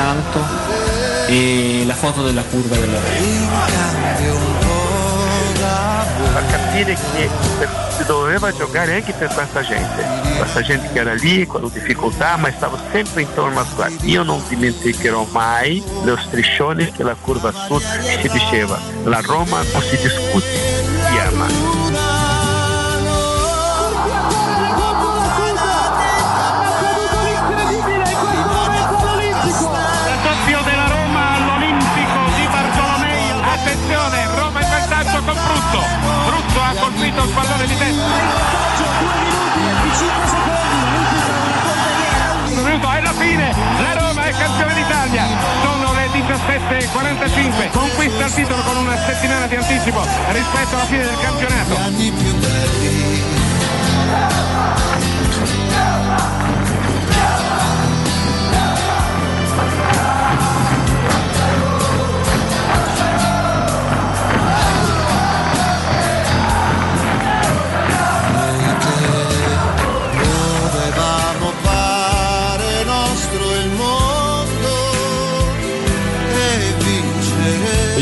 santo e la foto della curva della a capire che si doveva giocare anche per questa gente, questa gente che era lì con difficoltà ma stava sempre intorno a squadra. Io non dimenticherò mai lo striscione che la curva sud si diceva, la Roma non si discute, si ama. Brutto. Brutto ha colpito il pallone di testa. E alla fine la Roma è campione d'Italia. Sono le 17.45. Conquista il titolo con una settimana di anticipo rispetto alla fine del campionato.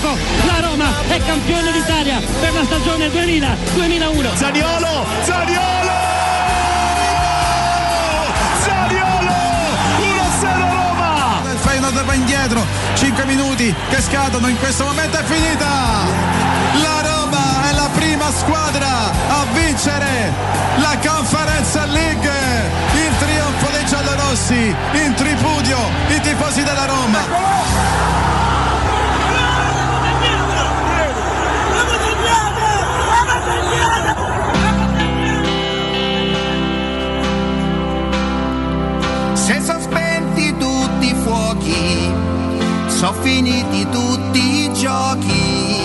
Anticipo la Roma è campione d'Italia per la stagione 2000-2001 Zaniolo, Zaniolo! Zaniolo! 1-0 Roma! Il Feyenoord va indietro, 5 minuti che scadono, in questo momento è finita! La Roma è la prima squadra a vincere la Conference League! Il trionfo dei giallorossi, in tripudio i tifosi della Roma! Sono finiti tutti i giochi.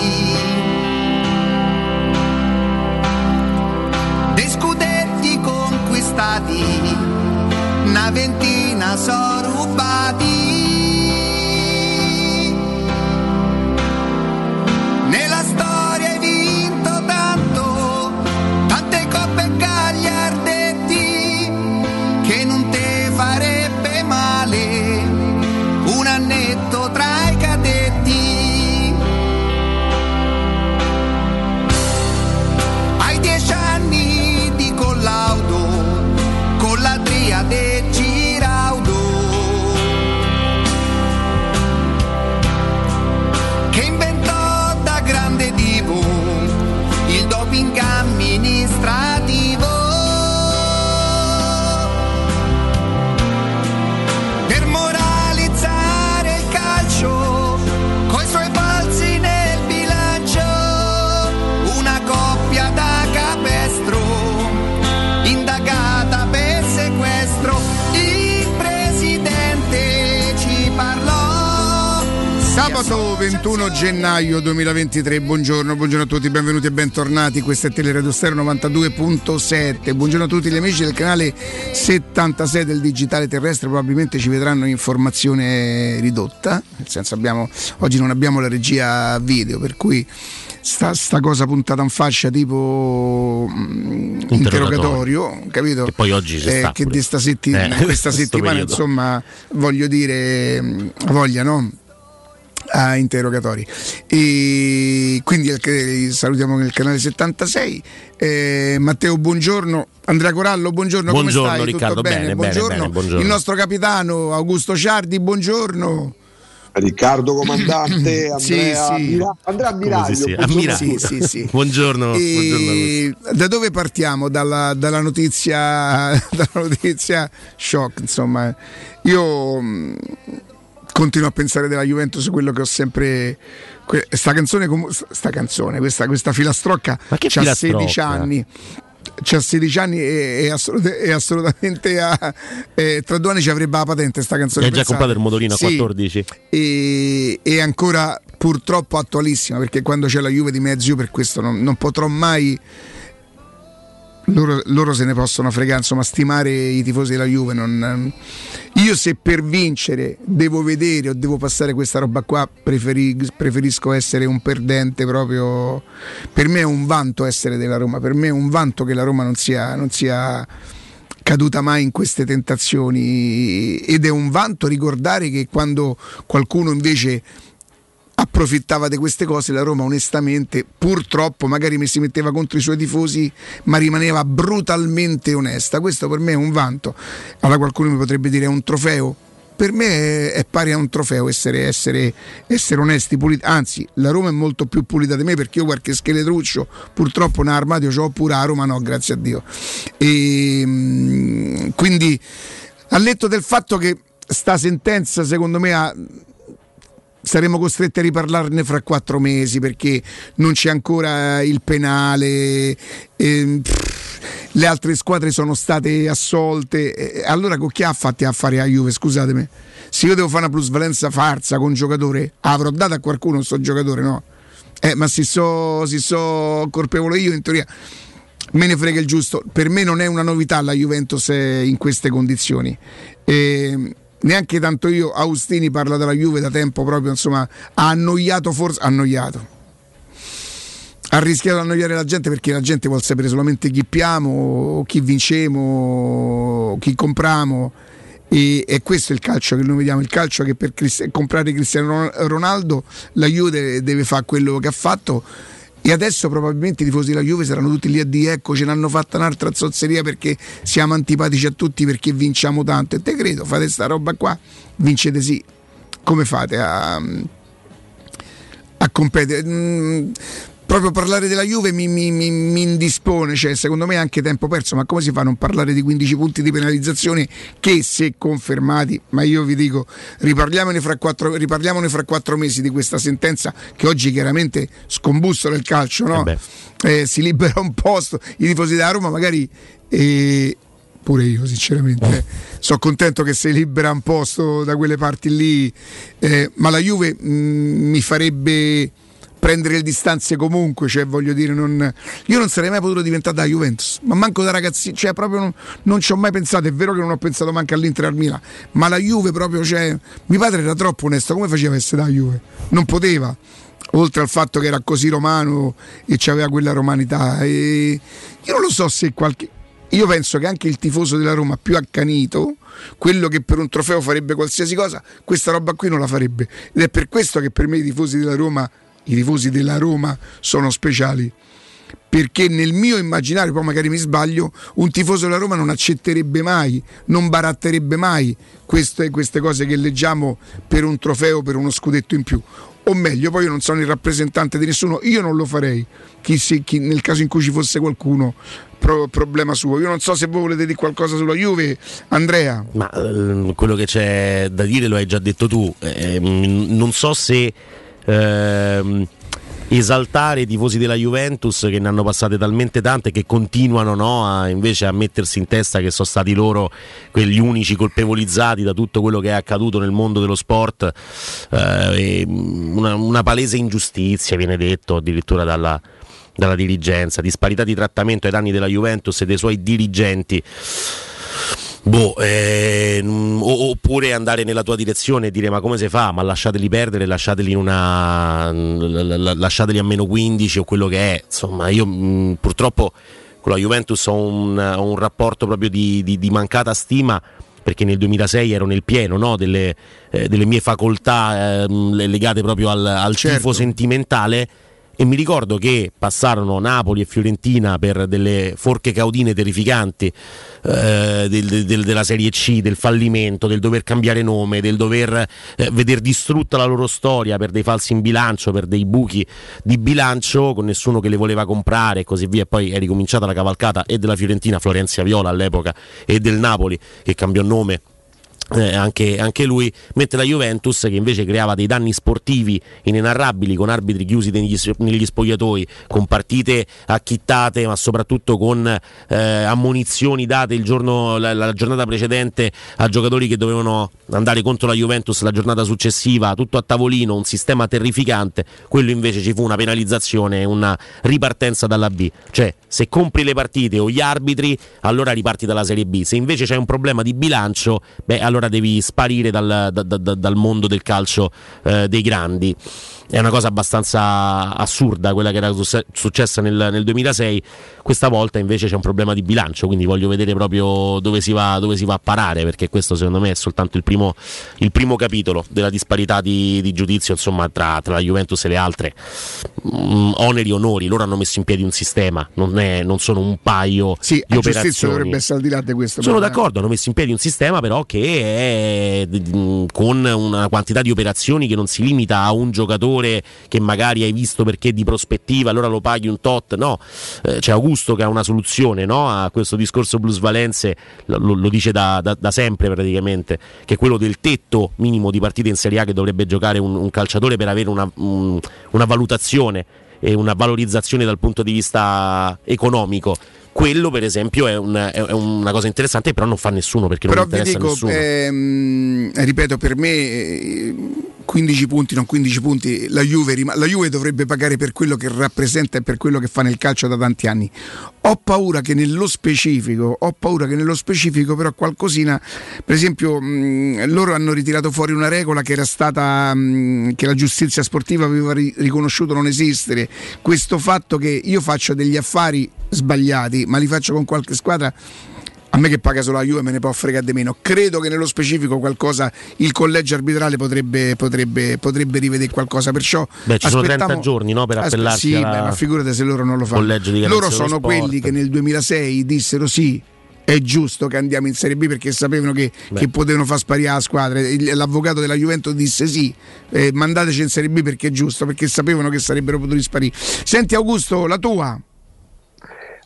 Dei scudetti conquistati, una ventina sono rubati. 21 gennaio 2023, buongiorno, buongiorno a tutti, benvenuti e bentornati, questa è Teleradio Stereo 92.7, buongiorno a tutti gli amici del canale 76 del digitale terrestre, probabilmente ci vedranno in formazione ridotta, nel senso abbiamo, oggi non abbiamo la regia video, per cui sta, sta cosa puntata in fascia tipo mh, interrogatorio, capito? Che poi oggi c'è Eh, sta che pure. di sta Eh, questa settimana, insomma, voglio dire, mh, voglia, no? A interrogatori e quindi il- salutiamo nel canale 76 Eh, Matteo buongiorno Andrea Corallo buongiorno, Buongiorno, come stai? Riccardo, Tutto bene? bene, bene, buongiorno. bene, buongiorno. il nostro capitano Augusto Ciardi buongiorno Riccardo comandante, Andrea, Sì, sì. Andrea Ammiraglio. Sì, sì, buongiorno Ammiraglio. Sì, sì. Buongiorno, E da dove partiamo? Dalla, dalla notizia, dalla notizia shock, insomma. Io continuo a pensare della Juventus quello che ho sempre. que- Sta canzone, sta canzone, questa, questa filastrocca c'ha filastrocca? 16 anni. C'ha 16 anni e, e assolut- e assolutamente ha- eh, tra due anni ci avrebbe la patente sta canzone. Hai già comprato il motorino a Sì, 14? e, e ancora purtroppo attualissima perché quando c'è la Juve di mezzo io per questo non, non potrò mai loro, loro se ne possono fregare insomma stimare i tifosi della Juve non- io se per vincere devo vedere o devo passare questa roba qua preferi- preferisco essere un perdente proprio per me è un vanto essere della Roma per me è un vanto che la Roma non sia, non sia caduta mai in queste tentazioni. Ed è un vanto ricordare che quando qualcuno invece approfittava di queste cose la Roma onestamente purtroppo magari mi si metteva contro i suoi tifosi ma rimaneva brutalmente onesta. Questo per me è un vanto. Allora qualcuno mi potrebbe dire è un trofeo? Per me è, pari a un trofeo essere, essere, essere onesti puliti. Anzi la Roma è molto più pulita di me perché io qualche scheletruccio purtroppo in armadio l'ho pure a Roma no grazie a Dio. E, mm, quindi al letto del fatto che sta sentenza secondo me ha saremo costretti a riparlarne fra quattro mesi perché non c'è ancora il penale. ehm, le altre squadre sono state assolte. eh, allora con chi ha fatti a fare a Juve? Scusatemi. Se io devo fare una plusvalenza farsa con un giocatore, avrò dato a qualcuno questo giocatore, no? Eh, ma se so, se so colpevole io in teoria me ne frega il giusto. Per me non è una novità la Juventus è in queste condizioni. E neanche tanto io, Austini parla della Juve da tempo proprio, insomma, ha annoiato forse, annoiato. Ha rischiato di annoiare la gente perché la gente vuole sapere solamente chi piamo, chi vincemo, chi compriamo. E, e questo è il calcio che noi vediamo, il calcio che per Crist- comprare Cristiano Ronaldo la Juve deve, deve fare quello che ha fatto e adesso probabilmente i tifosi della Juve saranno tutti lì a dire ecco ce l'hanno fatta un'altra zozzeria perché siamo antipatici a tutti perché vinciamo tanto. E te credo fate sta roba qua vincete sì. Come fate a, a competere? Mm, proprio parlare della Juve mi, mi- mi- mi indispone cioè, secondo me è anche tempo perso ma come si fa a non parlare di 15 punti di penalizzazione che se confermati ma io vi dico riparliamone fra quattro, riparliamone fra quattro mesi di questa sentenza che oggi chiaramente scombussola il calcio no? Eh Eh, si libera un posto i tifosi della Roma magari eh, pure io sinceramente sono contento che si libera un posto da quelle parti lì eh, ma la Juve mh, mi farebbe prendere le distanze comunque cioè voglio dire non, io non sarei mai potuto diventare da Juventus ma manco da ragazzino cioè proprio non, non ci ho mai pensato è vero che non ho pensato manco all'Inter al Milan ma la Juve proprio cioè mio padre era troppo onesto come faceva a essere da Juve non poteva oltre al fatto che era così romano e aveva quella romanità e io non lo so se qualche io penso che anche il tifoso della Roma più accanito, quello che per un trofeo farebbe qualsiasi cosa, questa roba qui non la farebbe. Ed è per questo che per me i tifosi della Roma, i tifosi della Roma sono speciali. Perché nel mio immaginario, poi magari mi sbaglio, un tifoso della Roma non accetterebbe mai, non baratterebbe mai queste, queste cose che leggiamo per un trofeo, per uno scudetto in più. O meglio, poi io non sono il rappresentante di nessuno, io non lo farei. Chi se- chi- nel caso in cui ci fosse qualcuno, pro- problema suo. Io non so se voi volete dire qualcosa sulla Juve, Andrea. Ma eh, quello che c'è da dire lo hai già detto tu. Eh, non so se ehm, esaltare i tifosi della Juventus che ne hanno passate talmente tante che continuano no, a, invece a mettersi in testa che sono stati loro quegli unici colpevolizzati da tutto quello che è accaduto nel mondo dello sport. Eh, una, una palese ingiustizia, viene detto addirittura dalla, dalla dirigenza, disparità di trattamento ai danni della Juventus e dei suoi dirigenti. Boh, eh, oppure andare nella tua direzione e dire ma come si fa? Ma lasciateli perdere, lasciateli in una lasciateli a meno 15 o quello che è. Insomma, io mh, purtroppo con la Juventus ho un, ho un rapporto proprio di, di, di, mancata stima perché nel 2006 ero nel pieno no? delle, eh, delle, mie facoltà eh, legate proprio al, al certo. tifo sentimentale e mi ricordo che passarono Napoli e Fiorentina per delle forche caudine terrificanti eh, del, del, della Serie C, del fallimento, del dover cambiare nome, del dover eh, vedere distrutta la loro storia per dei falsi in bilancio, per dei buchi di bilancio, con nessuno che le voleva comprare e così via. E poi è ricominciata la cavalcata e della Fiorentina, Florenzia Viola all'epoca, e del Napoli che cambiò nome eh, anche, anche, lui, mentre la Juventus che invece creava dei danni sportivi inenarrabili con arbitri chiusi negli, negli spogliatoi, con partite acchittate ma soprattutto con eh, ammonizioni date il giorno, la, la, giornata precedente a giocatori che dovevano andare contro la Juventus la giornata successiva, tutto a tavolino, un sistema terrificante, quello invece ci fu una penalizzazione, una ripartenza dalla B, cioè se compri le partite o gli arbitri allora riparti dalla Serie B, se invece c'è un problema di bilancio, beh allora allora devi sparire dal, da, da, dal mondo del calcio eh, dei grandi è una cosa abbastanza assurda quella che era successa nel, nel, 2006 questa volta invece c'è un problema di bilancio quindi voglio vedere proprio dove si va, dove si va a parare perché questo secondo me è soltanto il primo, il primo capitolo della disparità di, di giudizio insomma, tra, tra, la Juventus e le altre. Mm, oneri onori loro hanno messo in piedi un sistema non, è, non sono un paio sì, di operazioni. dovrebbe essere al di là di questo sono d'accordo hanno messo in piedi un sistema però che è mm, con una quantità di operazioni che non si limita a un giocatore giocatore che magari hai visto perché di prospettiva, allora lo paghi un tot. No, eh, c'è Augusto che ha una soluzione no? a questo discorso Blues Valenze, lo, lo dice da, da, da, sempre praticamente, che è quello del tetto minimo di partite in Serie A che dovrebbe giocare un, un calciatore per avere una, un, una valutazione e una valorizzazione dal punto di vista economico quello per esempio è, un, è, una cosa interessante però non fa nessuno perché però non interessa dico, nessuno ehm, ripeto per me 15 punti, non 15 punti, la Juve, la Juve, dovrebbe pagare per quello che rappresenta e per quello che fa nel calcio da tanti anni. Ho paura che nello specifico, ho paura che nello specifico però qualcosina, per esempio mh, loro hanno ritirato fuori una regola che era stata, mh, che la giustizia sportiva aveva ri- riconosciuto non esistere, questo fatto che io faccio degli affari sbagliati ma li faccio con qualche squadra a me che paga solo la Juve me ne può fregare di meno. Credo che nello specifico qualcosa il collegio arbitrale potrebbe, potrebbe, potrebbe rivedere qualcosa. Perciò Beh, ci sono 30 giorni no, per appellarsi. Sì, beh, ma figurate se loro non lo fanno. Loro sono quelli che nel 2006 dissero sì. È giusto che andiamo in Serie B perché sapevano che, che potevano far sparire la squadra. L'avvocato della Juventus disse sì, eh, mandateci in Serie B perché è giusto, perché sapevano che sarebbero potuti sparire. Senti Augusto, la tua?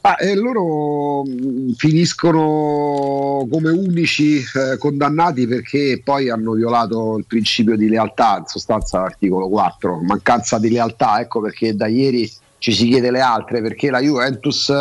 Ah, e loro mm, finiscono come unici eh, condannati perché poi hanno violato il principio di lealtà, in sostanza l'articolo 4, mancanza di lealtà, ecco perché da ieri ci si chiede le altre, perché la Juventus,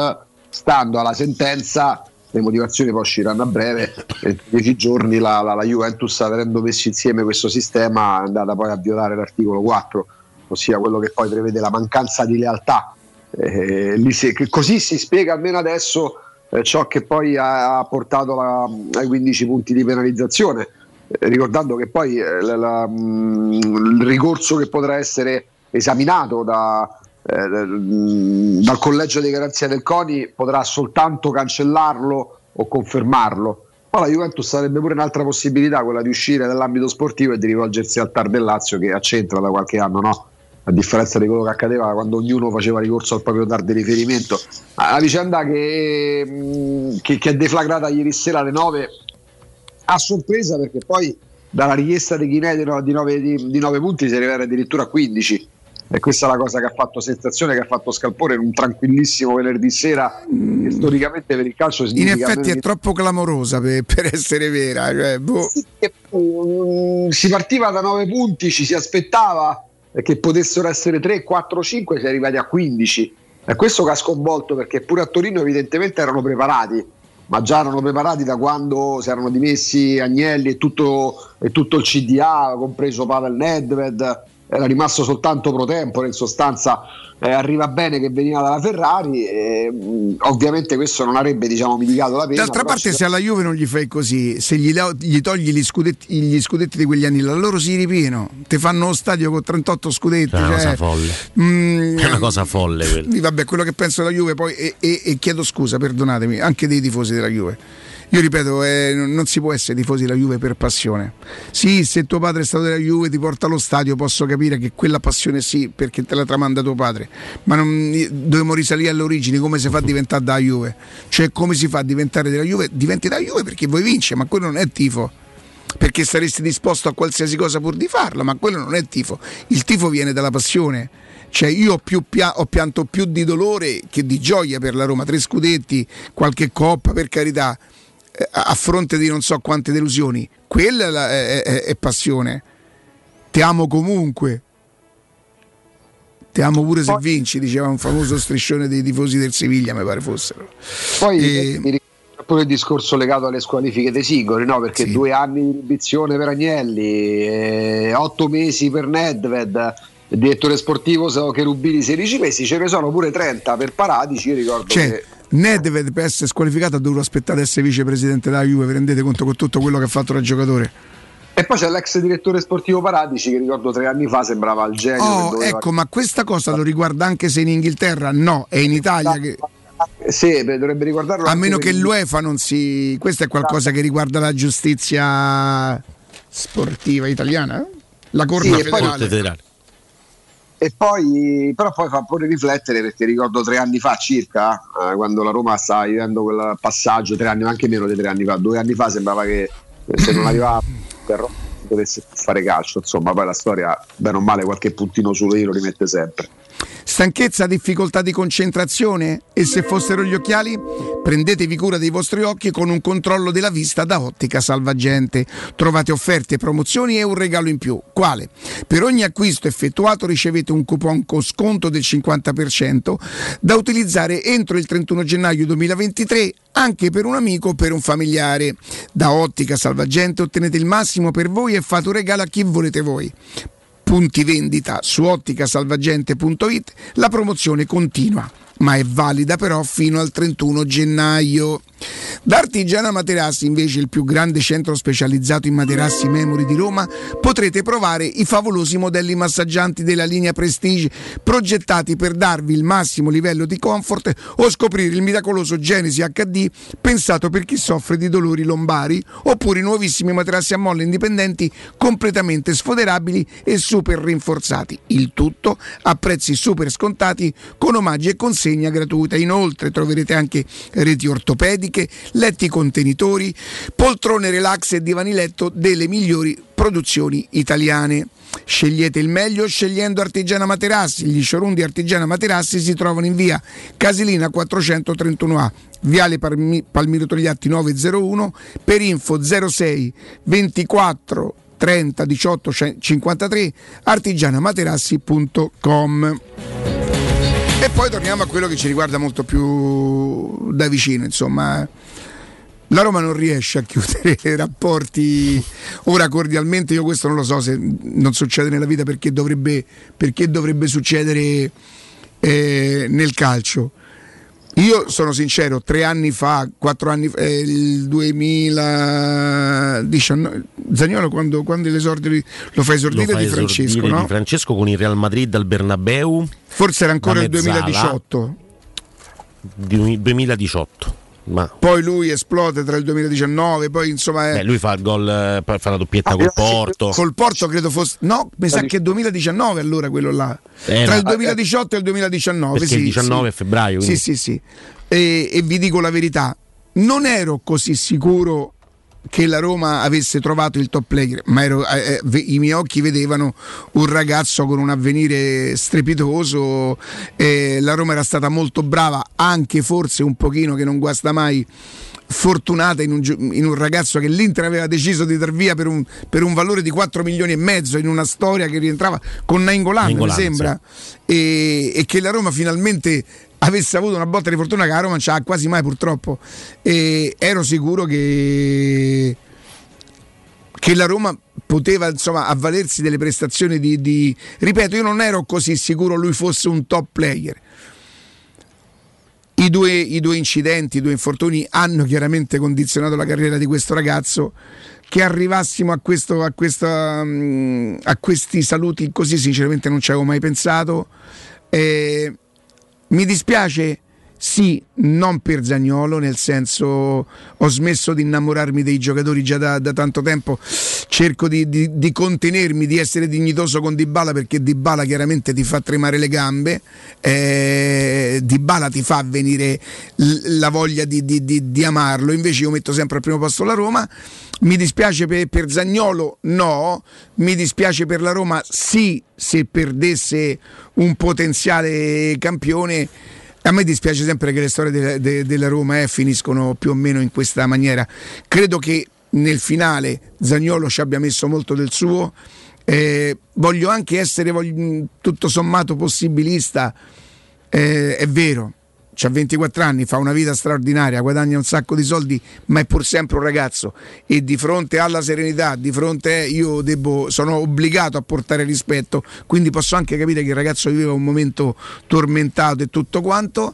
stando alla sentenza, le motivazioni poi usciranno a breve, in dieci giorni la, la, la Juventus, avendo messo insieme questo sistema, è andata poi a violare l'articolo 4, ossia quello che poi prevede la mancanza di lealtà eh, si, così si spiega almeno adesso eh, ciò che poi ha, ha portato la, ai 15 punti di penalizzazione, eh, ricordando che poi eh, la, la, mm, il ricorso che potrà essere esaminato da, eh, mm, dal collegio di garanzia del CONI potrà soltanto cancellarlo o confermarlo. Poi la Juventus sarebbe pure un'altra possibilità, quella di uscire dall'ambito sportivo e di rivolgersi al Tar del Lazio che accentra da qualche anno no? A differenza di quello che accadeva quando ognuno faceva ricorso al proprio dar di riferimento. La vicenda che, mm, che, che è deflagrata ieri sera alle 9 a sorpresa perché poi dalla richiesta di Chinè di 9, di, di 9 punti si arriva addirittura a 15 e questa è la cosa che ha fatto sensazione, che ha fatto scalpore in un tranquillissimo venerdì sera mm. che storicamente per il calcio in effetti è troppo clamorosa per, per essere vera cioè, boh. sì, che, um, si partiva da 9 punti ci si aspettava che potessero essere 3, 4, 5, si è arrivati a 15. E questo che ha sconvolto perché pure a Torino evidentemente erano preparati, ma già erano preparati da quando si erano dimessi Agnelli e tutto, e tutto il CDA, compreso Pavel Nedved, era rimasto soltanto pro tempore, in sostanza eh, arriva bene che veniva dalla Ferrari, e, mh, ovviamente questo non avrebbe diciamo, mitigato la pena. D'altra parte, se alla Juve non gli fai così, se gli, gli togli gli scudetti, gli scudetti, di quegli anni là, loro si ripieno, ti fanno lo stadio con 38 scudetti. È una cioè, cosa folle. mm, È una cosa folle quella. Vabbè, quello che penso della Juve poi, e, e- e chiedo scusa, perdonatemi, anche dei tifosi della Juve. Io ripeto, eh, non si può essere tifosi della Juve per passione. Sì, se tuo padre è stato della Juve, ti porta allo stadio, posso capire che quella passione sì, perché te la tramanda tuo padre. Ma non, dobbiamo risalire alle origini, come si fa a diventare da Juve? Cioè, come si fa a diventare della Juve? Diventi da Juve perché vuoi vincere, ma quello non è tifo perché saresti disposto a qualsiasi cosa pur di farla, ma quello non è tifo. Il tifo viene dalla passione. Cioè io ho, più pia- ho pianto più di dolore che di gioia per la Roma, tre scudetti, qualche coppa per carità, a a fronte di non so quante delusioni. Quella è, è- è- passione. Ti amo comunque. Ti amo pure se vinci, diceva un famoso striscione dei tifosi del Siviglia, mi pare fossero. Poi E- mi ricordo pure il discorso legato alle squalifiche dei singoli, no? perché Sì. due anni di inibizione per Agnelli, eh, otto mesi per Nedved, direttore sportivo so che Rubini 16 mesi, ce ne sono pure 30 per Paradici, io ricordo Cioè, che Nedved per essere squalificato ha dovuto aspettare ad essere vicepresidente della Juve, vi rendete conto con tutto quello che ha fatto il giocatore? E poi c'è l'ex direttore sportivo Paradici che ricordo tre anni fa sembrava il genio. Oh, doveva- ecco, ma questa cosa lo riguarda anche se in Inghilterra? No, è in Italia che... Sì, dovrebbe riguardarlo A meno che l'UEFA non si... Questo è qualcosa che riguarda la giustizia sportiva italiana? La Corte Sì, federale. E poi, però poi fa pure riflettere perché ricordo tre anni fa circa, eh, quando la Roma stava vivendo quel passaggio, tre anni, anche meno di tre anni fa, due anni fa sembrava che eh, se non arrivava per Roma dovesse fare calcio, insomma poi la storia, bene o male, qualche puntino su lui lo rimette sempre. Stanchezza, difficoltà di concentrazione? E se fossero gli occhiali? Prendetevi cura dei vostri occhi con un controllo della vista da Ottica Salvagente. Trovate offerte, promozioni e un regalo in più. Quale? Per ogni acquisto effettuato ricevete un coupon con sconto del 50% da utilizzare entro il 31 gennaio 2023 anche per un amico o per un familiare. Da Ottica Salvagente ottenete il massimo per voi e fate un regalo a chi volete voi punti vendita su otticasalvagente.it la promozione continua ma è valida però fino al 31 gennaio. Da Artigiana Materassi, invece il più grande centro specializzato in materassi Memory di Roma, potrete provare i favolosi modelli massaggianti della linea Prestige, progettati per darvi il massimo livello di comfort o scoprire il miracoloso Genesi HD pensato per chi soffre di dolori lombari, oppure i nuovissimi materassi a molle indipendenti completamente sfoderabili e super rinforzati. Il tutto a prezzi super scontati con omaggi e consegna gratuita. Inoltre troverete anche reti ortopediche, letti contenitori, poltrone relax e divani letto delle migliori produzioni italiane. Scegliete il meglio scegliendo Artigiana Materassi. Gli showroom di Artigiana Materassi si trovano in via Casilina 431A, Viale Palmi- Palmiro Togliatti 901, per info 06 24 30 18 53 artigianamaterassi.com. E poi torniamo a quello che ci riguarda molto più da vicino, insomma. La Roma non riesce a chiudere rapporti ora cordialmente, io questo non lo so se non succede nella vita perché dovrebbe, perché dovrebbe succedere eh, nel calcio. Io sono sincero, tre anni fa, quattro anni fa, eh, il 2019, Zagnolo quando, quando l'esordio di- lo fa Lo esordire fa di Francesco, no? di Francesco con il Real Madrid al Bernabeu Forse era ancora il mezzala. 2018. di 2018. Ma Poi lui esplode tra il 2019, poi insomma... beh, È... lui fa il gol, eh, fa la doppietta Ah, col Porto. Col Porto credo fosse... No, mi sa che è 2019 allora quello là. Era- Tra il 2018 e il 2019. Perché sì, il 19 sì. è febbraio, Sì, quindi. sì, sì. E, e vi dico la verità, non ero così sicuro che la Roma avesse trovato il top player, ma ero- eh, eh, i miei occhi vedevano un ragazzo con un avvenire strepitoso, eh, la Roma era stata molto brava, anche forse un pochino che non guasta mai fortunata in un, in un ragazzo che l'Inter aveva deciso di dar via per un, per un valore di 4 milioni e mezzo in una storia che rientrava con Nainggolan, mi sembra. e, e che la Roma finalmente avesse avuto una botta di fortuna che la Roma non ce l'ha quasi mai purtroppo. E ero sicuro che che che la Roma poteva insomma avvalersi delle prestazioni di, di, ripeto io non ero così sicuro lui fosse un top player. I due, i due incidenti, i due infortuni hanno chiaramente condizionato la carriera di questo ragazzo. Che arrivassimo a, questo, a, questa, mm, a questi saluti così sinceramente non ci avevo mai pensato. Eh, mi dispiace sì, non per Zagnolo, nel senso ho smesso di innamorarmi dei giocatori già da, da tanto tempo, cerco di, di, di, contenermi, di essere dignitoso con Dybala perché Dybala chiaramente ti fa tremare le gambe, eh, Dybala ti fa venire l- la voglia di, di, amarlo, invece io metto sempre al primo posto la Roma. Mi dispiace per, per Zagnolo? No. Mi dispiace per la Roma? Sì, se perdesse un potenziale campione a me dispiace sempre che le storie de, de, della Roma eh, finiscono più o meno in questa maniera. Credo che nel finale Zagnolo ci abbia messo molto del suo. Eh, voglio anche essere voglio, tutto sommato possibilista. Eh, è vero, ha 24 anni, fa una vita straordinaria, guadagna un sacco di soldi, ma è pur sempre un ragazzo e di fronte alla serenità, di fronte io devo, sono obbligato a portare rispetto, quindi posso anche capire che il ragazzo viveva un momento tormentato e tutto quanto.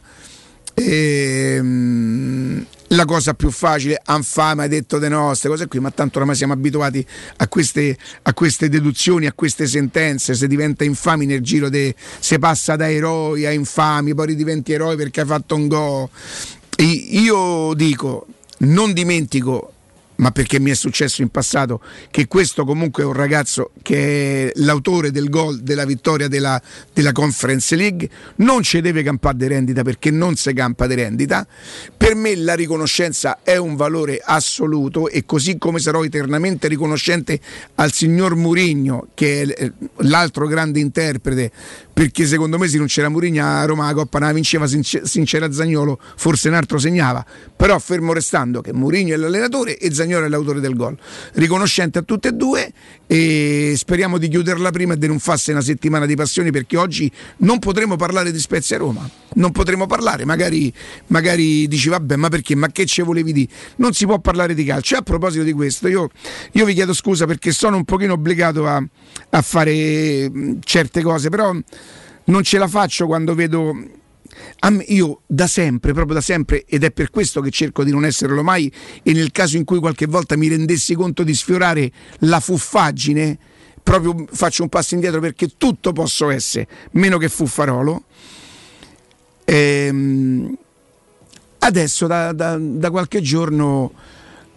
Ehm, la cosa più facile, Anfame ha detto di no, queste cose qui, ma tanto oramai siamo abituati a queste, a queste deduzioni, a queste sentenze, se diventa infami nel giro de, se passa da eroi a infami, poi diventi eroi perché hai fatto un go. E io dico, non dimentico ma perché mi è successo in passato che questo comunque è un ragazzo che è l'autore del gol della vittoria della, della Conference League, non ci deve campare di rendita perché non si campa di rendita. Per me la riconoscenza è un valore assoluto e così come sarò eternamente riconoscente al signor Murigno, che è l'altro grande interprete, perché secondo me se non c'era Murigno a Roma la Coppa non la vinceva Sincera Zagnolo, forse un altro segnava, però fermo restando che Murigno è l'allenatore e Zagnolo è l'autore del gol. Riconoscente a tutte e due e speriamo di chiuderla prima e di non farsi una settimana di passioni perché oggi non potremo parlare di Spezia Roma. Non potremo parlare, magari, magari dici vabbè ma perché? Ma che ci volevi dire? Non si può parlare di calcio. A proposito di questo, io, io, vi chiedo scusa perché sono un pochino obbligato a, a fare certe cose, però non ce la faccio quando vedo io da sempre, proprio da sempre, ed è per questo che cerco di non esserlo mai, e nel caso in cui qualche volta mi rendessi conto di sfiorare la fuffaggine, proprio faccio un passo indietro perché tutto posso essere, meno che fuffarolo. Ehm, adesso da, da, da qualche giorno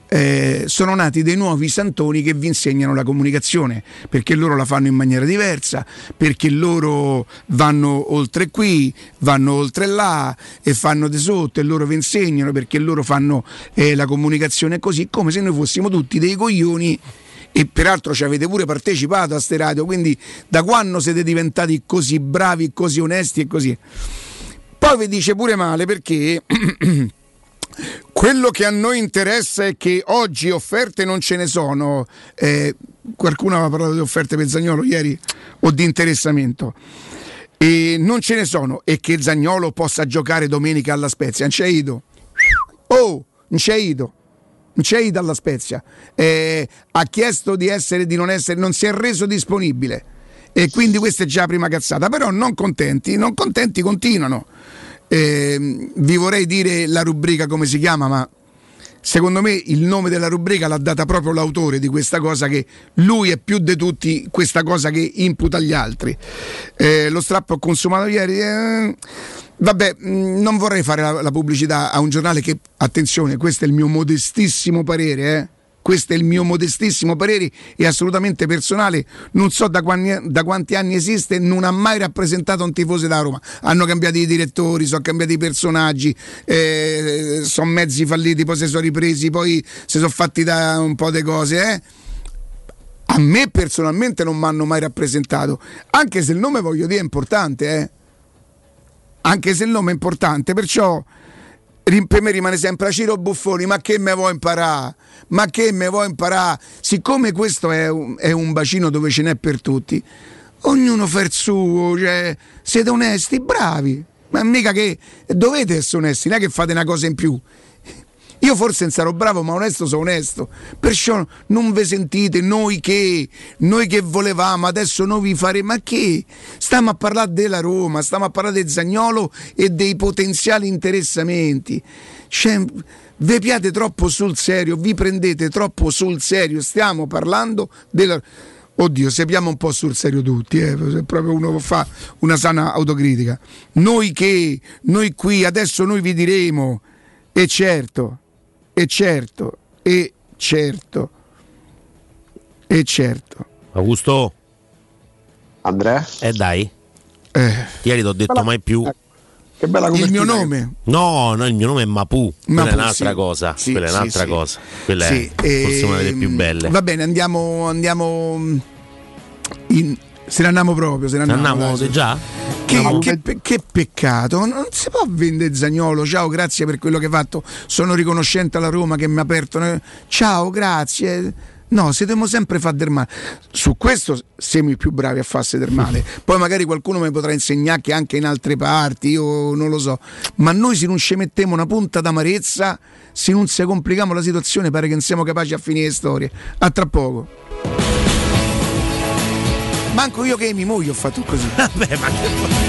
eh, sono nati dei nuovi santoni che vi insegnano la comunicazione, perché loro la fanno in maniera diversa, perché loro vanno oltre qui, vanno oltre là e fanno di sotto e loro vi insegnano perché loro fanno eh, la comunicazione così, come se noi fossimo tutti dei coglioni e peraltro ci avete pure partecipato a ste radio, quindi da quando siete diventati così bravi, così onesti e così. Poi vi dice pure male perché Quello che a noi interessa è che oggi offerte non ce ne sono. Eh, qualcuno aveva parlato di offerte per Zagnolo ieri o di interessamento. E non ce ne sono e che Zagnolo possa giocare domenica alla Spezia. Non c'è ido. Oh, non c'è ido. Non c'è ido alla Spezia. Eh, ha chiesto di essere, di non essere, non si è reso disponibile. E quindi questa è già la prima cazzata. Però non contenti, non contenti continuano. Eh, vi vorrei dire la rubrica come si chiama, ma secondo me il nome della rubrica l'ha data proprio l'autore di questa cosa che lui è più di tutti questa cosa che imputa agli altri. Eh, lo strappo consumato ieri. Eh, vabbè, mm, non vorrei fare la, la, pubblicità a un giornale che, attenzione, questo è il mio modestissimo parere, eh questo è il mio modestissimo parere e assolutamente personale, non so da quanti, da quanti, anni esiste, non ha mai rappresentato un tifoso da Roma. Hanno cambiato i direttori, sono cambiati i personaggi, eh, sono mezzi falliti, poi si sono ripresi, poi si sono fatti da un po' di cose. Eh. A me personalmente non mi hanno mai rappresentato, anche se il nome voglio dire è importante, eh. anche se il nome è importante, perciò per me rimane sempre Ciro Buffoni, ma che me vuoi imparare? Ma che me vuoi imparare? Siccome questo è un, è un bacino dove ce n'è per tutti, ognuno fa il suo, cioè, siete onesti, bravi, ma mica che dovete essere onesti, non è che fate una cosa in più. Io forse non sarò bravo, ma onesto sono onesto. Perciò non vi sentite noi che, noi che volevamo, adesso noi vi faremo. Ma che? Stiamo a parlare della Roma, stiamo a parlare del Zagnolo e dei potenziali interessamenti. Cioè, vi piate troppo sul serio, vi prendete troppo sul serio. Stiamo parlando della. Oddio, sappiamo un po' sul serio tutti, eh, se proprio uno fa una sana autocritica. Noi che, noi qui, adesso noi vi diremo, e certo, e certo, e certo, e certo. Augusto? Andrea? Eh dai. Eh. Ieri ti ho detto mai più. Che bella Il mio nome? No, no, il mio nome è Mapu. Quella Mapu, è un'altra sì. cosa. Sì, Quella è un'altra sì. cosa. Quella Sì, è forse una delle ehm, più belle. Va bene, andiamo, andiamo mm, in- se ne andiamo proprio, se ne Se andiamo. dai, già? Che, Andiamo. che che peccato, non si può vendere Zagnolo. Ciao, grazie per quello che hai fatto. Sono riconoscente alla Roma che mi ha aperto. Ciao, grazie. No, siete sempre fa del male. Su questo siamo i più bravi a farsi del male. Poi magari qualcuno mi potrà insegnare che anche in altre parti, io non lo so. Ma noi se non ci mettiamo una punta d'amarezza, se non si complichiamo la situazione, pare che non siamo capaci a finire le storie. A tra poco. Manco io che mi moglie ho fatto così. Vabbè, ma che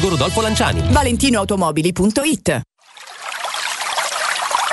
Rodolfo Lanciani. ValentinoAutomobili.it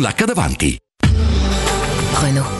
l'H davanti. Renault.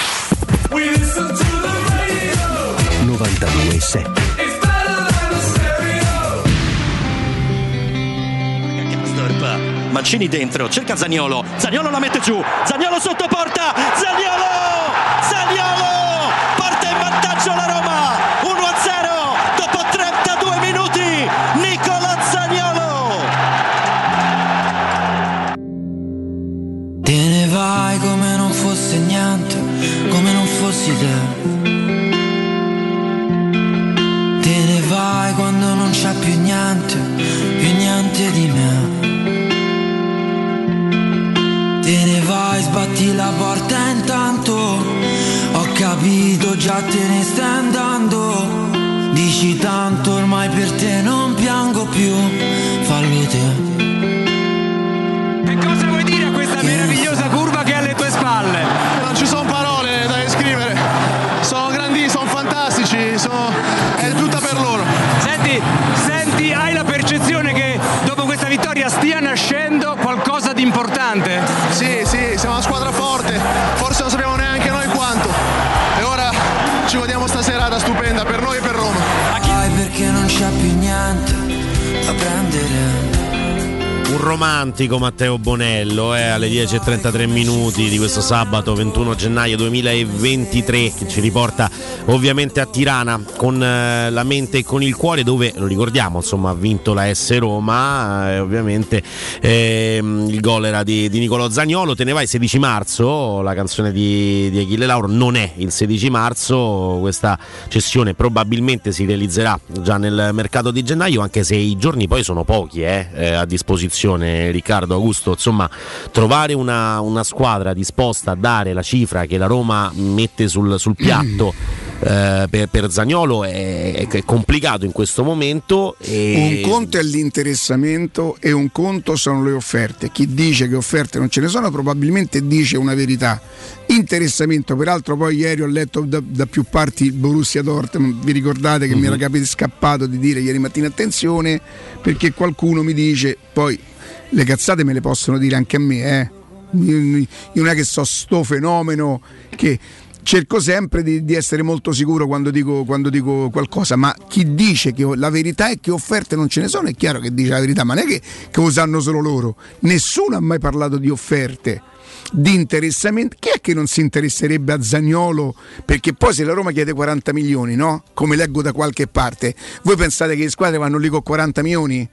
92.7 Mancini dentro, cerca Zagnolo, Zagnolo la mette giù, Zagnolo sotto porta, Zagnolo! Zagnolo! Parte in vantaggio la Roma, te. Te ne vai quando non c'è più niente, più niente di me. Te ne vai, sbatti la porta intanto. Ho capito, già te ne stai andando. Dici tanto, ormai per te non piango più. Fallo te. Che cosa vuoi dire a questa meravigliosa curva che è alle tue spalle? Sono... è tutta per loro. Senti, senti, hai la percezione che dopo questa vittoria stia nascendo romantico Matteo Bonello eh, alle 10.33 minuti di questo sabato 21 gennaio 2023 che ci riporta ovviamente a Tirana con eh, la mente e con il cuore dove lo ricordiamo insomma ha vinto la S Roma e ovviamente ehm, il gol era di, di Nicolo Zagnolo te ne vai 16 marzo la canzone di, di Achille Lauro non è il 16 marzo questa cessione probabilmente si realizzerà già nel mercato di gennaio anche se i giorni poi sono pochi eh, eh, a disposizione Riccardo Augusto insomma trovare una, una, squadra disposta a dare la cifra che la Roma mette sul, sul piatto eh, per, per, Zagnolo è, è, complicato in questo momento e... un conto è l'interessamento e un conto sono le offerte. Chi dice che offerte non ce ne sono probabilmente dice una verità. Interessamento peraltro poi ieri ho letto da, da più parti Borussia Dortmund. Vi ricordate che mm-hmm. mi era capito scappato di dire ieri mattina attenzione perché qualcuno mi dice poi le cazzate me le possono dire anche a me, eh. Io non è che so sto fenomeno che cerco sempre di, di essere molto sicuro quando dico, quando dico, qualcosa, ma chi dice che la verità è che offerte non ce ne sono, è chiaro che dice la verità, ma non è che, che lo solo loro. Nessuno ha mai parlato di offerte di interessamento. Chi è che non si interesserebbe a Zagnolo? Perché poi se la Roma chiede 40 milioni, no? Come leggo da qualche parte, voi pensate che le squadre vanno lì con 40 milioni?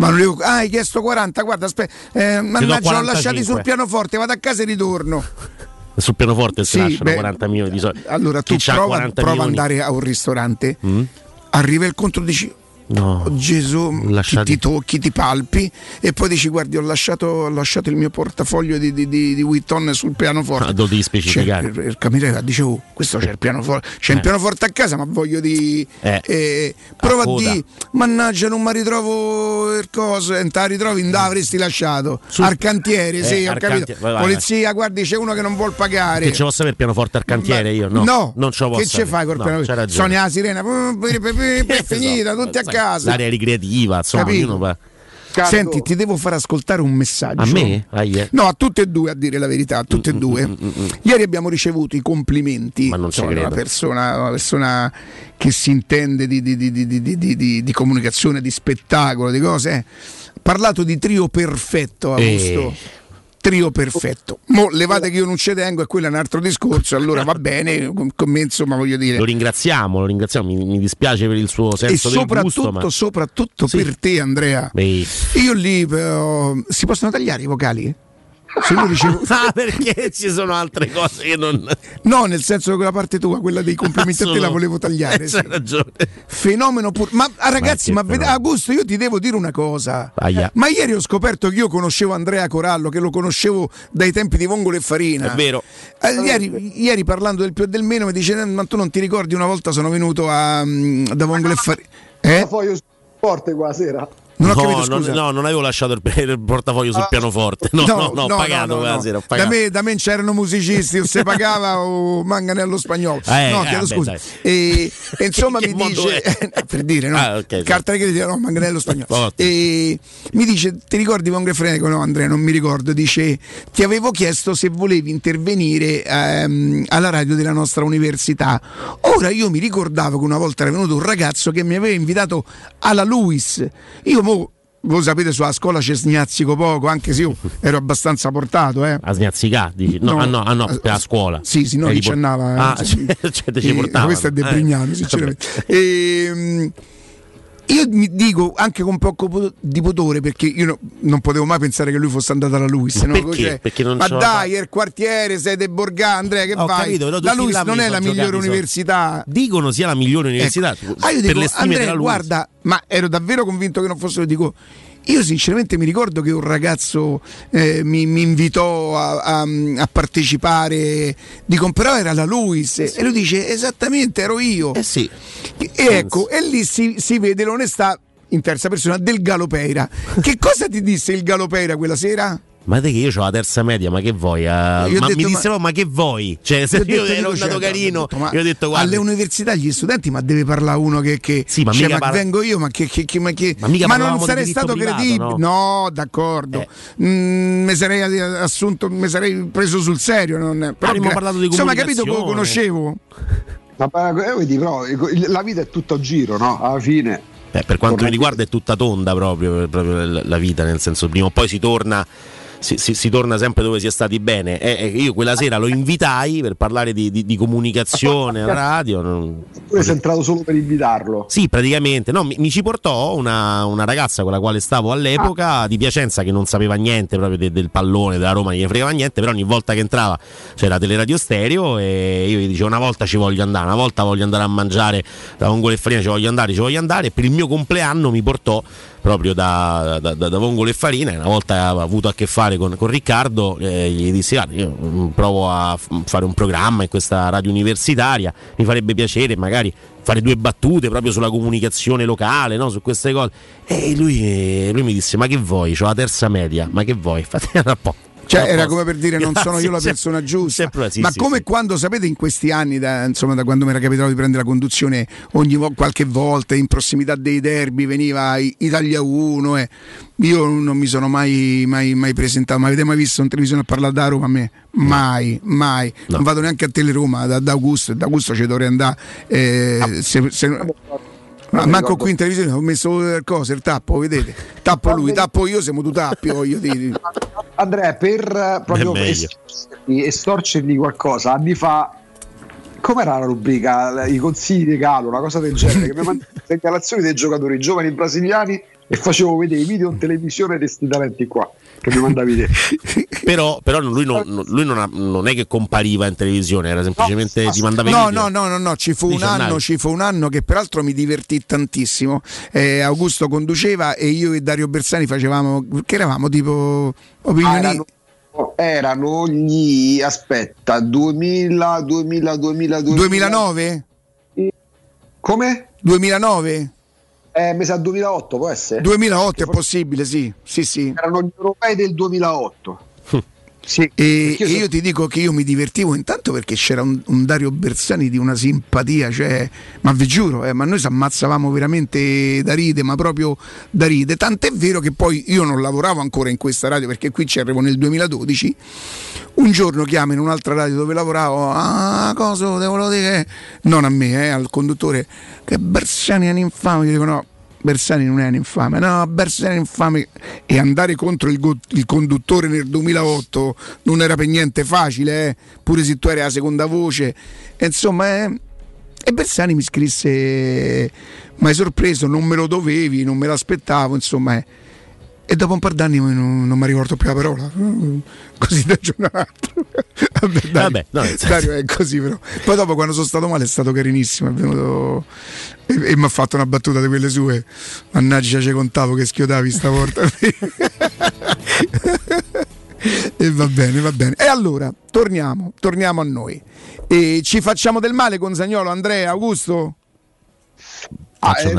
Ma non dico, ah, hai chiesto 40, guarda, aspetta, eh, mannaggia, l'ho lasciati sul pianoforte, vado a casa e ritorno. Sul pianoforte si sì, lasciano beh, 40 milioni di soldi. Allora tu prova, prova ad andare a un ristorante, mm? arriva il conto, dici, No. Oh, Gesù, Lasciati- ti tocchi, ti palpi e poi dici guardi ho lasciato, ho lasciato il mio portafoglio di, di, di, di Witton sul pianoforte. Ah, devi specificare. Il, il cameriere dice oh, questo c'è il pianoforte, c'è il Eh. pianoforte a casa ma voglio di... Eh. eh, prova a di mannaggia non mi ritrovo il coso, e non te la ritrovi, non te l'avresti lasciato. Sul- Al cantiere, sì, Eh, ho al capito. vai, vai, Polizia, guardi c'è uno che non vuol pagare. Che ce posso sapere il pianoforte al cantiere io? No, No, non ce lo posso che ce fai col no, pianoforte? la sirena, è finita, tutti a Sai, casa. L'area ricreativa, insomma, Capito? va- Senti, ti devo far ascoltare un messaggio. A me? Ah, yeah. No, a tutte e due, a dire la verità, a tutte e due. Ieri abbiamo ricevuto i complimenti. Ma non insomma, da una credo. persona, una persona che si intende di, di- di- di- di- di- di- di- di comunicazione, di spettacolo, di cose. Ha parlato di trio perfetto, Augusto. Eh. Trio perfetto. Mo levate che io non ci tengo e quello è un altro discorso, allora va bene, con con me insomma voglio dire. Lo ringraziamo, lo ringraziamo, mi, mi dispiace per il suo E senso del soprattutto, gusto, ma soprattutto per te Andrea. Beh. Io lì però, si possono tagliare i vocali? Se io dicevo Ah, perché ci sono altre cose che non. No, nel senso che quella parte tua, quella dei complimenti a te la volevo tagliare. Eh, sì. c'hai ragione. Fenomeno pur. Ma ah, ragazzi, Ma ma, vede- Augusto, io ti devo dire una cosa. Aia. Ma ieri ho scoperto che io conoscevo Andrea Corallo, che lo conoscevo dai tempi di Vongole e Farina. È vero. Eh, ieri, ieri parlando del più e del meno mi dice: "Eh, Ma tu non ti ricordi una volta sono venuto a, mm, da Vongole e Farina? Eh? Poi io forte qua sera. Non ho no, capito, non, scusa. no, non avevo lasciato il, il portafoglio sul pianoforte. No, no, no, ho pagato no, quella no. sera. Ho Da pagato. me, da me c'erano musicisti, o se pagava o manganello spagnolo. Eh, no, eh, chiedo vabbè, scusa. E, e insomma mi dice, per dire, no, Ah, ok, sì. carta di credito, no, manganello spagnolo. E mi dice, ti ricordi Vongre Frenico? No, Andrea, non mi ricordo. Dice, ti avevo chiesto se volevi intervenire ehm, alla radio della nostra università. Ora io mi ricordavo che una volta era venuto un ragazzo che mi aveva invitato alla Luis. Io mo, voi sapete, sulla scuola ci snazzico poco, anche se io ero abbastanza portato, eh. A sgnazzica, dici? No, No. ah, no, ah, no, per la scuola. Sì, sì, noi Eri ci por- andava. Ah, eh, cioè, cioè, ci Eh, portavano. Questo è De Eh. Sinceramente. Ehm, io mi dico anche con poco di pudore perché io no- non potevo mai pensare che lui fosse andato alla Luis. Ma no? perché? Cioè, Perché non ma dai, è il quartiere, sei De Borgà, Andrea, che Ho vai? capito, però la Luis non è la migliore università. Dicono sia la migliore università. Ecco. Ah, io per dico, le stime Andrea, guarda, ma ero davvero convinto che non fosse dico. Io sinceramente mi ricordo che un ragazzo eh, mi, mi invitò a, a- a partecipare, dico, però era la Luis e lui dice esattamente ero io. Eh sì. E ecco, e lì si, si vede l'onestà in terza persona del Galopeira. Che cosa ti disse il Galopeira quella sera? Ma te che io ho la terza media, ma che vuoi? eh? Io ho ma detto, mi ma- dissero, ma che vuoi? Cioè, se Io ho io, ero andato carino, detto, ma io ho detto, guarda, alle università gli studenti, ma deve parlare uno che, che Sì, ma cioè, mica ma parla- vengo io, ma che, che- che- ma che- Ma ma non sarei stato privato, credibile. No, d'accordo. Mm, mi sarei assunto, mi sarei preso sul serio. Non, però Avremmo gra- parlato di Insomma, capito che lo conoscevo. Ma eh, vedi, però, la vita è tutta a giro, no? Alla fine. Beh, per quanto mi riguarda è tutta tonda proprio, proprio la- la vita, nel senso prima o poi si torna, si, si- si torna sempre dove si è stati bene. Eh, io quella sera lo invitai per parlare di, di- di comunicazione radio. non- Tu sei entrato solo per invitarlo. Sì, praticamente. No, mi, mi ci portò una, una ragazza con la quale stavo all'epoca di Piacenza che non sapeva niente proprio de- del pallone della Roma, non gli fregava niente, però ogni volta che entrava c'era teleradio stereo e io gli dicevo una volta ci voglio andare, una volta voglio andare a mangiare da Vongole e Farina, ci voglio andare, ci voglio andare e per il mio compleanno mi portò proprio da, da, da, da Vongole e Farina una volta avuto a che fare con, con Riccardo eh, gli dissi guarda io mm, provo a fare un programma in questa radio universitaria mi farebbe piacere magari fare due battute proprio sulla comunicazione locale no? su queste cose. E lui, lui mi disse ma che vuoi? Ho la terza media ma che vuoi? Fate un po' Cioè, era come per dire non sono io la persona giusta. Sempre- sì, Ma sì, come sì. quando sapete in questi anni, da, insomma, da quando mi era capitato di prendere la conduzione, ogni qualche volta in prossimità dei derby veniva Italia 1. E io non mi sono mai, mai, mai presentato. Ma avete mai visto in televisione a parlare da Roma a me? Mai, mai. Non vado neanche a Teleroma da, da Augusto, da Augusto ci dovrei andare. eh, se- se- ma manco qui in televisione ho messo le cose, il tappo, vedete? Tappo lui, tappo io, siamo tu tappi, voglio dire. Andrea, per proprio estorcergli, estorcergli qualcosa, anni fa, com'era la rubrica? I consigli di Galo, una cosa del genere, che mi mand- segnalazioni dei giocatori giovani brasiliani e facevo vedere i video in televisione di questi talenti qua che mi mandavi te. però, però lui, non, lui non, ha- non è che compariva in televisione, era semplicemente ti mandava i No, video. no, no, no, no, ci fu un anno, ci fu un anno che peraltro mi divertì tantissimo. Eh, Augusto conduceva e io e Dario Bersani facevamo, che eravamo tipo opinioni. Ah, erano, erano gli aspetta 2000 2000 2000 2009? Come? 2009? Eh, mi sa 2008 può essere? 2008 è possibile, sì, sì, sì. erano gli europei del 2008 Sì, e, io e io ti dico che io mi divertivo intanto perché c'era un, un Dario Bersani di una simpatia, cioè, ma vi giuro, eh, ma noi ci ammazzavamo veramente da ride, ma proprio da ride. Tant'è vero che poi io non lavoravo ancora in questa radio perché qui ci arrivo nel 2012. Un giorno chiamo in un'altra radio dove lavoravo, ah, cosa devo dire? Non a me, eh, al conduttore, che Bersani è un infame. Io dico no, Bersani non è un infame, no, Bersani è un infame. E andare contro il, go- il conduttore nel 2008 non era per niente facile, eh, pure se tu eri la seconda voce. E insomma, eh, e Bersani mi scrisse, ma hai sorpreso, non me lo dovevi, non me l'aspettavo, insomma. eh. E dopo un par d'anni non, non mi ricordo più la parola, così da un giorno all'altro. Vabbè, Dario, Vabbè, no, senso- Dario è così però. Poi dopo quando sono stato male è stato carinissimo, è venuto e, e mi ha fatto una battuta di quelle sue. Mannaggia, ci contavo che schiodavi stavolta. e va bene, va bene. E allora, torniamo, torniamo a noi. E ci facciamo del male con Zagnolo, Andrea, Augusto? Ah, è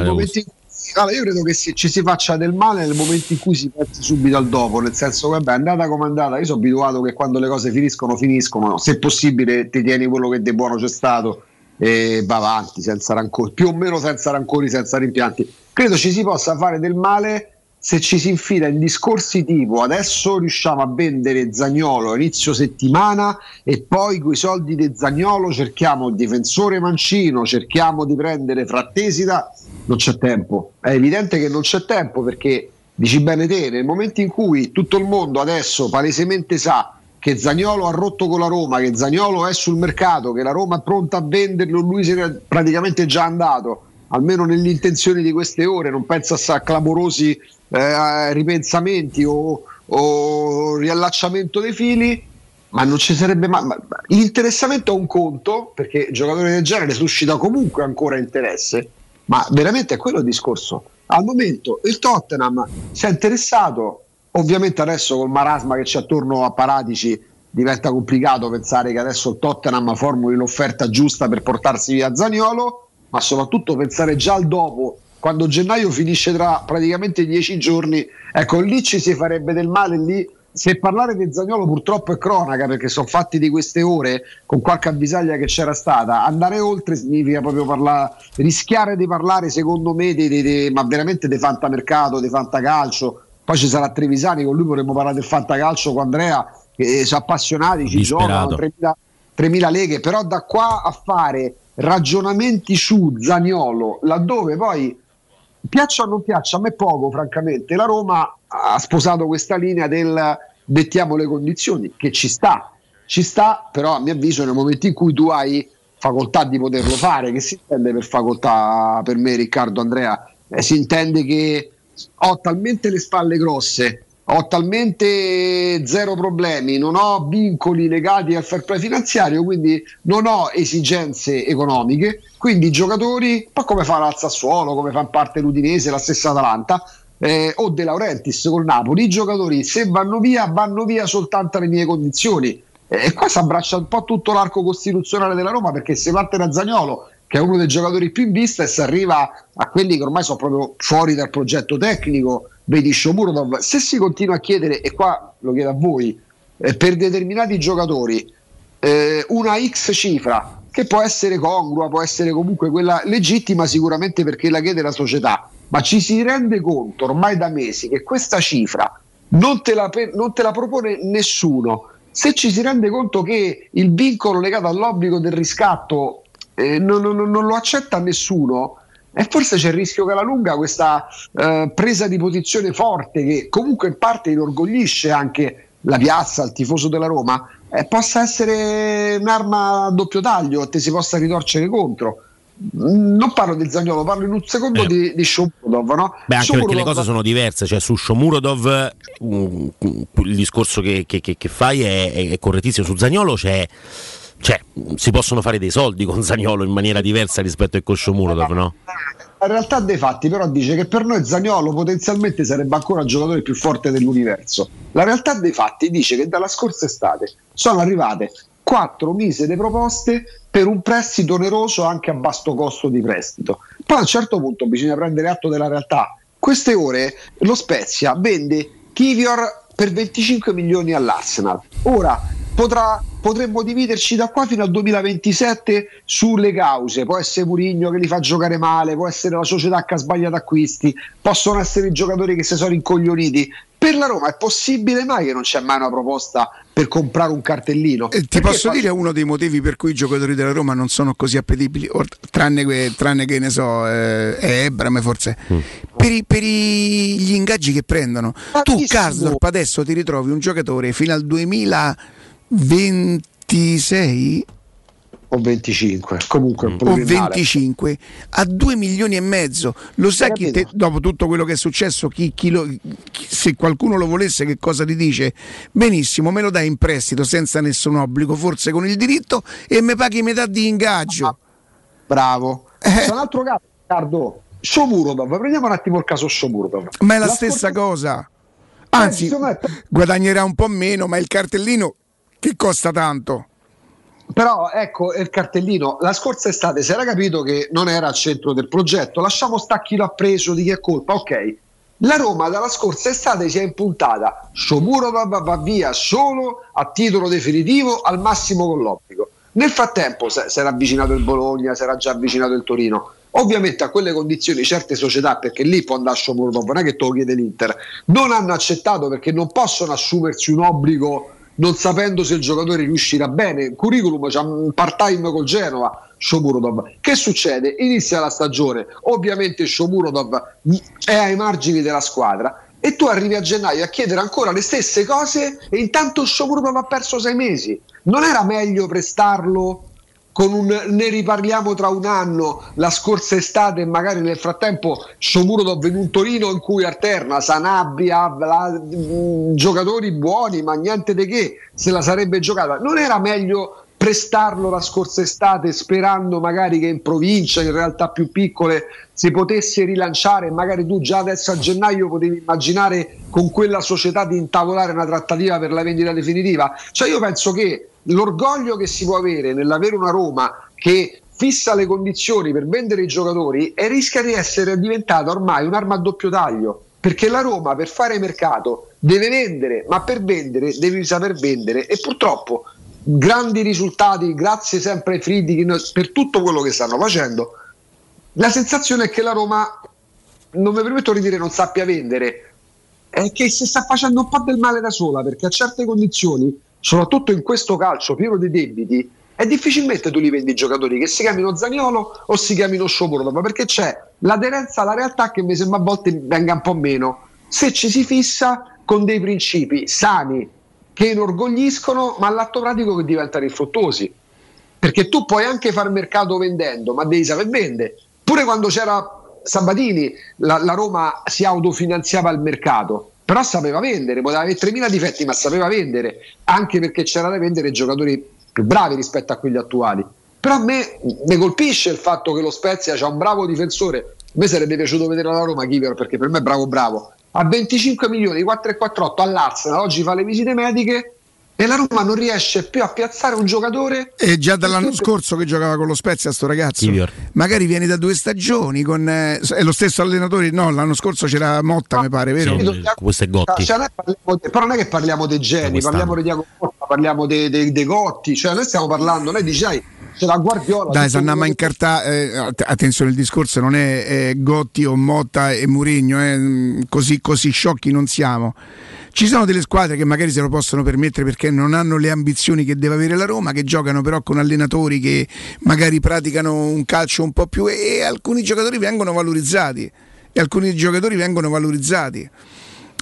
allora, io credo che si- ci si faccia del male nel momento in cui si pensi subito al dopo, nel senso che vabbè, è andata come è andata. Io sono abituato che quando le cose finiscono, finiscono. Se possibile, ti tieni quello che di buono c'è stato e va avanti senza rancori, più o meno senza rancori, senza rimpianti. Credo ci si possa fare del male se ci si infila in discorsi tipo adesso riusciamo a vendere Zagnolo a inizio settimana e poi con i soldi di Zagnolo cerchiamo il difensore mancino, cerchiamo di prendere Frattesida, non c'è tempo. È evidente che non c'è tempo perché dici bene te, nel momento in cui tutto il mondo adesso palesemente sa che Zagnolo ha rotto con la Roma, che Zagnolo è sul mercato, che la Roma è pronta a venderlo, lui se n'è praticamente già andato, almeno nelle intenzioni di queste ore, non pensa a clamorosi eh, ripensamenti o, o riallacciamento dei fili, ma non ci sarebbe mai. ma- L'interessamento è un conto, perché giocatori del genere suscita comunque ancora interesse, ma veramente è quello il discorso. Al momento il Tottenham si è interessato, ovviamente adesso col marasma che c'è attorno a Paratici diventa complicato pensare che adesso il Tottenham formuli l'offerta giusta per portarsi via Zaniolo, ma soprattutto pensare già al dopo, quando gennaio finisce tra praticamente dieci giorni, ecco lì ci si farebbe del male lì. Se parlare di Zagnolo purtroppo è cronaca perché sono fatti di queste ore con qualche avvisaglia che c'era stata, andare oltre significa proprio parlare, rischiare di parlare secondo me di, di- di- ma veramente di fantamercato, di fantacalcio. Poi ci sarà Trevisani, con lui vorremmo parlare del fantacalcio con Andrea, che sono appassionati, ci Disperato. giocano 3.000 3.000 leghe, però da qua a fare ragionamenti su Zaniolo, laddove poi piaccia o non piaccia, a me poco francamente, la Roma ha sposato questa linea del dettiamo le condizioni, che ci sta, ci sta, però a mio avviso nel momento in cui tu hai facoltà di poterlo fare, che si intende per facoltà per me Riccardo Andrea, Eh, si intende che ho talmente le spalle grosse, ho talmente zero problemi, non ho vincoli legati al fair play finanziario, quindi non ho esigenze economiche, quindi i giocatori, po' come fa l'Al Sassuolo, come fa in parte l'Udinese, la stessa Atalanta, eh, o De Laurentiis col Napoli, i giocatori se vanno via, vanno via soltanto alle mie condizioni. E qua si abbraccia un po' tutto l'arco costituzionale della Roma perché se parte da Zagnolo, che è uno dei giocatori più in vista, e si arriva a quelli che ormai sono proprio fuori dal progetto tecnico, vedi Shomurodov, se si continua a chiedere, e qua lo chiedo a voi, eh, per determinati giocatori eh, una X cifra che può essere congrua, può essere comunque quella legittima sicuramente perché la chiede la società, ma ci si rende conto ormai da mesi che questa cifra non te la, non te la propone nessuno. Se ci si rende conto che il vincolo legato all'obbligo del riscatto eh, non, non- non lo accetta nessuno, e forse c'è il rischio che alla lunga questa eh, presa di posizione forte, che comunque in parte inorgoglisce anche la piazza, il tifoso della Roma, eh, possa essere un'arma a doppio taglio e te si possa ritorcere contro. Non parlo di Zagnolo, parlo in un secondo di, di Shomurodov, no? Beh, anche perché le cose sono diverse, cioè su Shomurodov mm, il discorso che, che- che- che fai è, è- correttissimo, su Zagnolo c'è, cioè, si possono fare dei soldi con Zagnolo in maniera diversa rispetto a Shomurodov, no? La realtà dei fatti però dice che per noi Zagnolo potenzialmente sarebbe ancora il giocatore più forte dell'universo. La realtà dei fatti dice che dalla scorsa estate sono arrivate quattro misere proposte per un prestito oneroso anche a basso costo di prestito. Poi a un certo punto bisogna prendere atto della realtà. Queste ore lo Spezia vende Kivior per 25 milioni all'Arsenal. Ora potrà- potremmo dividerci da qua fino al 2027 sulle cause. Può essere Murigno che li fa giocare male, può essere la società che ha sbagliato acquisti, possono essere i giocatori che si sono rincoglioniti. Per la Roma è possibile mai che non c'è mai una proposta per comprare un cartellino? Eh, Ti Perché posso fa- dire uno dei motivi per cui i giocatori della Roma non sono così appetibili, or- tranne, que- tranne che ne so, eh, è Ebram forse, per, i- per i- gli ingaggi che prendono. Tu, Karsdorp, adesso ti ritrovi un giocatore fino al 2026 o 25, comunque un o pluriennale. 25 a 2 milioni e mezzo. Lo sai chi te- dopo tutto quello che è successo, chi, chi lo- chi- se qualcuno lo volesse, che cosa ti dice? Benissimo, me lo dai in prestito senza nessun obbligo, forse con il diritto, e mi paghi metà di ingaggio. Bravo. Eh. C'è un altro caso, Riccardo. Shomurodov, prendiamo un attimo il caso Shomurodov. Ma è la, La stessa scorsa- cosa. Anzi, Eh, guadagnerà un po' meno, ma il cartellino che costa tanto. Però ecco il cartellino, la scorsa estate si era capito che non era al centro del progetto, lasciamo sta chi l'ha preso, di chi è colpa, ok. La Roma dalla scorsa estate si è impuntata, Shomurodov va via solo a titolo definitivo, al massimo con l'obbligo. Nel frattempo si era avvicinato il Bologna, si era già avvicinato il Torino. Ovviamente a quelle condizioni certe società, perché lì può andare Shomurodov, non è che te lo chiede l'Inter, non hanno accettato perché non possono assumersi un obbligo non sapendo se il giocatore riuscirà bene. Curriculum c'ha un part-time col Genova, Shomurodov. Che succede? Inizia la stagione, ovviamente Shomurodov è ai margini della squadra e tu arrivi a gennaio a chiedere ancora le stesse cose e intanto Shomurodov ha perso sei mesi. Non era meglio prestarlo un ne riparliamo tra un anno la scorsa estate e magari nel frattempo Shomurodov in un Torino in cui alterna Sanabria Vla- mh, giocatori buoni ma niente di che se la sarebbe giocata. Non era meglio prestarlo la scorsa estate sperando magari che in provincia in realtà più piccole si potesse rilanciare? Magari tu già adesso a gennaio potevi immaginare con quella società di intavolare una trattativa per la vendita definitiva? Cioè io penso che l'orgoglio che si può avere nell'avere una Roma che fissa le condizioni per vendere i giocatori e rischia di essere diventata ormai un'arma a doppio taglio perché la Roma per fare mercato deve vendere ma per vendere devi saper vendere. E purtroppo grandi risultati grazie sempre ai Friedkin per tutto quello che stanno facendo la sensazione è che la Roma non mi permetto di dire non sappia vendere è che si sta facendo un po' del male da sola perché a certe condizioni, soprattutto in questo calcio pieno di debiti, è difficilmente tu li vendi i giocatori che si chiamino Zaniolo o si chiamino Shomurodov perché c'è l'aderenza alla realtà che mi sembra a volte venga un po' meno. Se ci si fissa con dei principi sani che inorgogliscono, ma all'atto pratico che diventano infruttuosi. Perché tu puoi anche far mercato vendendo, ma devi saper vendere. Pure quando c'era Sabatini, la, la Roma si autofinanziava il mercato, però sapeva vendere, poteva avere 3.000 difetti, ma sapeva vendere, anche perché c'era da vendere giocatori più bravi rispetto a quelli attuali. Però a me mi colpisce il fatto che lo Spezia c'ha un bravo difensore. A me sarebbe piaciuto vedere la Roma Kiver perché per me è bravo bravo. A 25 milioni, 4,48 all'Arsenal, oggi fa le visite mediche e la Roma non riesce più a piazzare un giocatore È già dall'anno scorso che giocava con lo Spezia sto ragazzo. Kivior. Magari vieni da due stagioni con eh, è lo stesso allenatore. No, l'anno scorso c'era Motta, mi pare, vero? Sì, questo è Gotti. Cioè, parliamo de- però non è che parliamo dei geni, parliamo di Diago Costa, parliamo dei de, de Gotti, cioè noi stiamo parlando, noi diciamo c'è la Guardiola. Dai, tutto se andiamo a quello che- incartare, eh, att- attenzione, il discorso non è, eh, Gotti o Motta e Murigno, eh, mm, così, così sciocchi non siamo. Ci sono delle squadre che magari se lo possono permettere perché non hanno le ambizioni che deve avere la Roma, che giocano però con allenatori che magari praticano un calcio un po' più e, alcuni giocatori vengono valorizzati. E alcuni giocatori vengono valorizzati.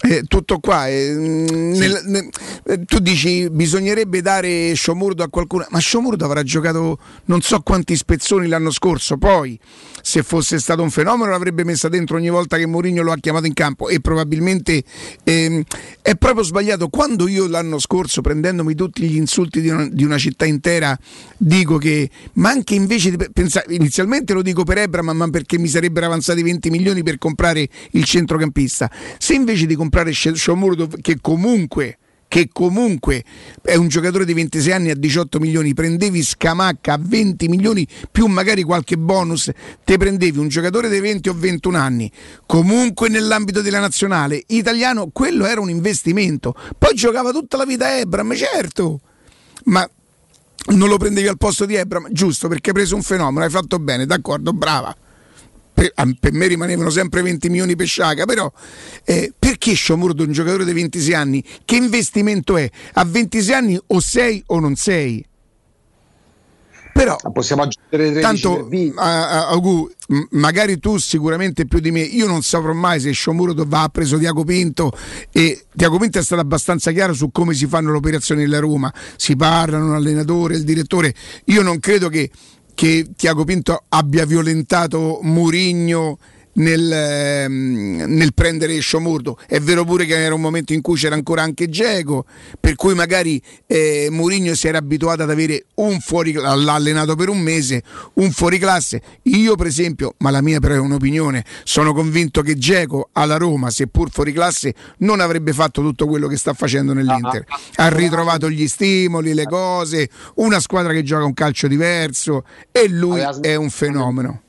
Eh, tutto qua. eh, mm, nel- nel- eh, tu dici bisognerebbe dare Sciomurdo a qualcuno, ma Sciomurdo avrà giocato non so quanti spezzoni l'anno scorso. Poi, se fosse stato un fenomeno, l'avrebbe messa dentro ogni volta che Mourinho lo ha chiamato in campo. E probabilmente ehm, è proprio sbagliato. Quando io l'anno scorso, prendendomi tutti gli insulti di una, di una città intera, dico che, ma anche invece di pensare, inizialmente lo dico per Ebram, ma perché mi sarebbero avanzati 20 milioni per comprare il centrocampista. Se invece di comprare Sciomurdo, che comunque che comunque è un giocatore di 26 anni a 18 milioni, prendevi Scamacca a 20 milioni più magari qualche bonus, te prendevi un giocatore dei 20 o 21 anni, comunque nell'ambito della nazionale. Italiano, quello era un investimento. Poi giocava tutta la vita Ebram, certo, ma non lo prendevi al posto di Ebram, giusto, perché hai preso un fenomeno, hai fatto bene, d'accordo, brava. Per, per me rimanevano sempre 20 milioni per Sciaga, però eh, perché Sciomurdo, un giocatore di 26 anni, che investimento è? A 26 anni o sei o non sei? Però possiamo aggiungere 13 tanto a- a- Agu, m- magari tu sicuramente più di me, io non saprò mai se Sciomurdo va preso Tiago Pinto e Tiago Pinto è stato abbastanza chiaro su come si fanno le operazioni nella Roma, si parlano l'allenatore, il direttore, io non credo che, che Tiago Pinto abbia violentato Murigno nel, ehm, nel prendere Sciomurdo. È vero pure che era un momento in cui c'era ancora anche Geco, per cui magari eh, Mourinho si era abituato ad avere un fuori l'ha allenato per un mese, un fuoriclasse. Io, per esempio, ma la mia però è un'opinione, sono convinto che Geco alla Roma, seppur fuori classe, non avrebbe fatto tutto quello che sta facendo nell'Inter. Ha ritrovato gli stimoli, le cose, una squadra che gioca un calcio diverso e lui è un fenomeno.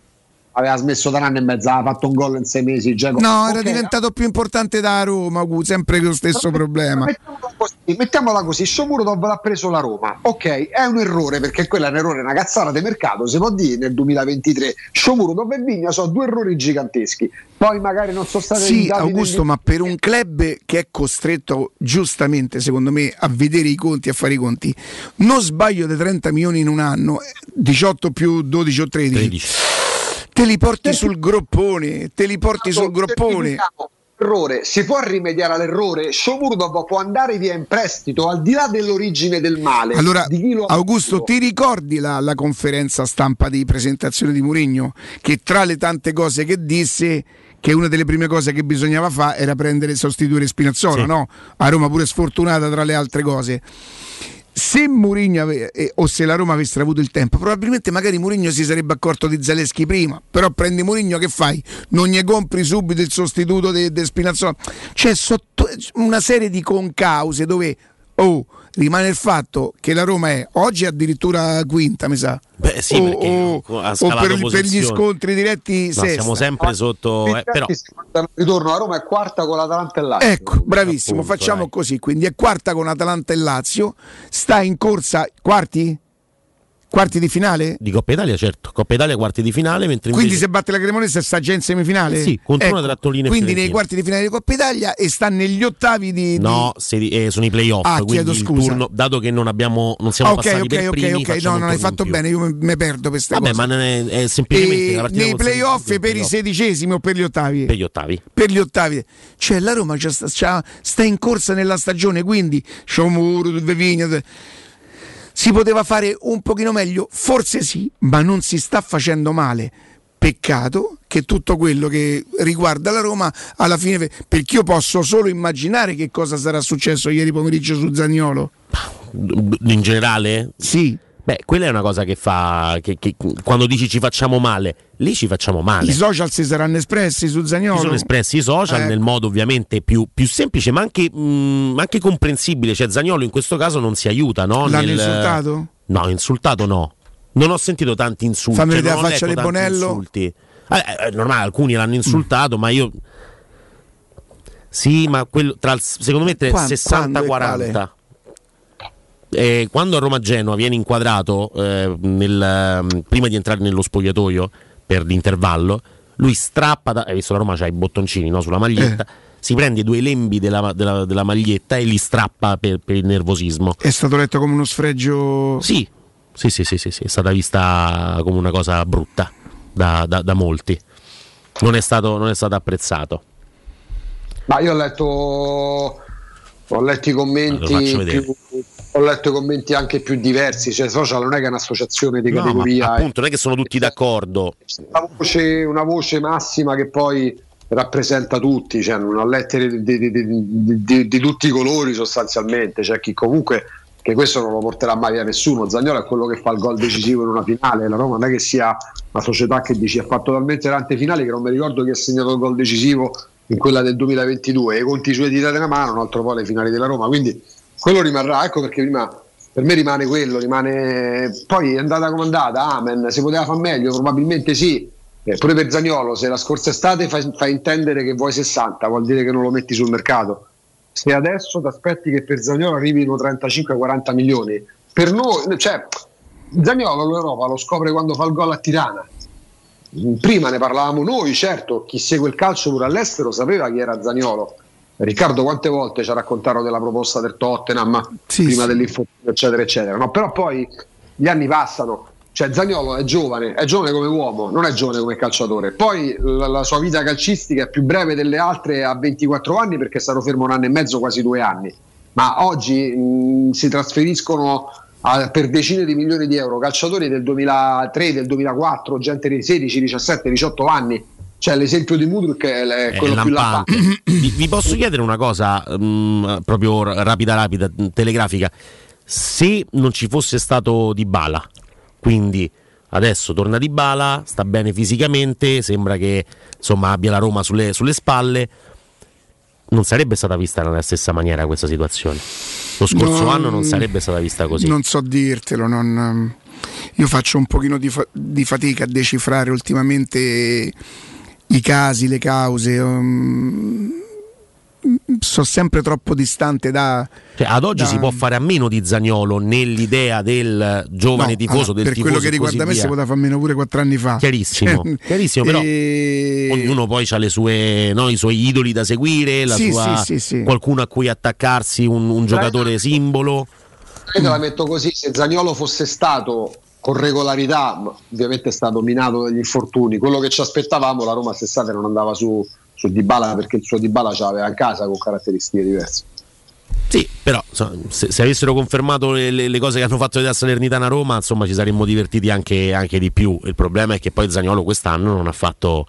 Aveva smesso da un anno e mezzo, aveva fatto un gol in sei mesi. Dzeko. No, era Ok, diventato più importante da Roma, Gu, sempre lo stesso problema. Mettiamola così, mettiamola così, Shomurodov l'ha preso la Roma. Ok, è un errore perché quella è un errore, una cazzata di mercato, si può dire nel 2023. Shomurodov e Vigna sono due errori giganteschi. Poi magari non sono stati Sì, Augusto, ma per un club che è costretto giustamente, secondo me, a vedere i conti, a fare i conti, non sbaglio dei 30 milioni in un anno, eh, 18 più 12 o 13, te li porti sul groppone, te li porti sul groppone. Certifichiamo Errore. Si può rimediare all'errore? Shomurodov può andare via in prestito al di là dell'origine del male. Allora, di chi lo ha Augusto, ti ricordi la, la conferenza stampa di presentazione di Mourinho? Che tra le tante cose che disse, che una delle prime cose che bisognava fare era prendere e sostituire Spinazzola, Sì. no? A Roma pure sfortunata tra le altre cose. Se Mourinho o se la Roma avesse avuto il tempo, probabilmente magari Mourinho si sarebbe accorto di Zaleschi prima. Però prendi Mourinho che fai? Non gli compri subito il sostituto di Spinazzola. C'è sotto una serie di concause dove oh, rimane il fatto che la Roma è oggi addirittura quinta, mi sa. Beh, sì, o, perché o- ha o per, per gli scontri diretti No, sesta. siamo sempre sotto. Eh, però ritorno, la Roma è quarta con l'Atalanta e Lazio. Ecco, bravissimo, Appunto, facciamo dai. così. Quindi è quarta con Atalanta e Lazio, sta in corsa quarti? Quarti di finale? di Coppa Italia, certo. Coppa Italia quarti di finale, mentre Quindi invece se batte la Cremonese sta già in semifinale? Eh sì, contro una Ecco, Trattolina e Quindi nei quarti di finale di Coppa Italia e sta negli ottavi di... di- No, se- eh, sono i playoff. Ah, chiedo scusa. turno, dato che non abbiamo, non siamo Ah, ok, passati ok, per ok, primi, ok, facciamo no, non hai fatto più. bene, io mi perdo per queste Vabbè, cose. ma è, è semplicemente E la partita nei playoff per i playoff. sedicesimi o per gli ottavi? per gli ottavi. per gli ottavi. Cioè la Roma sta, sta in corsa nella stagione, quindi Sciomuro, Vevigna, si poteva fare un pochino meglio? Forse sì, ma non si sta facendo male. Peccato che tutto quello che riguarda la Roma alla fine, perché io posso solo immaginare che cosa sarà successo ieri pomeriggio su Zagnolo. In generale? Sì. Beh, quella è una cosa che fa. Che, che, quando dici ci facciamo male, lì ci facciamo male. I social si saranno espressi su Zagnolo? Si sono espressi i social eh. nel modo ovviamente più, più semplice, ma anche, mm, mh, anche, comprensibile. Cioè, Zagnolo in questo caso non si aiuta, no? L'hanno nel... insultato? No, insultato no. Non ho sentito tanti insulti. Fammi vedere la faccia di Bonello. Insulti. Eh, eh, eh, normale, alcuni l'hanno insultato, mm. ma io. Sì, ma quello tra secondo me 60-40. Eh, quando a Roma Genoa viene inquadrato eh, nel, ehm, prima di entrare nello spogliatoio per l'intervallo, lui strappa, da, hai visto la Roma c'ha i bottoncini no, sulla maglietta, si prende i due lembi della, della- della maglietta e li strappa per, per il nervosismo. È stato letto come uno sfregio. Sì, sì, sì, sì, sì, sì, è stata vista come una cosa brutta da, da- da molti. Non è stato, non è stato apprezzato. Ma io ho letto, ho letto i commenti faccio vedere. più, ho letto i commenti anche più diversi, cioè social non è che è un'associazione di No, categoria, appunto non è che sono tutti d'accordo. una voce, una voce massima che poi rappresenta tutti, cioè non ho lettere di, di- di- di- tutti i colori sostanzialmente, c'è chi comunque che questo non lo porterà mai via nessuno, Zagnolo è quello che fa il gol decisivo in una finale, la Roma non è che sia una società che dici ha fatto talmente tante finali che non mi ricordo chi ha segnato il gol decisivo in quella del 2022 e i conti suoi di una mano, un altro po' le finali della Roma, quindi quello rimarrà, ecco perché prima per me rimane quello, rimane poi è andata come andata, amen, si poteva fare meglio, probabilmente sì, eh, pure per Zagnolo, se la scorsa estate fai, fai intendere che vuoi 60, vuol dire che non lo metti sul mercato. Se adesso ti aspetti che per Zagnolo arrivino 35-40 milioni, per noi, cioè, Zagnolo l'Europa lo scopre quando fa il gol a Tirana. Prima ne parlavamo noi, certo, chi segue il calcio pure all'estero sapeva chi era Zagnolo. Riccardo quante volte ci ha raccontato della proposta del Tottenham prima dell'infortunio, eccetera, eccetera. No, però poi gli anni passano, cioè Zagnolo è giovane, è giovane come uomo, non è giovane come calciatore. Poi la, la sua vita calcistica è più breve delle altre a 24 anni perché è stato fermo un anno e mezzo, quasi due anni. Ma oggi mh, si trasferiscono a- per decine di milioni di euro calciatori del 2003, del 2004, gente di 16, 17, 18 anni. Cioè l'esempio di Mudruk è, è È quello più lampante. vi, vi posso chiedere una cosa mm, proprio rapida, rapida, telegrafica? Se non ci fosse stato Di Bala, quindi adesso torna Di Bala, sta bene fisicamente, sembra che insomma abbia la Roma sulle, sulle spalle. Non sarebbe stata vista nella stessa maniera questa situazione. Lo scorso No, anno non sarebbe stata vista così. Non so dirtelo, non- io faccio un pochino di, fa- di fatica a decifrare ultimamente i casi, le cause. um, sono sempre troppo distante da... Cioè, ad oggi da- si può fare a meno di Zagnolo nell'idea del giovane No, tifoso, allora, del per tifoso quello che riguarda me si poteva fare meno pure quattro anni fa. Chiarissimo, Cioè, chiarissimo, però e- ognuno poi ha le sue, no, i suoi idoli da seguire, la Sì, sua- sì, sì, sì. qualcuno a cui attaccarsi, un, un giocatore simbolo. Io te la metto così, se Zagnolo fosse stato con regolarità, ma ovviamente è stato minato dagli infortuni, quello che ci aspettavamo, la Roma stess'estate non andava su, su Dybala perché il suo Dybala ce l'aveva in casa con caratteristiche diverse. Sì, però se, se avessero confermato le, le- le cose che hanno fatto vedere a Salernitana Roma, insomma, ci saremmo divertiti anche, anche di più. Il problema è che poi Zagnolo quest'anno non ha fatto.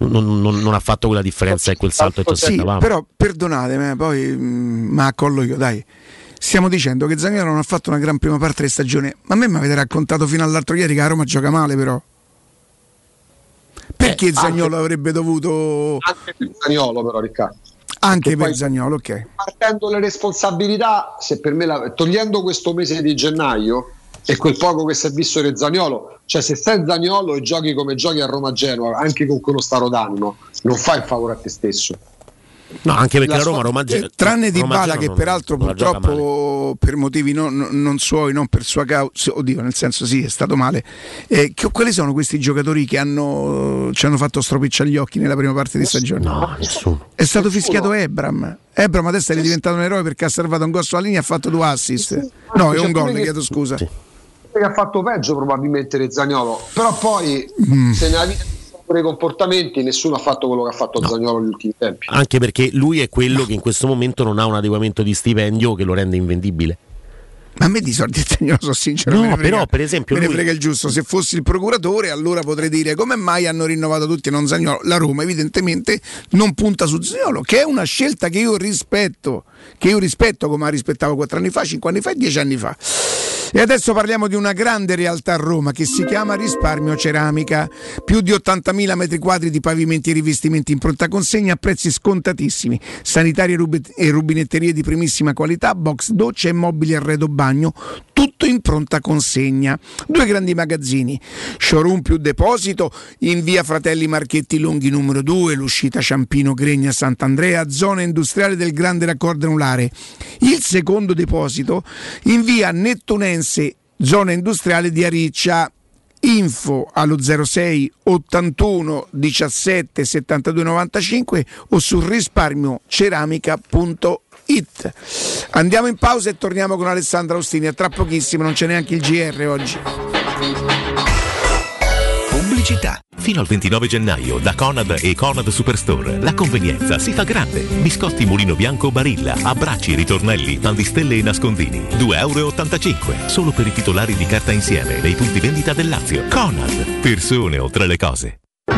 Non, non- non ha fatto quella differenza e quel salto che ci Sì, aspettavamo. però perdonatemi, eh, poi mm, ma accollo io, dai. Stiamo dicendo che Zagnolo non ha fatto una gran prima parte di stagione, ma a me mi avete raccontato fino all'altro ieri che la Roma gioca male però. Perché Zagnolo avrebbe dovuto Anche per Zagnolo però Riccardo. anche Che per poi- Zagnolo, ok. Partendo le responsabilità, se per me la- togliendo questo mese di gennaio e quel poco che si è visto di Zagnolo, cioè se sei Zagnolo e giochi come giochi a Roma Genoa, anche con quello starodanno, non fai il favore a te stesso. No, anche perché La la Roma, Roma Eh, tranne Di Roma Bala che non- peraltro non purtroppo per motivi non, non- suoi, non per sua causa, oddio nel senso sì è stato male, eh, che- quali sono questi giocatori che hanno, ci hanno fatto stropicciare gli occhi nella prima parte di stagione? No, nessuno. È stato fischiato Ebram. Ebram adesso è diventato un eroe perché ha salvato un gol sulla linea e ha fatto due assist. No, è un gol, chiedo scusa. che ha fatto peggio probabilmente di Zagnolo, però poi Mm. se nella vita ci sono pure i comportamenti, nessuno ha fatto quello che ha fatto Zagnolo negli ultimi tempi. Anche perché lui è quello che in questo momento non ha un adeguamento di stipendio che lo rende invendibile. Ma a me di soldi Zagnolo sono sincero. No, frega- però, per esempio, me ne lui- frega il giusto. Se fossi il procuratore, allora potrei dire come mai hanno rinnovato tutti e non Zagnolo. La Roma, evidentemente, non punta su Zagnolo, che è una scelta che io rispetto. Che io rispetto come la rispettavo quattro anni fa, cinque anni fa e dieci anni fa. E adesso parliamo di una grande realtà a Roma che si chiama Risparmio Ceramica. Più di 80.000 metri quadri di pavimenti e rivestimenti in pronta consegna a prezzi scontatissimi. Sanitari e rube- e rubinetterie di primissima qualità, box docce e mobili arredo bagno, tutto in pronta consegna. Due grandi magazzini, showroom più deposito in via Fratelli Marchetti Lunghi numero 2, l'uscita Ciampino Gregna Sant'Andrea, zona industriale del grande raccordo anulare. Il secondo deposito in via Nettunense, zona industriale di Ariccia. Info allo 06 81 17 72 95 o su risparmioceramica.it. Andiamo in pausa e torniamo con Alessandra Ostini. A tra pochissimo, non c'è neanche il GR oggi. Pubblicità. Fino al 29 gennaio da Conad e Conad Superstore. La convenienza si fa grande. Biscotti Mulino Bianco Barilla, abbracci, ritornelli, pan di stelle e nascondini. 2,85 euro. Solo per i titolari di carta insieme nei punti vendita del Lazio. Conad. Persone oltre le cose.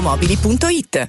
valentinoautomobili.it.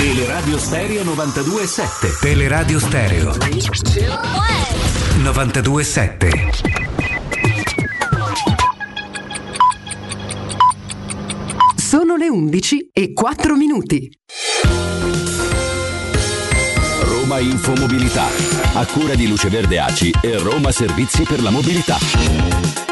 Teleradio Stereo 92.7 Teleradio Stereo 927. Sono le 11 e 4 minuti. Roma Infomobilità. A cura di Luce Verde ACI e Roma Servizi per la Mobilità.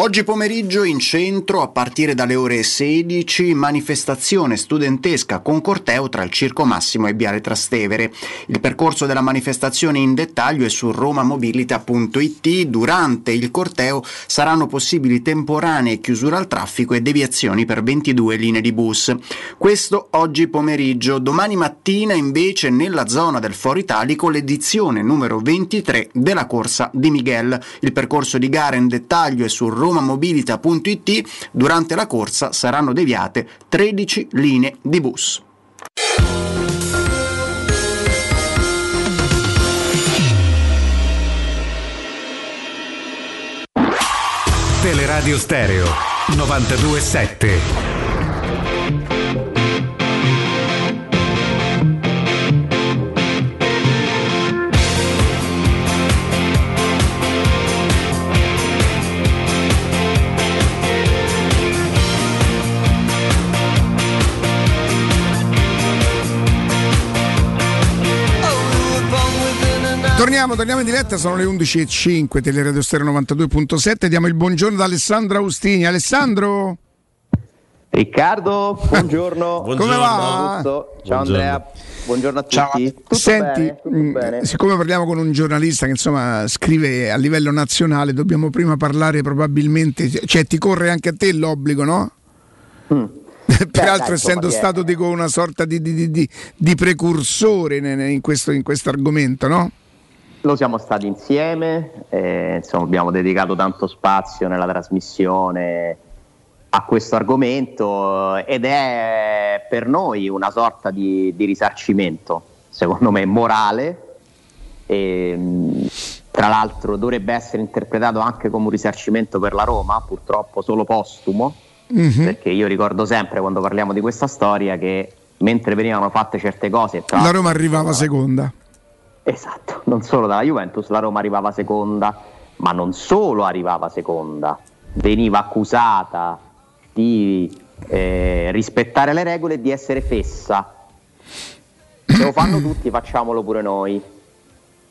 Oggi pomeriggio in centro, a partire dalle ore 16, manifestazione studentesca con corteo tra il Circo Massimo e Viale Trastevere. Il percorso della manifestazione in dettaglio è su romamobilita.it. Durante il corteo saranno possibili temporanee chiusure al traffico e deviazioni per 22 linee di bus. Questo oggi pomeriggio. Domani mattina invece nella zona del Foro Italico l'edizione numero 23 della corsa di Miguel. Il percorso di gara in dettaglio è su romamobilita.it, durante la corsa saranno deviate 13 linee di bus. Teleradio Stereo 927. Torniamo, torniamo in diretta, sono le 11.05, Teleradio Stereo 92.7, diamo il buongiorno ad Alessandro Austini. Alessandro? Riccardo, buongiorno. Come va? Ciao buongiorno. Andrea, buongiorno a tutti. Ciao. Tutto Senti, bene? Tutto mh, bene? siccome parliamo con un giornalista che insomma scrive a livello nazionale, dobbiamo prima parlare probabilmente, cioè ti corre anche a te l'obbligo, no? Peraltro dai, essendo insomma, stato dico, una sorta di, di- di- di- di precursore in, in questo, in questo argomento, no? Lo siamo stati insieme, eh, insomma abbiamo dedicato tanto spazio nella trasmissione a questo argomento ed è per noi una sorta di, di risarcimento, secondo me morale, e, mh, tra l'altro dovrebbe essere interpretato anche come un risarcimento per la Roma, purtroppo solo postumo, Mhm. perché io ricordo sempre quando parliamo di questa storia che mentre venivano fatte certe cose, La Roma arrivava seconda. Esatto, non solo dalla Juventus, la Roma arrivava seconda, ma non solo arrivava seconda, veniva accusata di eh, rispettare le regole e di essere fessa. Se lo fanno tutti, facciamolo pure noi.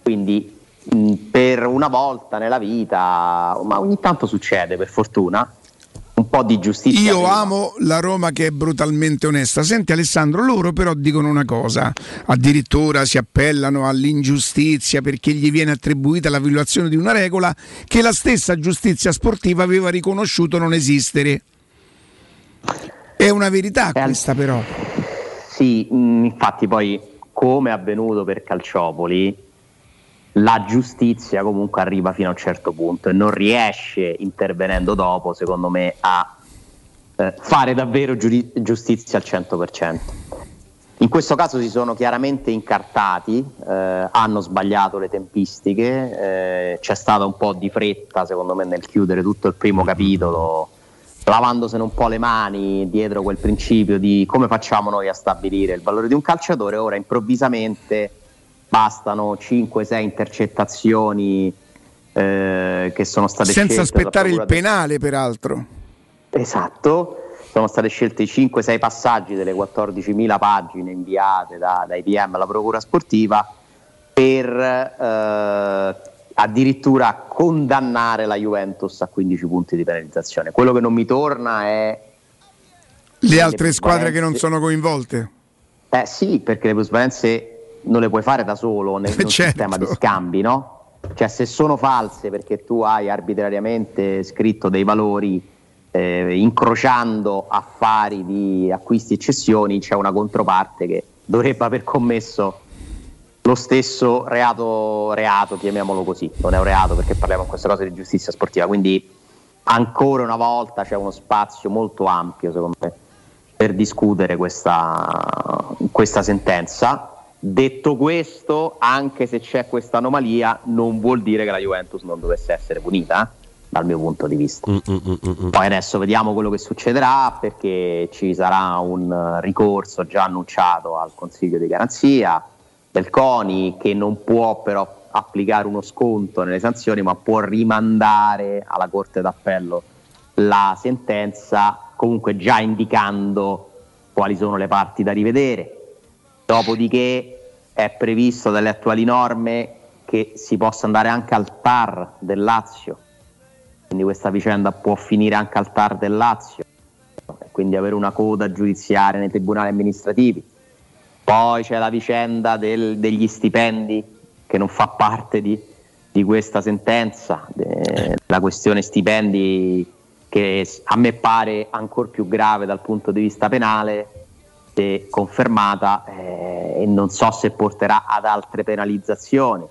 Quindi mh, per una volta nella vita, ma ogni tanto succede per fortuna, un po' di giustizia. Io prima. amo la Roma che è brutalmente onesta. Senti Alessandro, loro però dicono una cosa, addirittura si appellano all'ingiustizia perché gli viene attribuita la violazione di una regola che la stessa giustizia sportiva aveva riconosciuto non esistere. È una verità questa però. Sì, infatti poi come è avvenuto per Calciopoli, la giustizia comunque arriva fino a un certo punto e non riesce intervenendo dopo, secondo me, a eh, fare davvero giuri- giustizia al 100%. In questo caso si sono chiaramente incartati, eh, hanno sbagliato le tempistiche, eh, c'è stata un po' di fretta secondo me nel chiudere tutto il primo capitolo, lavandosene un po' le mani dietro quel principio di come facciamo noi a stabilire il valore di un calciatore, ora improvvisamente bastano 5-6 intercettazioni eh, che sono state Senza aspettare il penale peraltro. Esatto, sono state scelte i 5-6 passaggi delle 14.000 pagine inviate da- dai PM alla Procura Sportiva per eh, addirittura condannare la Juventus a 15 punti di penalizzazione. Quello che non mi torna è... Le altre squadre che non sono coinvolte. Eh sì, perché le plusvalenze non le puoi fare da solo nel, Certo. sistema di scambi, no? Cioè se sono false perché tu hai arbitrariamente scritto dei valori eh, incrociando affari di acquisti e cessioni, c'è una controparte che dovrebbe aver commesso lo stesso reato, reato, chiamiamolo così, non è un reato perché parliamo in questa cosa di giustizia sportiva, quindi ancora una volta c'è uno spazio molto ampio secondo me per discutere questa, questa sentenza. Detto questo, anche se c'è questa anomalia, non vuol dire che la Juventus non dovesse essere punita, eh, dal mio punto di vista. Poi adesso vediamo quello che succederà perché ci sarà un eh, ricorso già annunciato al Consiglio di garanzia del CONI che non può però applicare uno sconto nelle sanzioni ma può rimandare alla Corte d'Appello la sentenza comunque già indicando quali sono le parti da rivedere. Dopodiché è previsto dalle attuali norme che si possa andare anche al TAR del Lazio, quindi questa vicenda può finire anche al TAR del Lazio, quindi avere una coda giudiziaria nei tribunali amministrativi. Poi c'è la vicenda del- degli stipendi che non fa parte di, di questa sentenza, de- la questione stipendi che a me pare ancora più grave dal punto di vista penale se confermata eh, e non so se porterà ad altre penalizzazioni.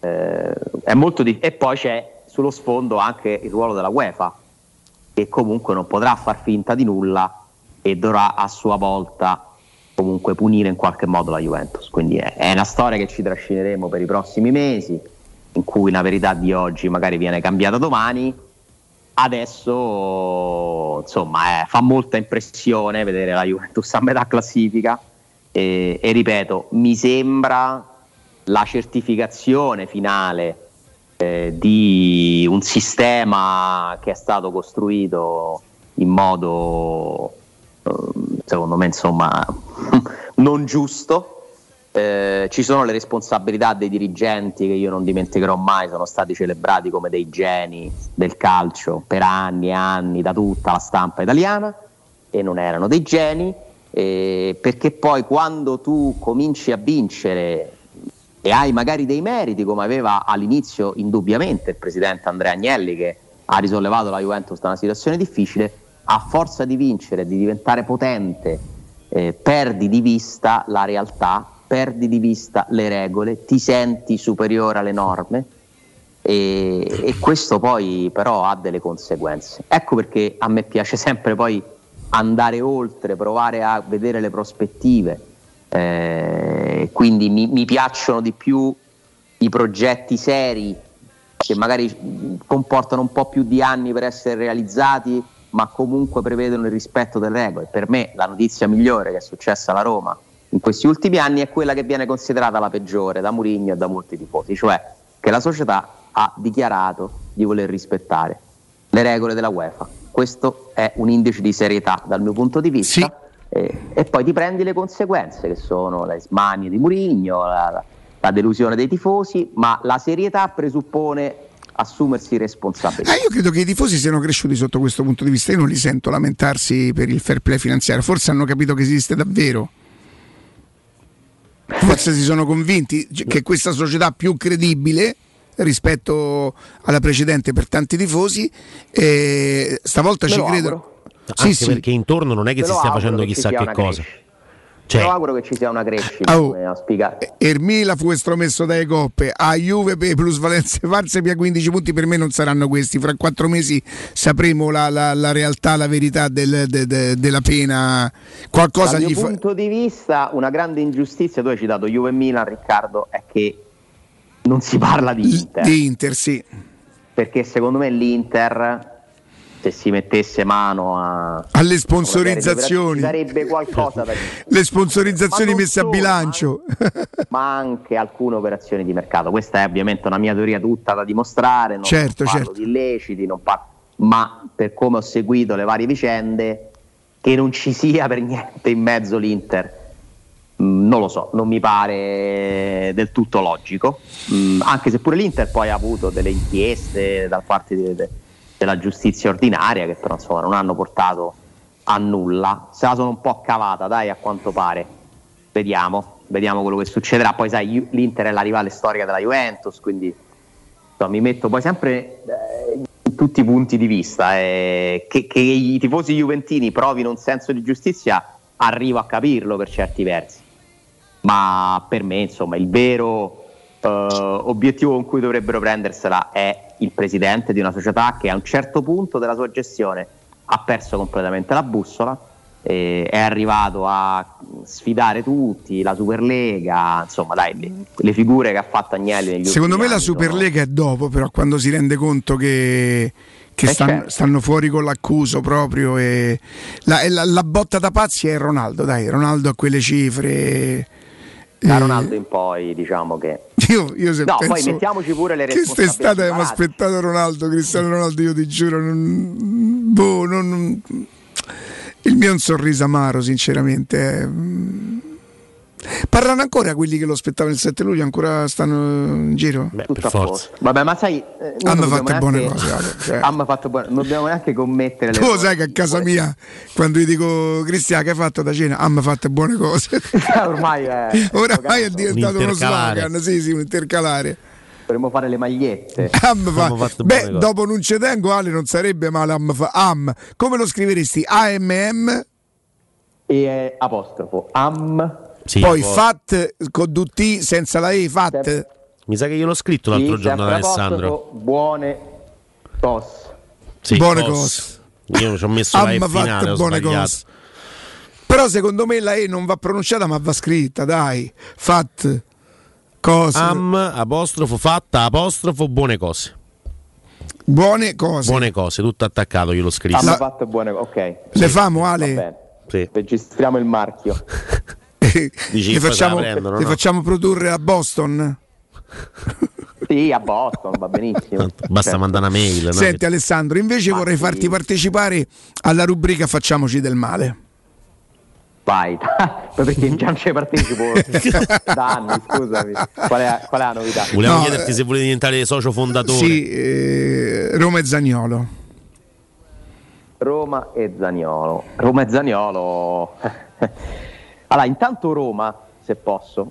Eh, di- e poi c'è sullo sfondo anche il ruolo della UEFA che comunque non potrà far finta di nulla e dovrà a sua volta comunque punire in qualche modo la Juventus. Quindi è, è una storia che ci trascineremo per i prossimi mesi, in cui la verità di oggi magari viene cambiata domani. Adesso insomma eh, fa molta impressione vedere la Juventus a metà classifica. E, e ripeto, mi sembra la certificazione finale eh, di un sistema che è stato costruito in modo eh, secondo me insomma non giusto Eh, ci sono le responsabilità dei dirigenti che io non dimenticherò mai sono stati celebrati come dei geni del calcio per anni e anni da tutta la stampa italiana e non erano dei geni eh, perché poi quando tu cominci a vincere e hai magari dei meriti come aveva all'inizio indubbiamente il presidente Andrea Agnelli che ha risollevato la Juventus da una situazione difficile, a forza di vincere, di diventare potente, eh, perdi di vista la realtà, perdi di vista le regole, ti senti superiore alle norme e, e questo poi però ha delle conseguenze. Ecco perché a me piace sempre poi andare oltre, provare a vedere le prospettive. Eh, quindi mi, mi piacciono di più i progetti seri che magari comportano un po' più di anni per essere realizzati, ma comunque prevedono il rispetto delle regole. Per me la notizia migliore che è successa alla Roma in questi ultimi anni è quella che viene considerata la peggiore da Mourinho e da molti tifosi, cioè che la società ha dichiarato di voler rispettare le regole della UEFA. Questo è un indice di serietà dal mio punto di vista. E, e poi ti prendi le conseguenze che sono le smanie di Mourinho, la, la- la delusione dei tifosi, ma la serietà presuppone assumersi responsabilità. Ah, io credo che i tifosi siano cresciuti sotto questo punto di vista. Io non li sento lamentarsi per il fair play finanziario. Forse hanno capito che esiste davvero. Forse si sono convinti che questa società più credibile rispetto alla precedente per tanti tifosi, e stavolta Me ci lo credono. Anche perché intorno non è che Me si stia facendo che chissà che una cosa. Cioè, Cioè, Io auguro che ci sia una crescita, Oh. Ermila fu estromesso dalle coppe, a Juve per plusvalenze false via 15 punti per me non saranno questi, fra quattro mesi sapremo la, la- la realtà, la verità del- de- de- della pena, qualcosa Dal gli mio fa... punto di vista, una grande ingiustizia, tu hai citato Juve e Milan, Riccardo, è che non si parla di Inter. Di Inter, sì. Perché secondo me l'Inter, se si mettesse mano a... Alle sponsorizzazioni. Ci sarebbe qualcosa da dire. Le sponsorizzazioni messe a solo, bilancio. ma anche alcune operazioni di mercato. Questa è ovviamente una mia teoria tutta da dimostrare, non Certo, parlo certo. di illeciti, non par- ma per come ho seguito le varie vicende, che non ci sia per niente in mezzo l'Inter, mm, non lo so, non mi pare del tutto logico, Mm, anche se pure l'Inter poi ha avuto delle inchieste da parte de- della giustizia ordinaria che però insomma non hanno portato a nulla, se la sono un po' cavata dai a quanto pare, vediamo, vediamo quello che succederà, poi sai l'Inter è la rivale storica della Juventus, quindi insomma, mi metto poi sempre eh, in tutti i punti di vista, eh, che, che i tifosi juventini provino un senso di giustizia arrivo a capirlo per certi versi, ma per me insomma il vero eh, obiettivo con cui dovrebbero prendersela è il presidente di una società che a un certo punto della sua gestione ha perso completamente la bussola, eh, è arrivato a sfidare tutti, la Superlega, insomma dai, le, le figure che ha fatto Agnelli negli Secondo me la anni sono- Superlega è dopo, però quando si rende conto che, che Eh, stan- certo. stanno fuori con l'accuso proprio e la, la- la botta da pazzi è Ronaldo, dai, Ronaldo a quelle cifre. Da eh, Ronaldo in poi diciamo che Io, io se no, penso poi mettiamoci pure le responsabilità. quest'estate abbiamo aspettato Ronaldo, Cristiano Ronaldo, io ti giuro, non, boh, non- non- il mio è un sorriso amaro, sinceramente. Eh. Parlano ancora quelli che lo aspettavano il 7 luglio, ancora stanno in giro? Beh, Tutto per forza. Vabbè, ma sai, eh, noi Hanno non fatto dobbiamo buone neanche- cose, cioè. Hanno fatto buone- non dobbiamo neanche commettere Tu lo sai che a casa mia, quando gli dico Cristian che hai fatto da cena, hanno fatto buone cose. ormai è Oramai è diventato Un uno slogan, sì, sì, un intercalare. Dovremmo fare le magliette. Am fa- Beh, dopo non ci tengo, Ale, non sarebbe male am, fa- am. Come lo scriveresti? AMM? E eh, apostrofo. Am. Poi fat con due T senza la E, fat. Mi sa che io l'ho scritto l'altro Sì, giorno ad Alessandro. Buone cos. Sì, Buone cos. cose. Io ci ho messo la E Am finale, buone cose. Però secondo me la E non va pronunciata ma va scritta, dai. Fat cose. Am, apostrofo, fatta, apostrofo, buone cose. Buone cose. Buone cose, tutto attaccato, io l'ho scritto. Hanno fatto buone cose. Ok. Le famo, Va Ale? Sì. Registriamo il marchio. La facciamo, prendono, le no? facciamo produrre a Boston? Sì, a Boston, va benissimo. Basta Certo. mandare una mail. no? Senti Alessandro, invece vorrei farti partecipare alla rubrica Facciamoci del male. Vai, ma perché già non ci partecipo da anni, scusami. Qual è, qual è la novità? Volevo No, chiederti se volevi diventare socio fondatore. Sì, eh, Roma e Zagnolo. Roma e Zaniolo. Roma e Zaniolo. Allora, intanto Roma, se posso,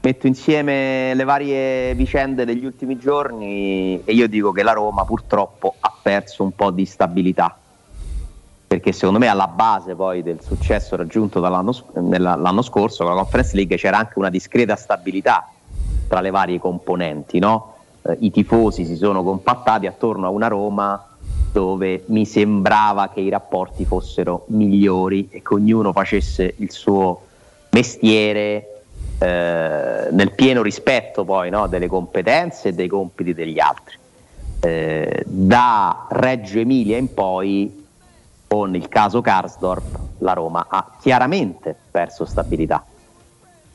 metto insieme le varie vicende degli ultimi giorni e io dico che la Roma purtroppo ha perso un po' di stabilità. Perché secondo me alla base poi del successo raggiunto dall'anno, s- nella- l'anno scorso con la Conference League c'era anche una discreta stabilità tra le varie componenti, no? Eh, I tifosi si sono compattati attorno a una Roma dove mi sembrava che i rapporti fossero migliori e che ognuno facesse il suo mestiere eh, nel pieno rispetto poi no, delle competenze e dei compiti degli altri. Eh, da Reggio Emilia in poi, con il caso Karsdorp, la Roma ha chiaramente perso stabilità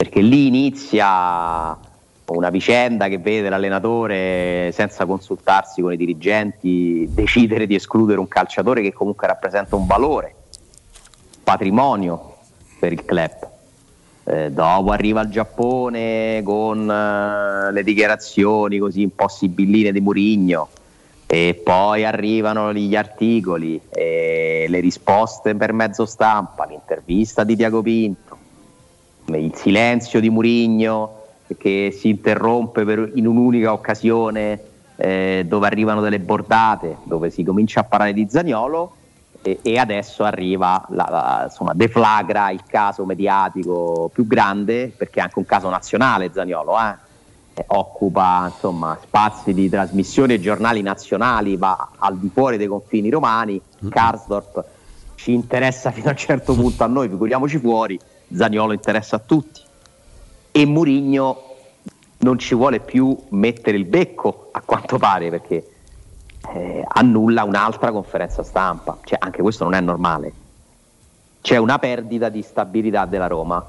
perché lì inizia una vicenda che vede l'allenatore senza consultarsi con i dirigenti decidere di escludere un calciatore che comunque rappresenta un valore, patrimonio per il club. Eh, dopo arriva il Giappone con eh, le dichiarazioni così un po' sibilline di Murigno e poi arrivano gli articoli e le risposte per mezzo stampa, l'intervista di Diago Pinto, il silenzio di Murigno che si interrompe per- in un'unica occasione eh, dove arrivano delle bordate, dove si comincia a parlare di Zagnolo e, e adesso arriva, la, la- insomma, deflagra il caso mediatico più grande perché è anche un caso nazionale Zagnolo, eh? Eh, occupa insomma, spazi di trasmissione e giornali nazionali, va al di fuori dei confini romani, Karsdorp ci interessa fino a un certo punto a noi, figuriamoci fuori, Zaniolo interessa a tutti e Murigno non ci vuole più mettere il becco a quanto pare perché eh, annulla un'altra conferenza stampa, cioè anche questo non è normale. C'è una perdita di stabilità della Roma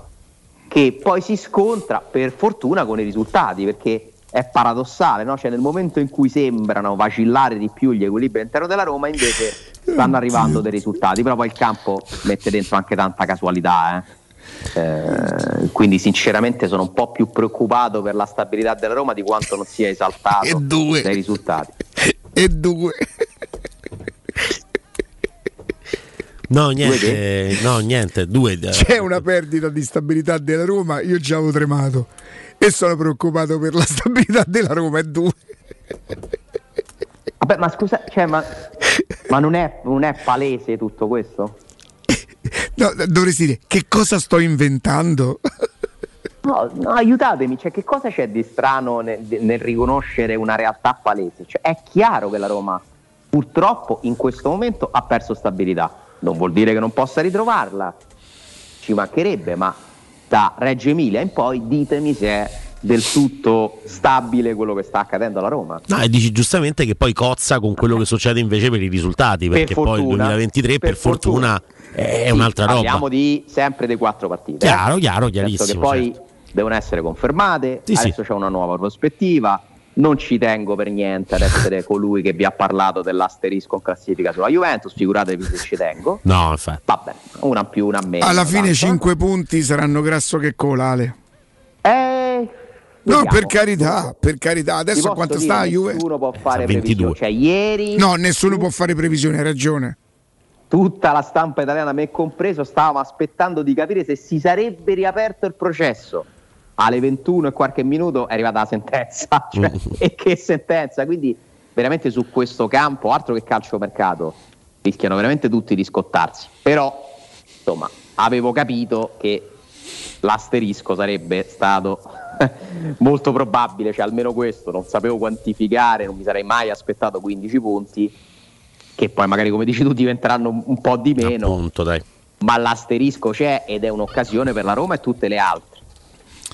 che poi si scontra per fortuna con i risultati perché è paradossale, no? Cioè, nel momento in cui sembrano vacillare di più gli equilibri all'interno della Roma invece stanno arrivando dei risultati, però poi il campo mette dentro anche tanta casualità. eh. Eh, quindi sinceramente sono un po' più preoccupato per la stabilità della Roma di quanto non sia esaltato dai risultati. E due. No, niente, no, niente, due. C'è una perdita di stabilità della Roma, io già avevo tremato e sono preoccupato per la stabilità della Roma e due. Vabbè, ma scusa, cioè, ma, ma non, è, non è palese tutto questo? No, dovresti dire che cosa sto inventando? No, no, aiutatemi, cioè, che cosa c'è di strano nel, nel riconoscere una realtà palese? Cioè, è chiaro che la Roma purtroppo in questo momento ha perso stabilità, non vuol dire che non possa ritrovarla, ci mancherebbe, ma da Reggio Emilia in poi ditemi se è del tutto stabile quello che sta accadendo alla Roma. No, e dici giustamente che poi cozza con quello che succede invece per i risultati, Per perché poi il fortuna, 2023 per, per fortuna, è Sì, un'altra roba. Parliamo di sempre dei quattro partite. Chiaro, chiaro, Certo chiarissimo, che poi certo. devono essere confermate, Sì, sì. adesso c'è una nuova prospettiva, non ci tengo per niente ad essere colui che vi ha parlato dell'asterisco in classifica sulla Juventus, figuratevi se ci tengo. No, infatti. Vabbè, una più, una meno. Alla fine tanto. 5 punti saranno grasso che cola, Ale. Eh, No, per carità, per carità. Adesso quanto sta la Juve? Nessuno può fare 22. previsioni. Cioè, ieri No, nessuno può fare previsioni, hai ragione. tutta la stampa italiana, me compreso, stavamo aspettando di capire se si sarebbe riaperto il processo. Alle 21 e qualche minuto è arrivata la sentenza. Cioè, e che sentenza! Quindi, veramente su questo campo, altro che calciomercato, rischiano veramente tutti di scottarsi. Però, insomma, avevo capito che l'asterisco sarebbe stato molto probabile, cioè almeno questo, non sapevo quantificare, non mi sarei mai aspettato 15 punti, che poi magari come dici tu diventeranno un- po' di meno, Appunto, dai. ma l'asterisco c'è ed è un'occasione per la Roma e tutte le altre.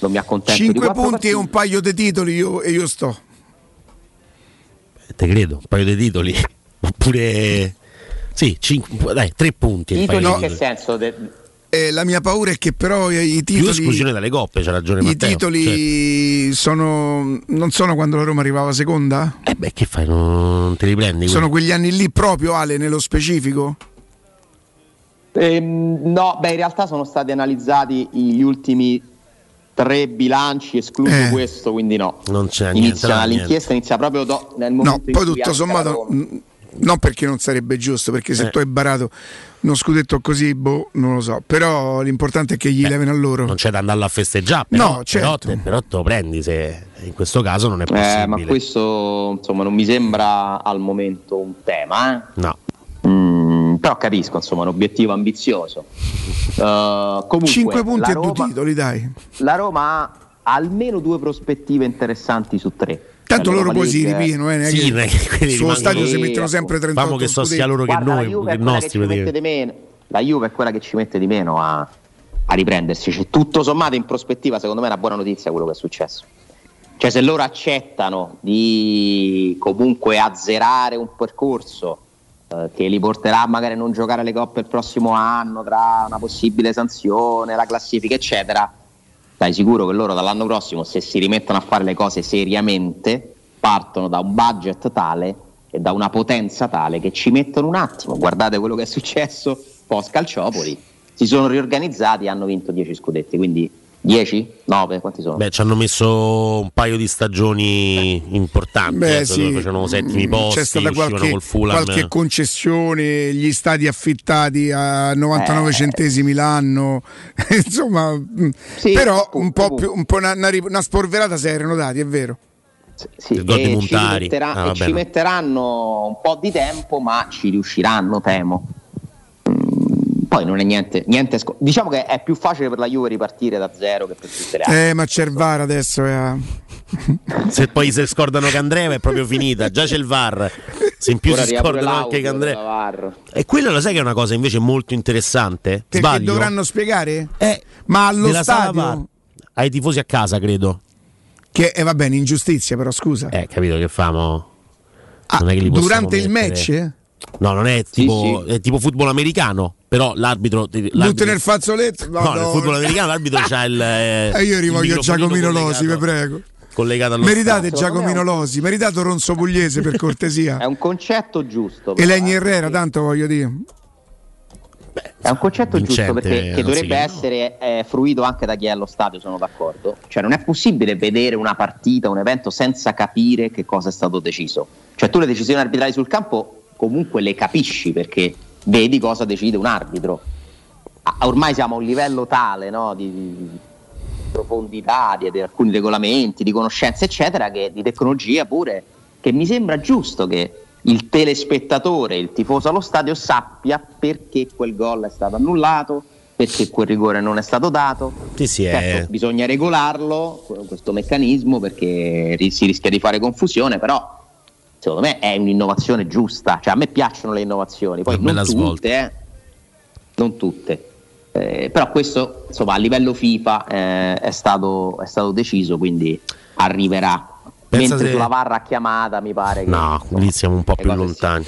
Non mi accontento di 5 quattro punti partite. e un paio di titoli io, e io sto. Te credo, un paio di titoli. Oppure. Sì, cinque, dai, tre punti. un Titoli in che titoli. senso? De- Eh, la mia paura è che però i i Più titoli, esclusione dalle coppe, c'ha ragione i Matteo. titoli sono, non sono quando la Roma arrivava seconda? Eh beh, che fai? Non te li prendi? Sono quelli? quegli anni lì proprio, Ale, nello specifico? Ehm, no, beh, in realtà sono stati analizzati gli ultimi tre bilanci, escluso Eh. questo, quindi no. Non c'è niente. Inizia, niente. l'inchiesta inizia proprio do- nel momento No, in poi tutto sommato, Roma- mh, non perché non sarebbe giusto, perché se Eh. tu hai barato uno scudetto così, boh, non lo so. Però l'importante è che gli levino a loro. Non c'è da andarlo a festeggiare, però, No, certo. però, te, però te lo prendi se in questo caso non è Eh, ma possibile. questo insomma non mi sembra al momento un tema, eh. No. Mm, però capisco, insomma, un obiettivo ambizioso. Uh, comunque, 5 punti la e due Roma, titoli, dai. la Roma ha almeno due prospettive interessanti su tre. Tanto loro poi si League- ripieno, eh, Sì, che che quelli sullo stadio si mettono sempre 38 Famo che so sia loro che Guarda, noi, la Juve che è quella che nostri. ci mette praticamente. di meno. La Juve è quella che ci mette di meno a, a riprendersi. Cioè, tutto sommato, in prospettiva, secondo me è una buona notizia quello che è successo. Cioè, se loro accettano di comunque azzerare un percorso eh, che li porterà magari a non giocare le coppe il prossimo anno, tra una possibile sanzione, la classifica, eccetera, dai sicuro che loro dall'anno prossimo, se si rimettono a fare le cose seriamente, partono da un budget tale e da una potenza tale che ci mettono un attimo. Guardate quello che è successo post Calciopoli. Si sono riorganizzati e hanno vinto 10 scudetti, quindi 10? 9? Quanti sono? Beh, ci hanno messo un paio di stagioni importanti. Beh, eh, sì. Facevano settimi posti, C'è stata qualche, qualche concessione, gli stadi affittati a 99 Eh. centesimi l'anno, insomma, mh, Sì, però appunto, un po', appunto. più, un po' una, una sporverata se erano dati, è vero. Sì, e ci, rimetterà- Ah, e ci no. metteranno un po' di tempo, ma ci riusciranno, temo. Poi non è niente, niente sco- diciamo che è più facile per la Juve ripartire da zero che per tutte le altre. Eh, ma c'è il VAR adesso. eh. Se poi si scordano Candreva è proprio finita. Già c'è il VAR. Se in più Ora si scordano anche Candreva. della VAR. E quello lo sai che è una cosa invece molto interessante? Perché Sbaglio? dovranno spiegare? Eh, ma allo stadio, VAR. Ai tifosi a casa, credo. che eh, va bene, ingiustizia, però scusa. Eh, capito che famo? Ah, non è che li possiamo durante il mettere- match? No, non è tipo, è tipo football americano. Però l'arbitro. Butti l'arbitro- nel fazzoletto? No, nel Madonna. football americano l'arbitro c'ha il. eh, E io rivoglio Giacomino Losi, vi prego. Collegato allo Meritate stadio. Giacomino Losi, meritate Ronzo Pugliese per cortesia. È un concetto giusto. però, Eleni eh, Herrera, tanto voglio dire. È un concetto giusto perché che anziché dovrebbe no. essere eh, fruito anche da chi è allo stadio, sono d'accordo. Cioè non è possibile vedere una partita, un evento senza capire che cosa è stato deciso. Cioè tu le decisioni arbitrali sul campo comunque le capisci perché vedi cosa decide un arbitro. Ormai siamo a un livello tale no, di, di profondità di, di alcuni regolamenti, di conoscenze eccetera, che, di tecnologia pure, che mi sembra giusto che il telespettatore, il tifoso allo stadio sappia perché quel gol è stato annullato, perché quel rigore non è stato dato. Sì, sì, è- Certo, bisogna regolarlo, questo meccanismo, perché si rischia di fare confusione, però secondo me è un'innovazione giusta. Cioè, a me piacciono le innovazioni, poi non tutte, eh. non tutte. Eh, però questo insomma a livello FIFA eh, è, stato, è stato deciso, quindi arriverà. Pensa Mentre se- sulla VAR a chiamata mi pare che No, lì siamo un po' più lontani.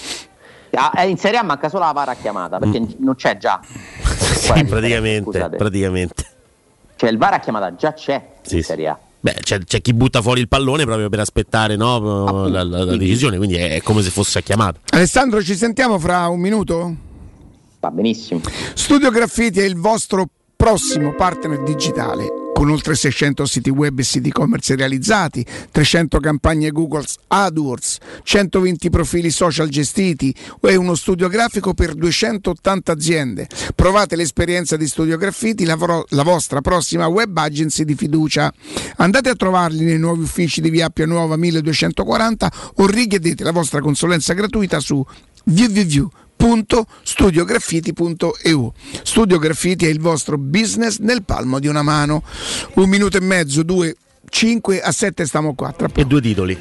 Ah, eh, in Serie A manca solo la VAR chiamata perché Mm. non c'è già. Sì, praticamente, praticamente. Cioè il VAR a chiamata già c'è Sì, in sì. Serie A. Beh, c'è, c'è chi butta fuori il pallone proprio per aspettare no, la, la- la decisione, quindi è come se fosse chiamata. Alessandro, ci sentiamo fra un minuto? Va benissimo. Studio Graffiti è il vostro prossimo partner digitale. Con oltre 600 siti web e siti e-commerce realizzati, 300 campagne Google AdWords, 120 profili social gestiti e uno studio grafico per 280 aziende. Provate l'esperienza di Studio Graffiti, la, vo- la vostra prossima web agency di fiducia. Andate a trovarli nei nuovi uffici di Via Appia Nuova 1240 o richiedete la vostra consulenza gratuita su www.studiograffiti.eu. Studio Graffiti è il vostro business nel palmo di una mano. Un minuto e mezzo, due, cinque a sette stiamo qua. Tra E due titoli.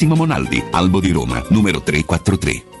Monaldi, Albo di Roma, numero 343.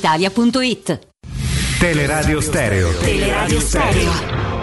brispalitalia.it. Teleradio Stereo. Teleradio Stereo.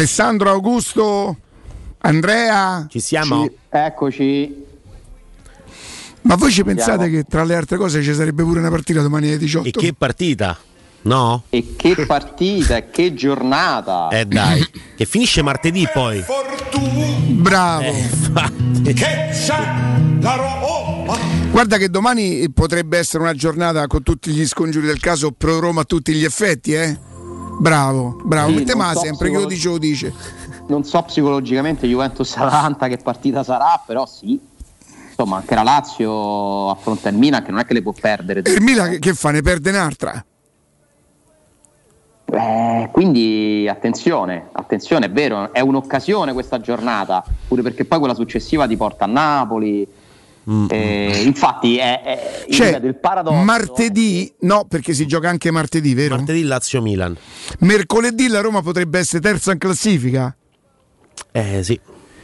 Alessandro, Augusto, Andrea. Ci siamo? Ci- eccoci. Ma voi ci Siamo. pensate che tra le altre cose ci sarebbe pure una partita domani alle 18? E che partita? No? E che partita, e che giornata. Eh dai, che finisce martedì poi. Bravo. Eh, infatti. Guarda che domani potrebbe essere una giornata con tutti gli scongiuri del caso pro Roma a tutti gli effetti, eh? Bravo, bravo. Sì, non so sempre che lo psicolo- dice o dice. Non so psicologicamente Juventus-Atalanta che partita sarà, però sì. Insomma, anche la Lazio affronta il Milan che non è che le può perdere. Il Milan che, che fa? Ne perde un'altra? Eh, quindi attenzione, attenzione, è vero, è un'occasione questa giornata, pure perché poi quella successiva ti porta a Napoli. Eh, infatti è, è il Cioè, del paradosso. martedì, no, perché si gioca anche martedì, vero? Martedì Lazio-Milan. Mercoledì la Roma potrebbe essere terza in classifica. Eh sì.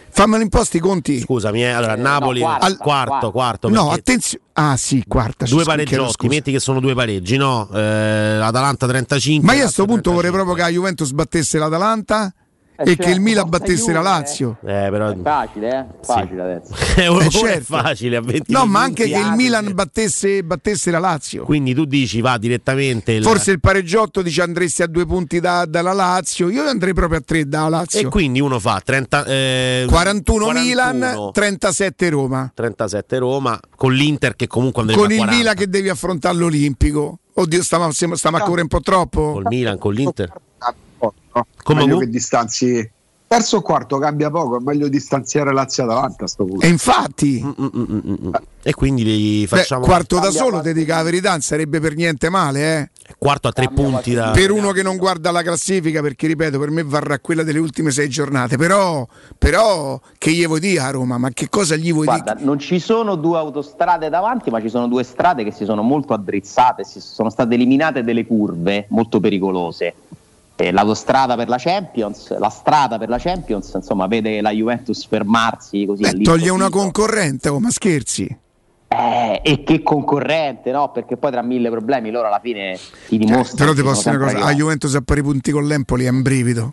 Fammelo in posti i conti. Scusami, eh, allora Napoli quarta, al quarto, quarto. No, perché attenzione. Ah, sì, quarta. Due scusa. metti che sono due pareggi, no? Eh, L'Atalanta 35. Ma io a questo Lazio punto vorrei 35. proprio che la Juventus battesse l'Atalanta Eh, e che certo, il Milan forza battesse la Lazio. Eh, però... È facile, eh? Facile adesso. Eh, ora Eh, è certo. facile a 20 No, ma anche che il Milan battesse, battesse la Lazio. Quindi tu dici va direttamente il... Forse il pareggiotto dice andresti a due punti da- dalla Lazio. Io andrei proprio a tre dalla Lazio. E quindi uno fa 30, eh, 41, 41, Milan, 37 Roma. 37 Roma con l'Inter che comunque andrebbe Con a il 40. Milan che devi affrontare l'Olimpico. Oddio, stiamo, stiamo a correre un po' troppo. Col Milan, con l'Inter. Come meglio che distanzi terzo o quarto cambia poco, è meglio distanziare Lazio Atalanta a sto punto. E infatti, E quindi li beh, facciamo quarto da solo, ti dica la verità, non sarebbe per niente male, eh. quarto a tre punti da... Per uno che non guarda la classifica, perché ripeto, per me varrà quella delle ultime sei giornate. Però, però che gli vuoi dire a Roma? Ma che cosa gli vuoi dire? Guarda, non ci sono due autostrade davanti, ma ci sono due strade che si sono molto addrizzate, si sono state eliminate delle curve molto pericolose. Eh, l'autostrada per la Champions, la strada per la Champions, insomma, vede la Juventus fermarsi così Beh, toglie una concorrente, oh, ma scherzi? Eh, e che concorrente, no? Perché poi tra mille problemi loro alla fine ti dimostrano. Però ti posso dire una cosa: a. Juventus a pari punti con l'Empoli è un brivido.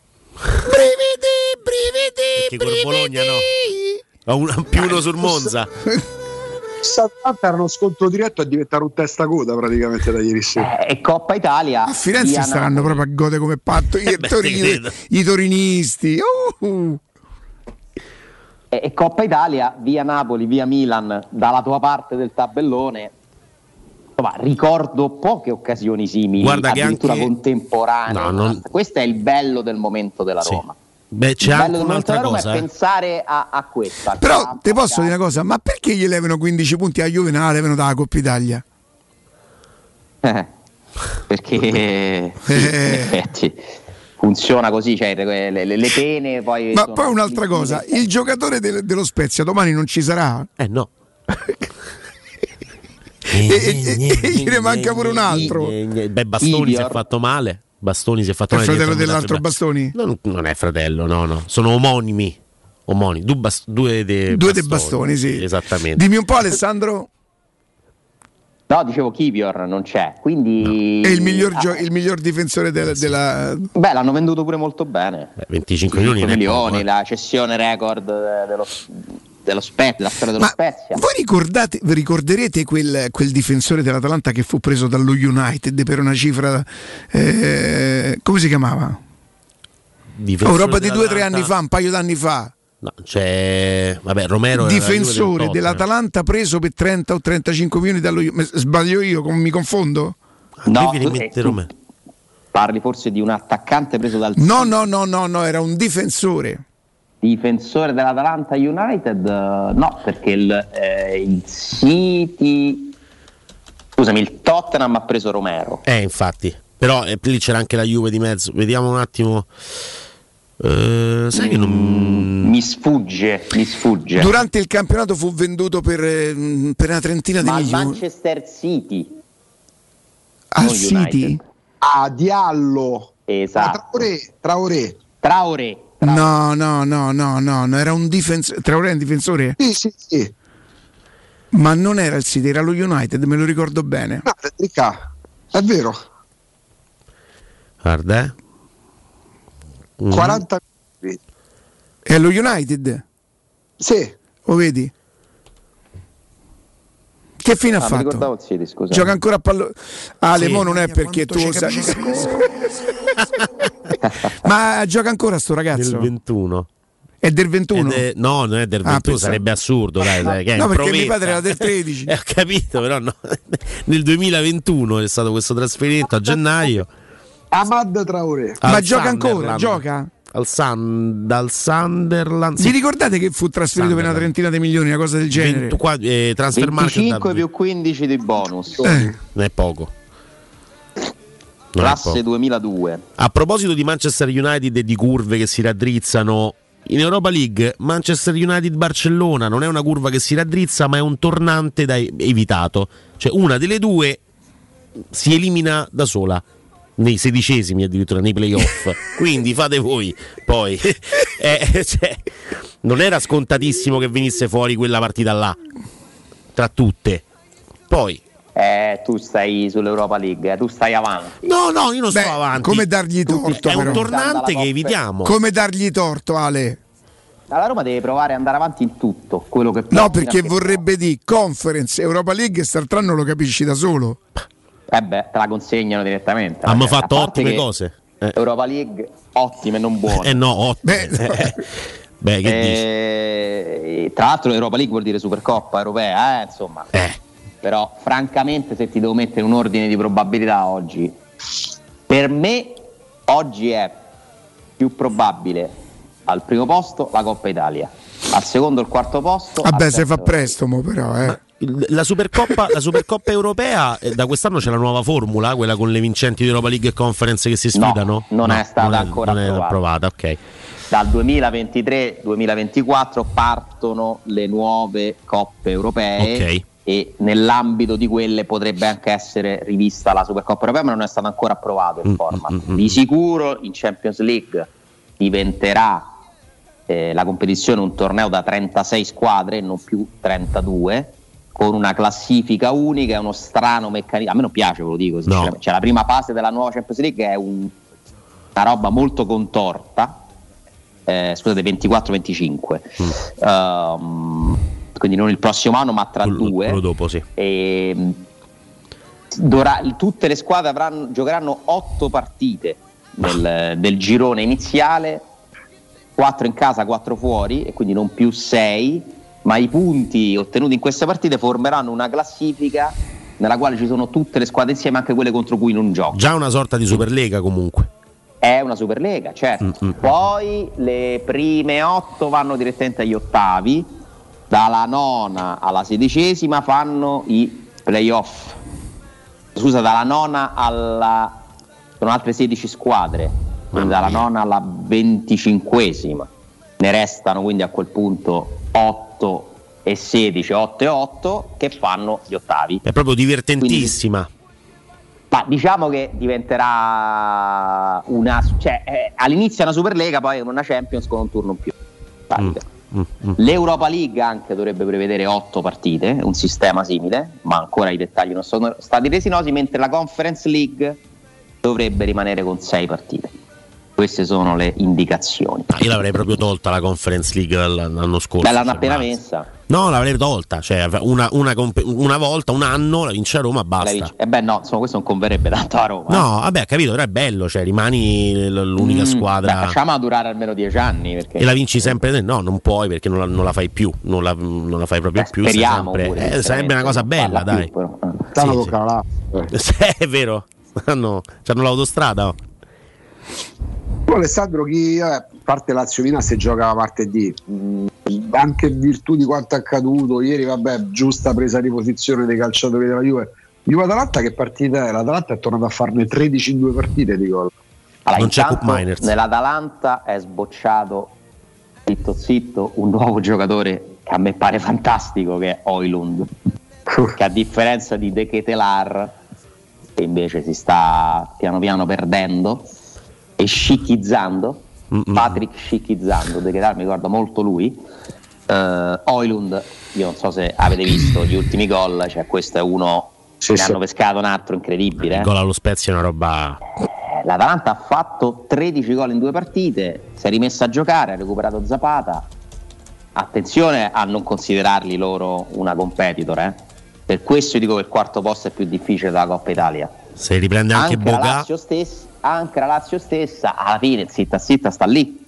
Perché con Bologna no. Ha un- più uno sul Monza. Atalanta era uno scontro diretto a diventare un testa coda praticamente da ieri sera. Eh, e Coppa Italia. A Firenze via staranno proprio a gode come patto. I, Eh beh, tori- te credo. i torinisti. Uh. E, e Coppa Italia, via Napoli, via Milan, dalla tua parte del tabellone. Insomma, ricordo poche occasioni simili, Guarda che addirittura anche- contemporanee. No, non- Questo è il bello del momento della Sì. Roma. Beh, c'è anche un'altra cosa. è eh. pensare a, a questa. Però ti posso dire una cosa: ma perché gli levano 15 punti a Juve e non la levano dalla Coppa Italia? Eh, perché sì, in effetti funziona così, cioè le, le- le pene poi... Ma poi un'altra cosa: il giocatore del- dello Spezia domani non ci sarà? Eh no. e, e- e- e gliene manca pure un altro. Eh, eh, Beh, Bastoni si è Idior. fatto male. Bastoni si è fatto È il male. fratello dell'altro Bastoni. Bastoni? Non, non è fratello, no, no. Sono omonimi. Omonimi. Due, bas- due dei Due dei bastoni, sì. Esattamente. Dimmi un po', Alessandro. No, dicevo Kivior non c'è, quindi... È il miglior, Ah, gio- il miglior difensore del- della. Beh, l'hanno venduto pure molto bene. 25 milioni, non è milioni, eh. la cessione record eh, dello, dello Spezia, della storia dello Ma Spezia. Voi ricordate, vi ricorderete quel, quel difensore dell'Atalanta che fu preso dallo United per una cifra. eh, come si chiamava? Difensore Oh, roba di due o tre anni fa, un paio d'anni fa. No, c'è. Vabbè, Romero. Difensore dell'Atalanta preso per 30 o 35 milioni dallo United. Sbaglio io, mi confondo? No, Romero. Parli forse di un attaccante preso dal No, no, no, no, no, era un difensore. Difensore dell'Atalanta United? No, perché il, eh, il City. Scusami, il Tottenham ha preso Romero. Eh, infatti. Però eh, lì c'era anche la Juve di mezzo. Vediamo un attimo. Eh, sai che non. Mi sfugge, mi sfugge. Durante il campionato fu venduto per, eh, per una trentina di Ma al milioni. Manchester City. Al City? United. Ah, Diallo. Esatto. Traoré, Traoré. Traoré. No, no, no, no, no, no, era un difensore. Traoré è un difensore? Sì, sì, sì. Ma non era il City, era lo United, me lo ricordo bene. No, Ricca, è vero. Guarda, eh. Mm. 40 È lo United? Sì. Lo vedi? Che fine ha Ah, mi fatto? ricordavo il City, scusa. Gioca ancora a pallone. Ah, Sì. Le Mo non è perché tu lo sai. Ma gioca ancora sto Del ragazzo? 21. È del 21? Ed è- no, non è del Ah, 21, pensavo- sarebbe assurdo, dai, dai, che No, perché mio padre era del 13. Eh, ho capito, però no. Nel 2021 è stato questo trasferimento a gennaio. Ahmad Traoré. Ma gioca ancora? Gioca? Al Sun, dal Sunderland. Vi ricordate che fu trasferito per una trentina di milioni, una cosa del genere? 20 qua- eh, transfer market 25 da- più 15 di bonus. Eh. non è poco. Classe poco. 2002. A proposito di Manchester United e di curve che si raddrizzano, in Europa League Manchester United-Barcellona non è una curva che si raddrizza, ma è un tornante da evitato. Cioè una delle due si elimina da sola. Nei sedicesimi addirittura nei playoff. Quindi fate voi. Poi Eh, cioè, non era scontatissimo che venisse fuori quella partita là. Tra tutte. Poi Eh, tu stai sull'Europa League, eh, tu stai avanti. No, no, io non Beh, sto avanti. come dargli torto, È un tornante che evitiamo. Come dargli torto, Ale? La Roma deve provare ad andare avanti in tutto quello che può. No, perché vorrebbe dire Conference, Europa League e Startran lo capisci da solo. Eh beh, te la consegnano direttamente. Abbiamo Cioè, a fatto ottime cose. Eh. Europa League ottime, non buone. Eh no, ottime. Beh, Eh, Beh, che dici? Eh, tra l'altro l'Europa League vuol dire Supercoppa europea, eh, insomma. Eh. Però francamente se ti devo mettere un ordine di probabilità oggi, per me oggi è più probabile al primo posto la Coppa Italia, al secondo il quarto posto. Vabbè, se fa presto, mo però, eh. La Supercoppa, la Supercoppa europea, eh, da quest'anno c'è la nuova formula, quella con le vincenti di Europa League e Conference che si sfidano? non è stata ancora non è approvata. approvata, ok. Dal 2023-2024 partono le nuove coppe europee Ok. E nell'ambito di quelle potrebbe anche essere rivista la Supercoppa europea, ma non è stato ancora approvato il Mm, format. mm, mm, Di sicuro in Champions League diventerà eh, la competizione un torneo da 36 squadre, non più 32, con una classifica unica e uno strano meccanismo. A me non piace, ve lo dico. sinceramente. Cioè, la prima fase della nuova Champions League è un- una roba molto contorta. Eh, scusate, 24-25. Ehm, quindi non il prossimo anno, ma tra due. Quello dopo, sì. E, mh, dovrà- tutte le squadre avranno- giocheranno otto partite nel, del girone iniziale, quattro in casa, quattro fuori, e quindi non più sei, ma i punti ottenuti in queste partite formeranno una classifica nella quale ci sono tutte le squadre insieme, anche quelle contro cui non gioca. Già una sorta di Superlega comunque. È una Superlega, certo. Mm, mm. Poi le prime otto vanno direttamente agli ottavi, dalla nona alla sedicesima fanno i playoff. Scusa, dalla nona alla... sono altre 16 squadre, quindi dalla nona alla venticinquesima. Ne restano quindi a quel punto 8 e 16, 8 e 8 che fanno gli ottavi. È proprio divertentissima. Ma diciamo che diventerà una. cioè eh, all'inizio è una Superlega, poi una Champions con un turno in più. Pratica. Mm. L'Europa League anche dovrebbe prevedere otto partite, un sistema simile, ma ancora i dettagli non sono stati resi noti, mentre la Conference League dovrebbe rimanere con sei partite. Queste sono le indicazioni. Ah, io l'avrei proprio tolta la Conference League l'anno scorso. Beh, l'hanno appena messa. No, l'avrei tolta. Cioè, una, una una volta, un anno, la vince a Roma, basta. vince- Eh beh, no, insomma, questo non converrebbe tanto a Roma. No, vabbè, capito, però è bello, cioè rimani l'unica Mm, squadra. beh, facciamola durare almeno dieci anni. Perché... E la vinci sempre? No, non puoi perché non la, non la fai più, non la, non la fai proprio più. sei speriamo sempre- pure, eh, sarebbe una cosa bella, dai. più, però. Stanno Sì, toccano là. Sì, è vero. Hanno, c'hanno l'autostrada. oh. Poi Alessandro, chi a parte Lazio Mina se gioca martedì, mh, anche in virtù di quanto è accaduto ieri, vabbè, giusta presa di posizione dei calciatori della Juve. Juve Atalanta che partita è? L'Atalanta è tornata a farne 13 in due partite di gol. Allora, Non c'è Cup Miners. Nell'Atalanta è sbocciato zitto zitto un nuovo giocatore che a me pare fantastico che è Oilund che a differenza di De Ketelar che invece si sta piano piano perdendo e scicchizzando Patrick scicchizzando De Ketelar mi ricorda molto lui Eh, Oilund io non so se avete visto gli ultimi gol cioè questo è uno ne sì. hanno pescato un altro incredibile Il gol allo Spezia è una roba. Eh, L'Atalanta ha fatto 13 gol in due partite, si è rimessa a giocare, ha recuperato Zapata. Attenzione a non considerarli loro una competitor, eh. per questo io dico che il quarto posto è più difficile della Coppa Italia. Se riprende anche, Anche la, Boga, Lazio stessa, anche la Lazio stessa, alla fine, zitta zitta, sta lì.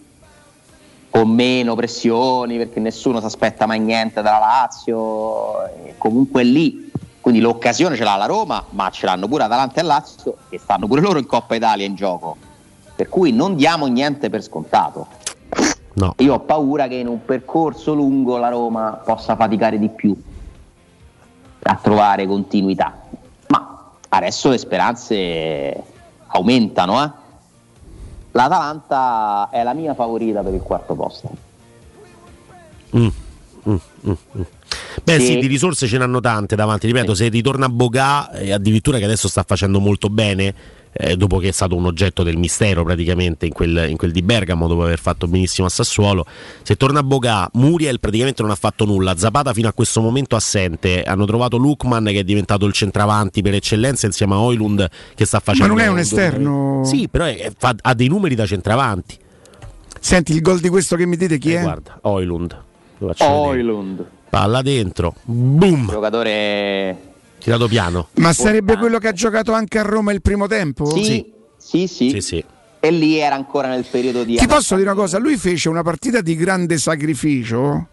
Con meno pressioni, perché nessuno si aspetta mai niente dalla Lazio, e comunque è lì. Quindi l'occasione ce l'ha la Roma, ma ce l'hanno pure Atalanta e Lazio, che stanno pure loro in Coppa Italia in gioco. Per cui non diamo niente per scontato. No. Io ho paura che in un percorso lungo la Roma possa faticare di più a trovare continuità. Ma adesso le speranze aumentano. eh. L'Atalanta è la mia favorita per il quarto posto. Mm, mm, mm, mm. Beh sì. Sì. di risorse ce n'hanno tante davanti, ripeto, se ritorna Boga e addirittura che adesso sta facendo molto bene, eh, dopo che è stato un oggetto del mistero praticamente in quel, in quel di Bergamo, dopo aver fatto benissimo a Sassuolo, se torna Boga, Muriel praticamente non ha fatto nulla, Zapata fino a questo momento assente, hanno trovato Lukman che è diventato il centravanti per eccellenza insieme a Oilund che sta Ma facendo... non è un esterno. Sì, però è- fa- ha dei numeri da centravanti. Senti il gol di questo che mi dite chi Eh, è? Guarda, Oilund. Oilund, Palla dentro, boom, giocatore tirato piano. Ma sarebbe quello che ha giocato anche a Roma il primo tempo? Sì, sì, sì. Sì, sì. E lì era ancora nel periodo di Ti posso dire una cosa? Lui fece una partita di grande sacrificio.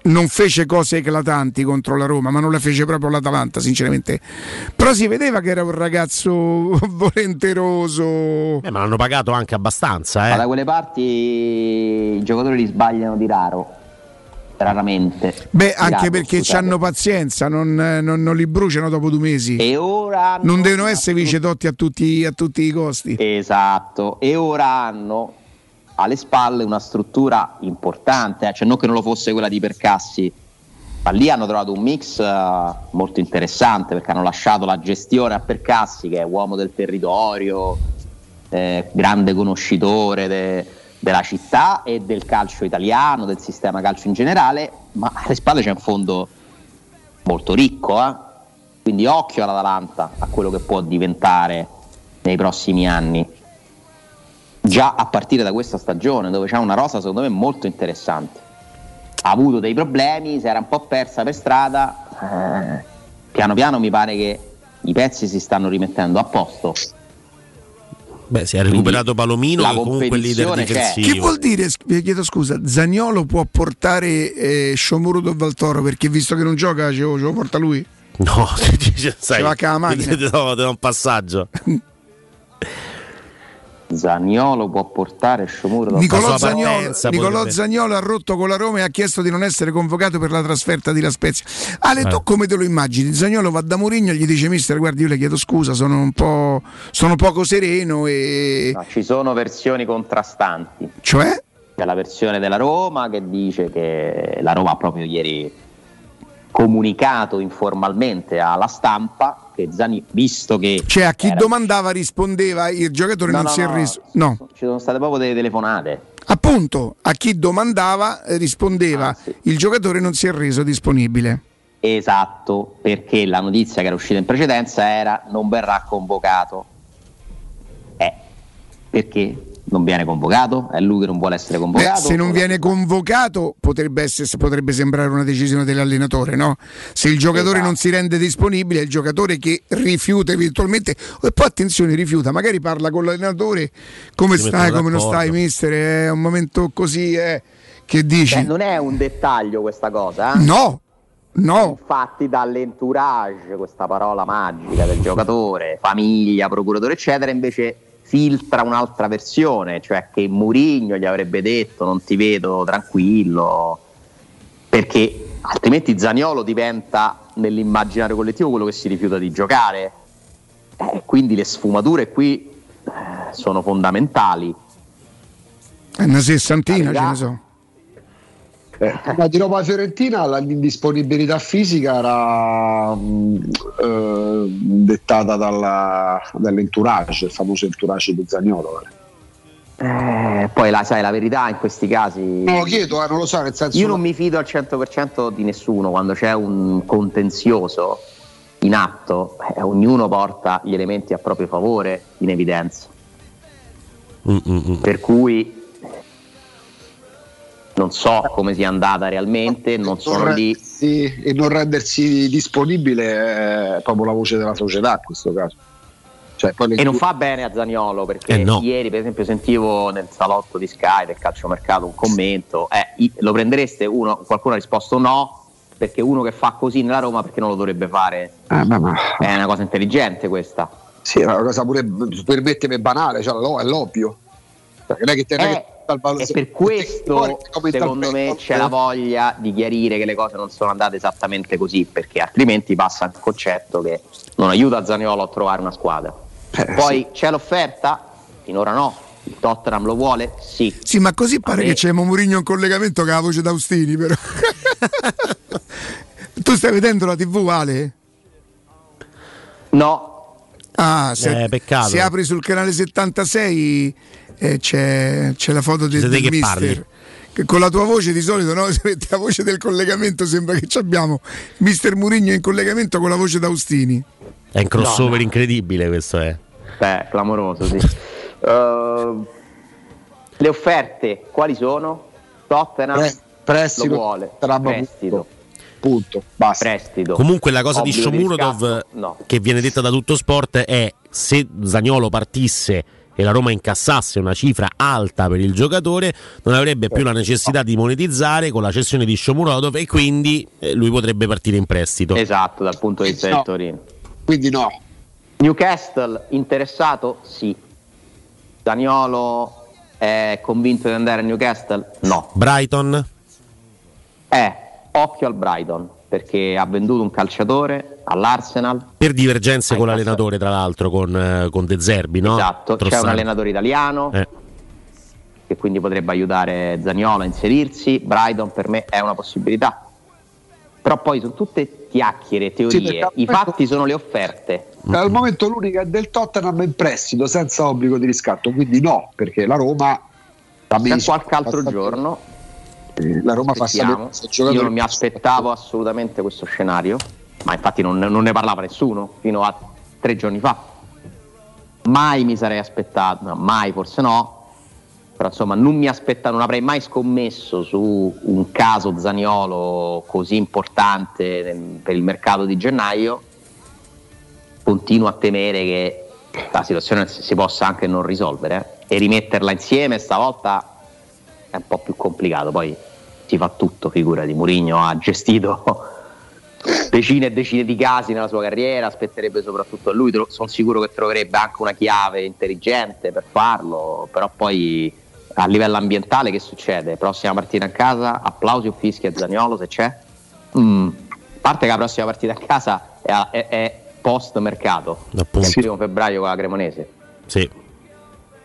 Non fece cose eclatanti contro la Roma, ma non la fece proprio l'Atalanta, sinceramente. Però si vedeva che era un ragazzo volenteroso. Eh, ma l'hanno pagato anche abbastanza, Ma da eh. quelle parti i giocatori li sbagliano di raro, raramente. Beh, anche perché hanno pazienza, non, non- non li bruciano dopo due mesi. E ora Non devono essere vicetotti a tutti, a tutti i costi. Esatto, e ora hanno alle spalle una struttura importante, eh, cioè non che non lo fosse quella di Percassi, ma lì hanno trovato un mix eh, molto interessante perché hanno lasciato la gestione a Percassi che è uomo del territorio, eh, grande conoscitore de- della città e del calcio italiano, del sistema calcio in generale, ma alle spalle c'è un fondo molto ricco, eh. quindi occhio all'Atalanta, a quello che può diventare nei prossimi anni. Già a partire da questa stagione, dove c'è una rosa secondo me molto interessante. Ha avuto dei problemi, si era un po' persa per strada. eh, piano piano mi pare che i pezzi si stanno rimettendo a posto. Beh, si è recuperato Palomino la comunque leader difensivo. Che vuol dire, vi chiedo scusa, Zagnolo può portare eh, Sciomuro Valtoro perché visto che non gioca ce lo, ce lo porta lui? No, sai, va la macchina. ti do un passaggio. Zaniolo può portare Sciomuro Nicolò, Zagnolo, Nicolò Zagnolo ha rotto con la Roma e ha chiesto di non essere convocato per la trasferta di La Spezia. Ale, tu Eh. come te lo immagini? Zagnolo va da Mourinho e gli dice mister guardi io le chiedo scusa, sono un po' sono poco sereno e... No, ci sono versioni contrastanti. Cioè? C'è la versione della Roma che dice che la Roma ha proprio ieri comunicato informalmente alla stampa che Zani, visto che Cioè a chi era- domandava rispondeva il giocatore No, non no, si è reso... No, ci sono state proprio delle telefonate. appunto, a chi domandava eh, rispondeva Ah, sì. il giocatore non si è reso disponibile. Esatto, perché la notizia che era uscita in precedenza era non verrà convocato. Eh, perché non viene convocato? È lui che non vuole essere Beh, convocato? se non viene convocato potrebbe, essere- potrebbe sembrare una decisione dell'allenatore, no? Se il giocatore Esatto. non si rende disponibile, è il giocatore che rifiuta eventualmente, e poi attenzione, rifiuta, magari parla con l'allenatore, come Si stai, come non stai, mister, è un momento così, eh, che dici? Cioè, non è un dettaglio questa cosa, eh? No, no. Infatti dall'entourage, questa parola magica del giocatore, famiglia, procuratore, eccetera, invece filtra un'altra versione, cioè che Murigno gli avrebbe detto non ti vedo tranquillo, perché altrimenti Zaniolo diventa nell'immaginario collettivo quello che si rifiuta di giocare. Eh, quindi le sfumature qui eh, sono fondamentali. Una sessantina, Arriva- ce ne so. Eh, ma di Roma Fiorentina l'indisponibilità fisica era mh, eh, dettata dalla, dall'entourage, il famoso entourage di Zagnolo. Eh, poi la, sai, la verità in questi casi... Lo chiedo, eh, non lo so, nel senso... Io non mi fido al 100% di nessuno quando c'è un contenzioso in atto, eh, ognuno porta gli elementi a proprio favore in evidenza. Per cui non so come sia andata realmente, non sono lì. Sì, e non rendersi disponibile è proprio la voce della società in questo caso. Cioè, E non fa bene a Zaniolo perché Eh, no. ieri, per esempio, sentivo nel salotto di Sky del calciomercato un commento: eh, lo prendereste? Uno, qualcuno ha risposto no, perché uno che fa così nella Roma perché non lo dovrebbe fare? Eh, ma- ma- È una cosa intelligente questa. Sì, è una cosa pure permettimi banale, cioè, è l'ovvio. Cioè, non è che te non è Eh, che dal valore- E per questo, secondo me, c'è la voglia di chiarire che le cose non sono andate esattamente così, perché altrimenti passa il concetto che non aiuta Zaniolo a trovare una squadra. Poi c'è l'offerta? Finora no. Il Tottenham lo vuole? Sì. Sì, ma così pare che c'è Mourinho in collegamento con la voce d'Austini, però. tu stai vedendo la TV, Ale? No. Ah, se, Eh, peccato. se apri sul canale 76 eh, c'è, c'è la foto del, del che mister. parli. Che con la tua voce di solito, no? Se metti la voce del collegamento, sembra che ci abbiamo mister Mourinho in collegamento con la voce d'Austini. È un crossover No, no. incredibile questo è. Beh, clamoroso, sì. Uh, le offerte quali sono? Tottenham Pre- prestito, lo vuole. Prestito. Punto. Basta. Prestito. Comunque la cosa di Obbligo Shomurodov riscatto? No. che viene detta da tutto sport è se Zagnolo partisse e la Roma incassasse una cifra alta per il giocatore, non avrebbe più la necessità di monetizzare con la cessione di Shomurodov e quindi eh, lui potrebbe partire in prestito. Esatto, dal punto di vista No. del Torino. Quindi no. Newcastle interessato? Sì. Daniolo è convinto di andare a Newcastle? No. Brighton? Eh, occhio al Brighton, perché ha venduto un calciatore all'Arsenal. Per divergenze con l'allenatore, tra l'altro, con, eh, con De Zerbi, no? Esatto, c'è Trossard. un allenatore italiano Eh. che quindi potrebbe aiutare Zaniolo a inserirsi. Brighton per me è una possibilità. Però poi sono tutte chiacchiere, teorie. al I fatti sono le offerte. Al momento l'unica è del Tottenham in prestito senza obbligo di riscatto, quindi no, perché la Roma mesi- qualche altro giorno la Roma fa sapere Io non mi aspettavo assolutamente questo scenario, ma infatti non, non ne parlava nessuno fino a tre giorni fa. Mai mi sarei aspettato, mai forse no, però insomma non mi aspettavo, non avrei mai scommesso su un caso Zaniolo così importante nel- per il mercato di gennaio. Continuo a temere che la situazione si possa anche non risolvere eh, e rimetterla insieme stavolta è un po' più complicato, poi si fa tutto, figurati, Mourinho ha gestito decine e decine di casi nella sua carriera, aspetterebbe soprattutto a lui, sono sicuro che troverebbe anche una chiave intelligente per farlo, però poi a livello ambientale che succede? Prossima partita a casa, applausi o fischi a Zaniolo se c'è? Mm, A parte che la prossima partita a casa è, è- è post mercato, Appunto. il primo febbraio con la Cremonese. Sì.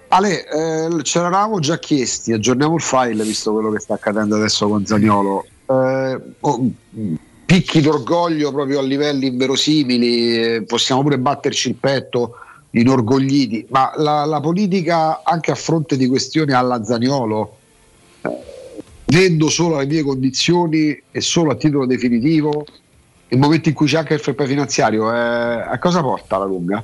Ale, eh, ce l'eravamo già chiesti, aggiorniamo il file visto quello che sta accadendo adesso con Zagnolo. Eh, oh, picchi d'orgoglio proprio a livelli inverosimili, eh, possiamo pure batterci il petto inorgogliti, ma la, la politica anche a fronte di questioni alla Zaniolo, eh, vendo solo le mie condizioni e solo a titolo definitivo, nel momento in cui c'è anche il play finanziario, eh, a cosa porta la lunga?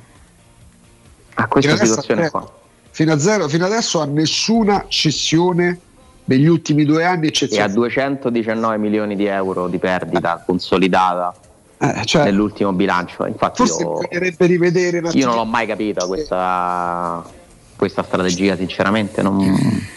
A questa Fino adesso situazione Andrea- qua. fino, a zero, fino adesso a nessuna cessione negli ultimi due anni e a 219 milioni di euro di perdita consolidata Eh, cioè, nell'ultimo bilancio. Infatti forse io, bisognerebbe rivedere io non l'ho mai capita questa, questa strategia, sinceramente. non-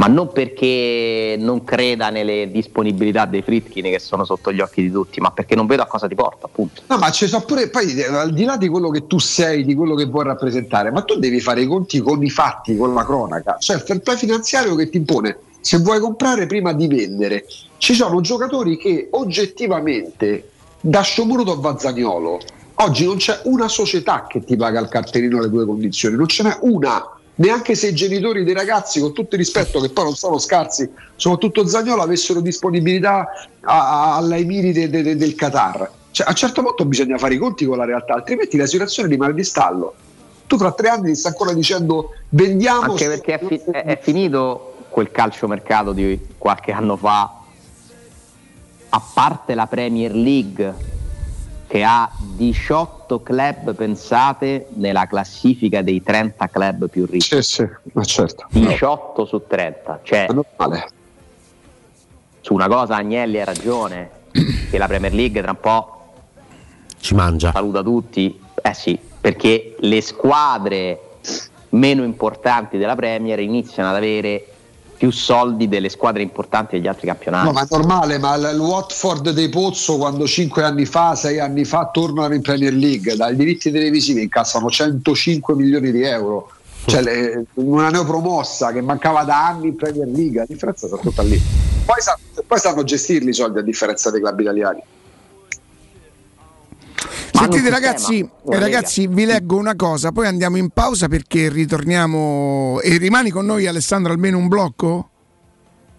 ma non perché non creda nelle disponibilità dei Fritkin che sono sotto gli occhi di tutti, ma perché non vedo a cosa ti porta, appunto. No, ma ci sono pure, poi eh, al di là di quello che tu sei, di quello che vuoi rappresentare, ma tu devi fare i conti con i fatti, con la cronaca. Cioè il fair play finanziario che ti impone, se vuoi comprare prima di vendere, ci sono giocatori che oggettivamente, da Shomurodov a Zagnolo, oggi non c'è una società che ti paga il cartellino alle tue condizioni, non ce n'è una. Neanche se i genitori dei ragazzi, con tutto il rispetto, che poi non sono scarsi, soprattutto Zagnolo, avessero disponibilità a- a- alle Emirati de- de- del Qatar. Cioè, a un certo punto bisogna fare i conti con la realtà, altrimenti la situazione rimane di stallo. Tu fra tre anni stai ancora dicendo vendiamo. Anche perché è, fi- è finito quel calciomercato di qualche anno fa, a parte la Premier League che ha 18 club, pensate, nella classifica dei 30 club più ricchi. Sì, sì, ma certo. 18 su 30. Cioè, su una cosa Agnelli ha ragione, che la Premier League tra un po' ci mangia. Saluta tutti. Eh sì, perché le squadre meno importanti della Premier iniziano ad avere più soldi delle squadre importanti degli altri campionati. No, ma è normale, ma il Watford dei Pozzo quando 5 anni fa, 6 anni fa tornano in Premier League, dai diritti televisivi incassano 105 milioni di euro. Cioè le- una neopromossa che mancava da anni in Premier League, la differenza sta tutta lì. Poi, poi sanno gestirli i soldi a differenza dei club italiani. Sentite ragazzi, eh, ragazzi, vi leggo una cosa, poi andiamo in pausa perché ritorniamo e rimani con noi Alessandro almeno un blocco?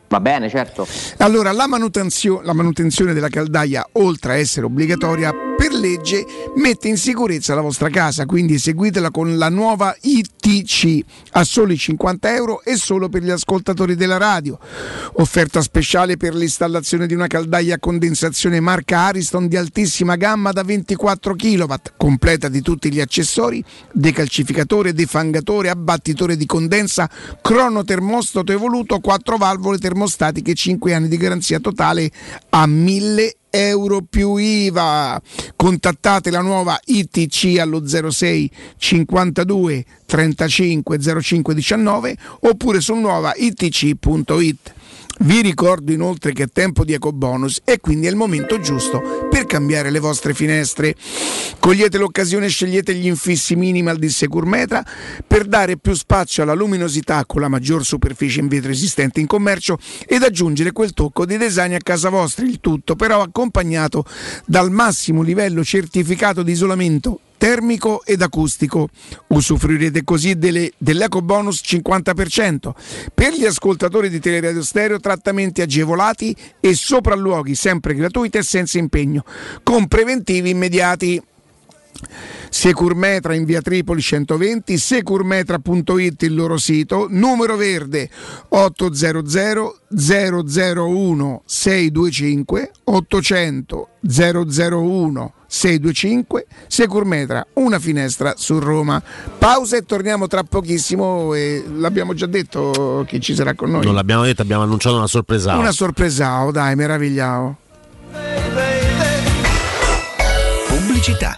Va bene, certo. Allora, la, manutenzio- la manutenzione della caldaia, oltre a essere obbligatoria per legge, mette in sicurezza la vostra casa, quindi seguitela con la nuova ITC a soli 50 euro e solo per gli ascoltatori della radio. Offerta speciale per l'installazione di una caldaia a condensazione marca Ariston di altissima gamma da 24 kW, completa di tutti gli accessori, decalcificatore, defangatore, abbattitore di condensa, cronotermostato evoluto, 4 valvole termostatiche, 5 anni di garanzia totale a 1000 euro più IVA. Contattate la nuova ITC allo 06 52 35 05 19 oppure su nuova itc.it. Vi ricordo inoltre che è tempo di ecobonus e quindi è il momento giusto per cambiare le vostre finestre. Cogliete l'occasione e scegliete gli infissi minimal di Securmetra per dare più spazio alla luminosità con la maggior superficie in vetro esistente in commercio ed aggiungere quel tocco di design a casa vostra. Il tutto però accompagnato dal massimo livello certificato di isolamento termico ed acustico. Usufruirete così delle, dell'eco bonus 50%. Per gli ascoltatori di Teleradio Stereo trattamenti agevolati e sopralluoghi sempre gratuiti e senza impegno, con preventivi immediati. Securmetra in via Tripoli 120, securmetra.it il loro sito, numero verde 800 001 625 800 001 625 Securmetra, una finestra su Roma. Pausa e torniamo tra pochissimo e l'abbiamo già detto chi ci sarà con noi. Non l'abbiamo detto, abbiamo annunciato una sorpresa. Una sorpresa, oh, dai, meravigliamo. Pubblicità.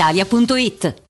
brispalitalia.it.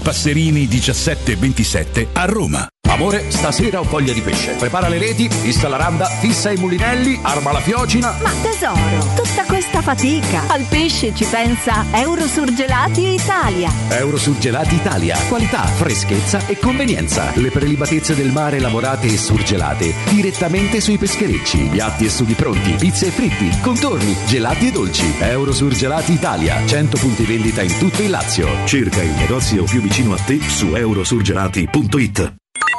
Passerini 1727 a Roma. Amore, stasera ho voglia di pesce. Prepara le reti, fissa la randa, fissa i mulinelli, arma la fiocina. Ma tesoro, tutta questa fatica. Al pesce ci pensa Eurosurgelati Italia. Eurosurgelati Italia. Qualità, freschezza e convenienza. Le prelibatezze del mare lavorate e surgelate direttamente sui pescherecci. Piatti e sughi pronti, pizze e fritti, contorni, gelati e dolci. Eurosurgelati Italia. 100 punti vendita in tutto il Lazio. Cerca il negozio più vicino a te su eurosurgelati.it.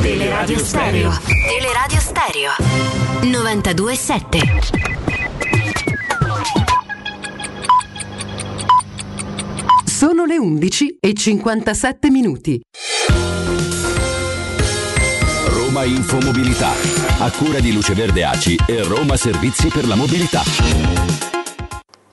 Teleradio Stereo. Teleradio Stereo. 92.7. Sono le 11 e 57 minuti. Roma Infomobilità. A cura di Luce Verde Aci e Roma Servizi per la Mobilità.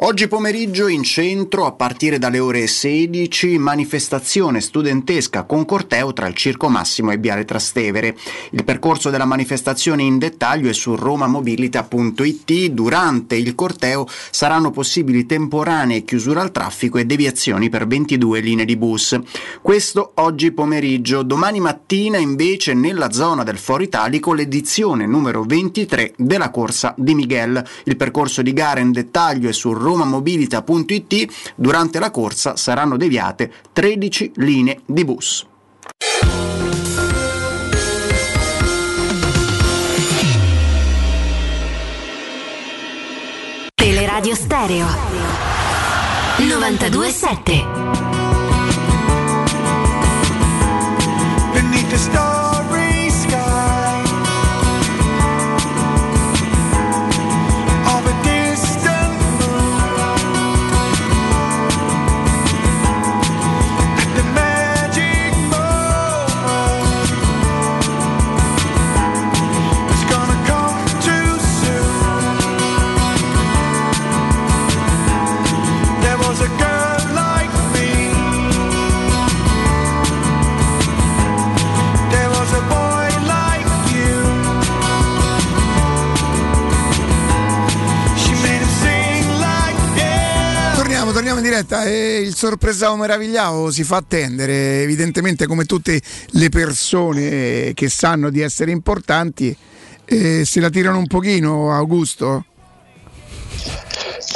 Oggi pomeriggio in centro, a partire dalle ore 16, manifestazione studentesca con corteo tra il Circo Massimo e Viale Trastevere. Il percorso della manifestazione in dettaglio è su romamobilita.it. Durante il corteo saranno possibili temporanee chiusure al traffico e deviazioni per 22 linee di bus. Questo oggi pomeriggio. Domani mattina invece nella zona del Foro Italico l'edizione numero 23 della corsa di Miguel. Il percorso di gara in dettaglio è su romamobilita.it, romamobilita.it durante la corsa saranno deviate 13 linee di bus. Teleradio Stereo 927 Torniamo, torniamo in diretta e il sorpresao meravigliao si fa attendere, evidentemente come tutte le persone che sanno di essere importanti, eh, se la tirano un pochino, Augusto.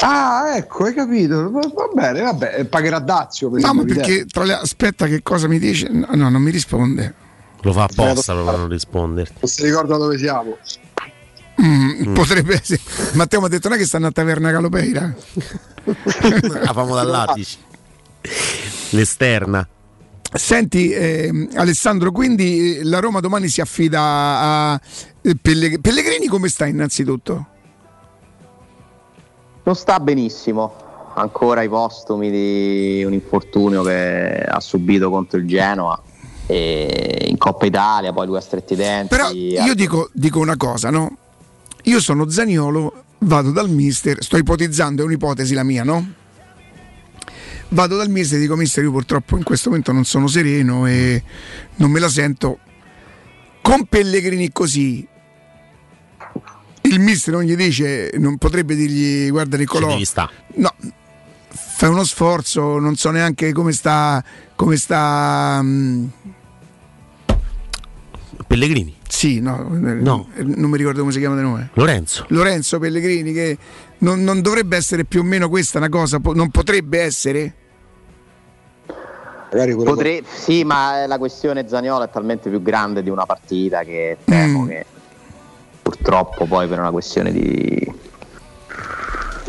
Ah, ecco, hai capito. Va va bene, vabbè, pagherà Dazio. Per No, ma esempio, perché tra le... aspetta che cosa mi dice? No, no, non mi risponde. Lo fa apposta per non risponderti. Non si ricorda dove siamo. Mm, Potrebbe essere. Matteo mi ha detto non è che stanno a taverna Calopeira. La famo dall'Atici. L'esterna. Senti ehm, Alessandro, quindi eh, la Roma domani si affida a eh, Pellegrini. Pellegrini come sta innanzitutto? Non sta benissimo, ancora ai postumi di un infortunio che ha subito contro il Genoa e in Coppa Italia, poi lui ha stretti i denti. Però io dico, dico una cosa, no? Io sono Zaniolo, vado dal mister, sto ipotizzando, è un'ipotesi la mia, no? Vado dal mister e dico mister io purtroppo in questo momento non sono sereno e non me la sento. Con Pellegrini così, il mister non gli dice, non potrebbe dirgli guarda Nicolò, no, fai uno sforzo, non so neanche come sta, come sta... mm, Pellegrini. Sì, no, eh, No. non mi ricordo come si chiama di nome. Lorenzo. Lorenzo Pellegrini, che non, non dovrebbe essere più o meno questa una cosa, non potrebbe essere? Potre- sì, ma la questione Zaniolo è talmente più grande di una partita che temo che purtroppo poi per una questione di,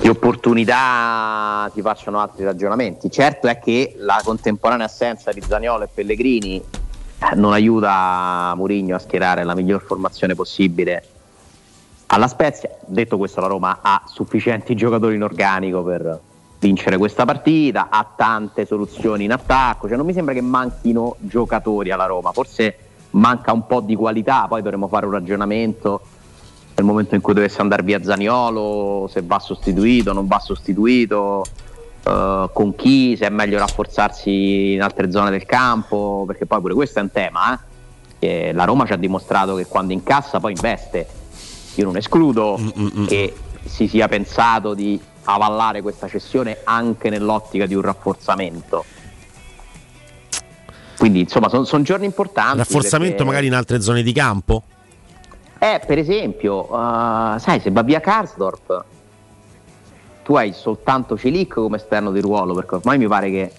di opportunità si facciano altri ragionamenti. Certo è che la contemporanea assenza di Zaniolo e Pellegrini eh, non aiuta Mourinho a schierare la miglior formazione possibile alla Spezia. Detto questo, la Roma ha sufficienti giocatori in organico per vincere questa partita, ha tante soluzioni in attacco, cioè non mi sembra che manchino giocatori alla Roma, forse manca un po' di qualità, poi dovremo fare un ragionamento nel momento in cui dovesse andare via Zaniolo, se va sostituito, non va sostituito, eh, con chi, se è meglio rafforzarsi in altre zone del campo, perché poi pure questo è un tema, eh, la Roma ci ha dimostrato che quando incassa poi investe. Io non escludo che si sia pensato di avallare questa cessione anche nell'ottica di un rafforzamento. Quindi insomma sono giorni importanti. Rafforzamento perché- magari in altre zone di campo? eh, per esempio, uh, sai, se va via Karsdorp, tu hai soltanto Celic come esterno di ruolo, perché ormai mi pare che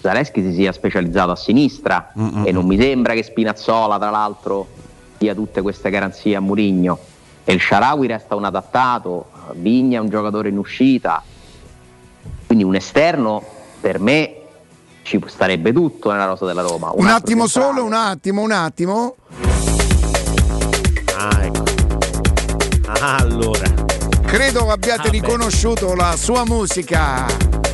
Zaleschi si sia specializzato a sinistra e non mi sembra che Spinazzola, tra l'altro, dia tutte queste garanzie a Murigno. E il Sharawi resta un adattato, Vigna è un giocatore in uscita, quindi un esterno per me ci starebbe tutto nella rosa della Roma. Un altro attimo centrale. solo, un attimo, un attimo. Ah, ecco. Ah, allora. Credo abbiate riconosciuto la sua musica.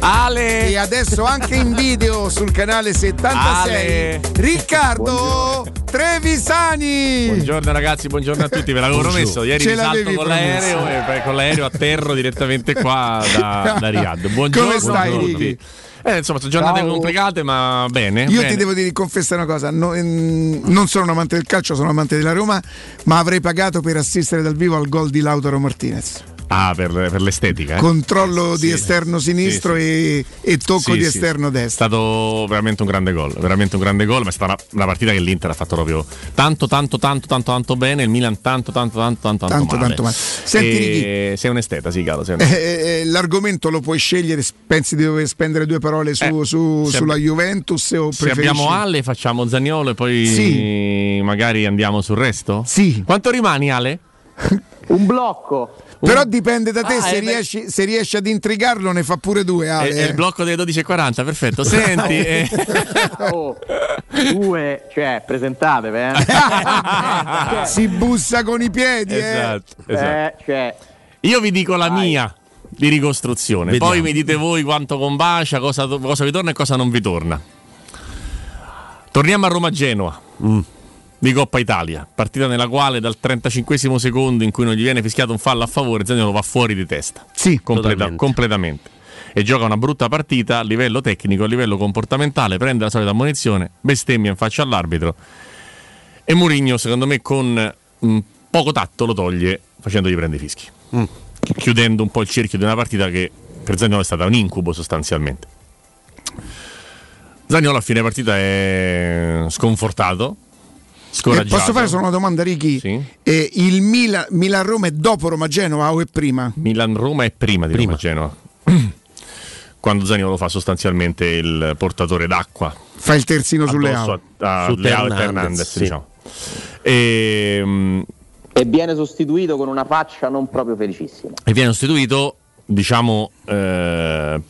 Ale! E adesso anche in video sul canale 76. Ale! Riccardo Trevisani. Buongiorno ragazzi, buongiorno a tutti, ve l'avevo Buongiorno. promesso. Ieri Ce mi con promesso. l'aereo e con l'aereo atterro direttamente qua da, da Riyadh. Buongiorno Come stai, a tutti. Ricky? Eh, insomma, sono giornate Ciao. complicate, ma bene. Io bene. ti devo dire, confessare una cosa, no- ehm, non sono un amante del calcio, sono un amante della Roma, ma avrei pagato per assistere dal vivo al gol di Lautaro Martinez. Ah, per, per l'estetica. eh? Controllo di Sì. esterno sinistro E, e tocco Sì, di sì. esterno È destro. stato veramente un grande gol, veramente un grande gol, ma è stata una, una partita che l'Inter ha fatto proprio tanto, tanto, tanto, tanto, tanto bene, il Milan tanto, tanto, tanto, tanto, tanto, male. tanto male. Senti, E sei un esteta, sì. Sei un esteta. Eh, eh, l'argomento lo puoi scegliere, pensi di dover spendere due parole su, Eh, su- sulla ab- Juventus o Se preferisci... abbiamo Ale facciamo Zagnolo e poi Sì. magari andiamo sul resto? Sì. Quanto rimani Ale? Un blocco. Però dipende da te, Ah, se, eh, riesci, se riesci ad intrigarlo ne fa pure due. È, Ale, è il eh. blocco delle 12.40, perfetto. Senti, eh, Oh, due, cioè, presentatevi, eh. si bussa con i piedi. eh. esatto, esatto. Eh, cioè, Io vi dico la mia di ricostruzione, Vediamo. poi mi dite voi quanto combacia, cosa, cosa vi torna e cosa non vi torna. Torniamo a Roma-Genoa di Coppa Italia, partita nella quale dal 35 secondo in cui non gli viene fischiato un fallo a favore, Zaniolo va fuori di testa. Sì, Completa- totalmente. completamente. E gioca una brutta partita a livello tecnico, a livello comportamentale, prende la solita ammonizione, bestemmia in faccia all'arbitro. E Mourinho, secondo me, con mm, poco tatto lo toglie facendogli prendere i fischi. Chi- Chiudendo un po' il cerchio di una partita che per Zagnolo è stata un incubo sostanzialmente. Zagnolo a fine partita è sconfortato, scoraggiato. posso fare solo una domanda, Ricky? Eh, il Mila- Milan-Roma è dopo Roma-Genova o è prima? Milan-Roma è prima di Roma-Genoa. Quando Zaniolo fa sostanzialmente il portatore d'acqua. Fa il terzino sulle auto. a, a Su Leao e Hernandez, Hernandez, sì. diciamo. E, e viene sostituito con una faccia non proprio felicissima. e viene sostituito, diciamo, eh,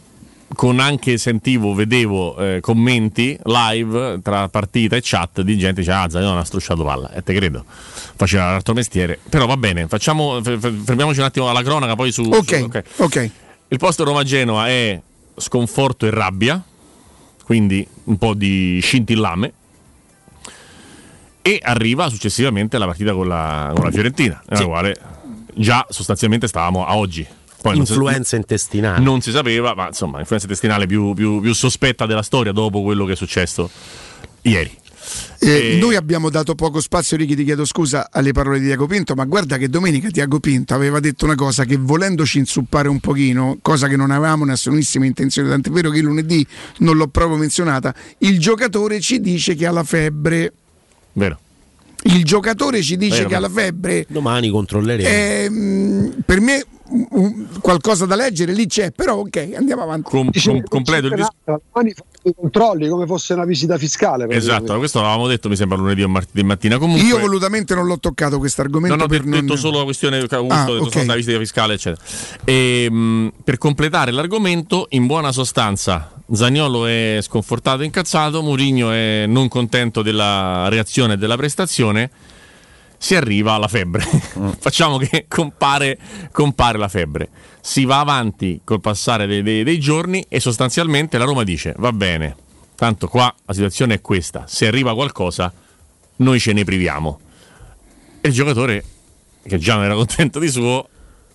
con anche sentivo, vedevo eh, commenti live tra partita e chat di gente che diceva ah Zaniolo ha strusciato palla. E te credo. Faceva l'altro mestiere. Però va bene facciamo fermiamoci un attimo alla cronaca poi su, Ok, su- ok. ok. il posto Roma-Genoa è sconforto e rabbia quindi un po' di scintillame. E arriva successivamente la partita con la, con la Fiorentina nella quale già sostanzialmente stavamo a oggi Poi non Influenza intestinale. non si sapeva, ma insomma, influenza intestinale più, più- più sospetta della storia dopo quello che è successo ieri. Eh, E- Noi abbiamo dato poco spazio, Ricky, ti chiedo scusa alle parole di Diago Pinto, ma guarda che domenica Diago Pinto aveva detto una cosa che volendoci insuppare un pochino, cosa che non avevamo nessunissima intenzione, tant'è vero che lunedì non l'ho proprio menzionata, il giocatore ci dice che ha la febbre. Vero. Il giocatore ci dice Vero, che ha la febbre. Domani controlleremo. Ehm, per me qualcosa da leggere lì c'è, però ok, andiamo avanti. completo il dis- Domani fanno i controlli come fosse una visita fiscale. Esatto, questo l'avevamo detto, mi sembra lunedì o martedì mattina. Comunque, Io volutamente non l'ho toccato questo argomento. Non ho per detto non- solo la questione che ho Ah, detto ok. solo la visita fiscale, eccetera. E, mh, per completare l'argomento, in buona sostanza, Zagnolo è sconfortato e incazzato, Mourinho è non contento della reazione e della prestazione. Si arriva alla febbre. Facciamo che compare, compare la febbre. Si va avanti col passare dei, dei- dei giorni e sostanzialmente la Roma dice: Va bene, tanto qua la situazione è questa. Se arriva qualcosa, noi ce ne priviamo. E il giocatore, che già non era contento di suo,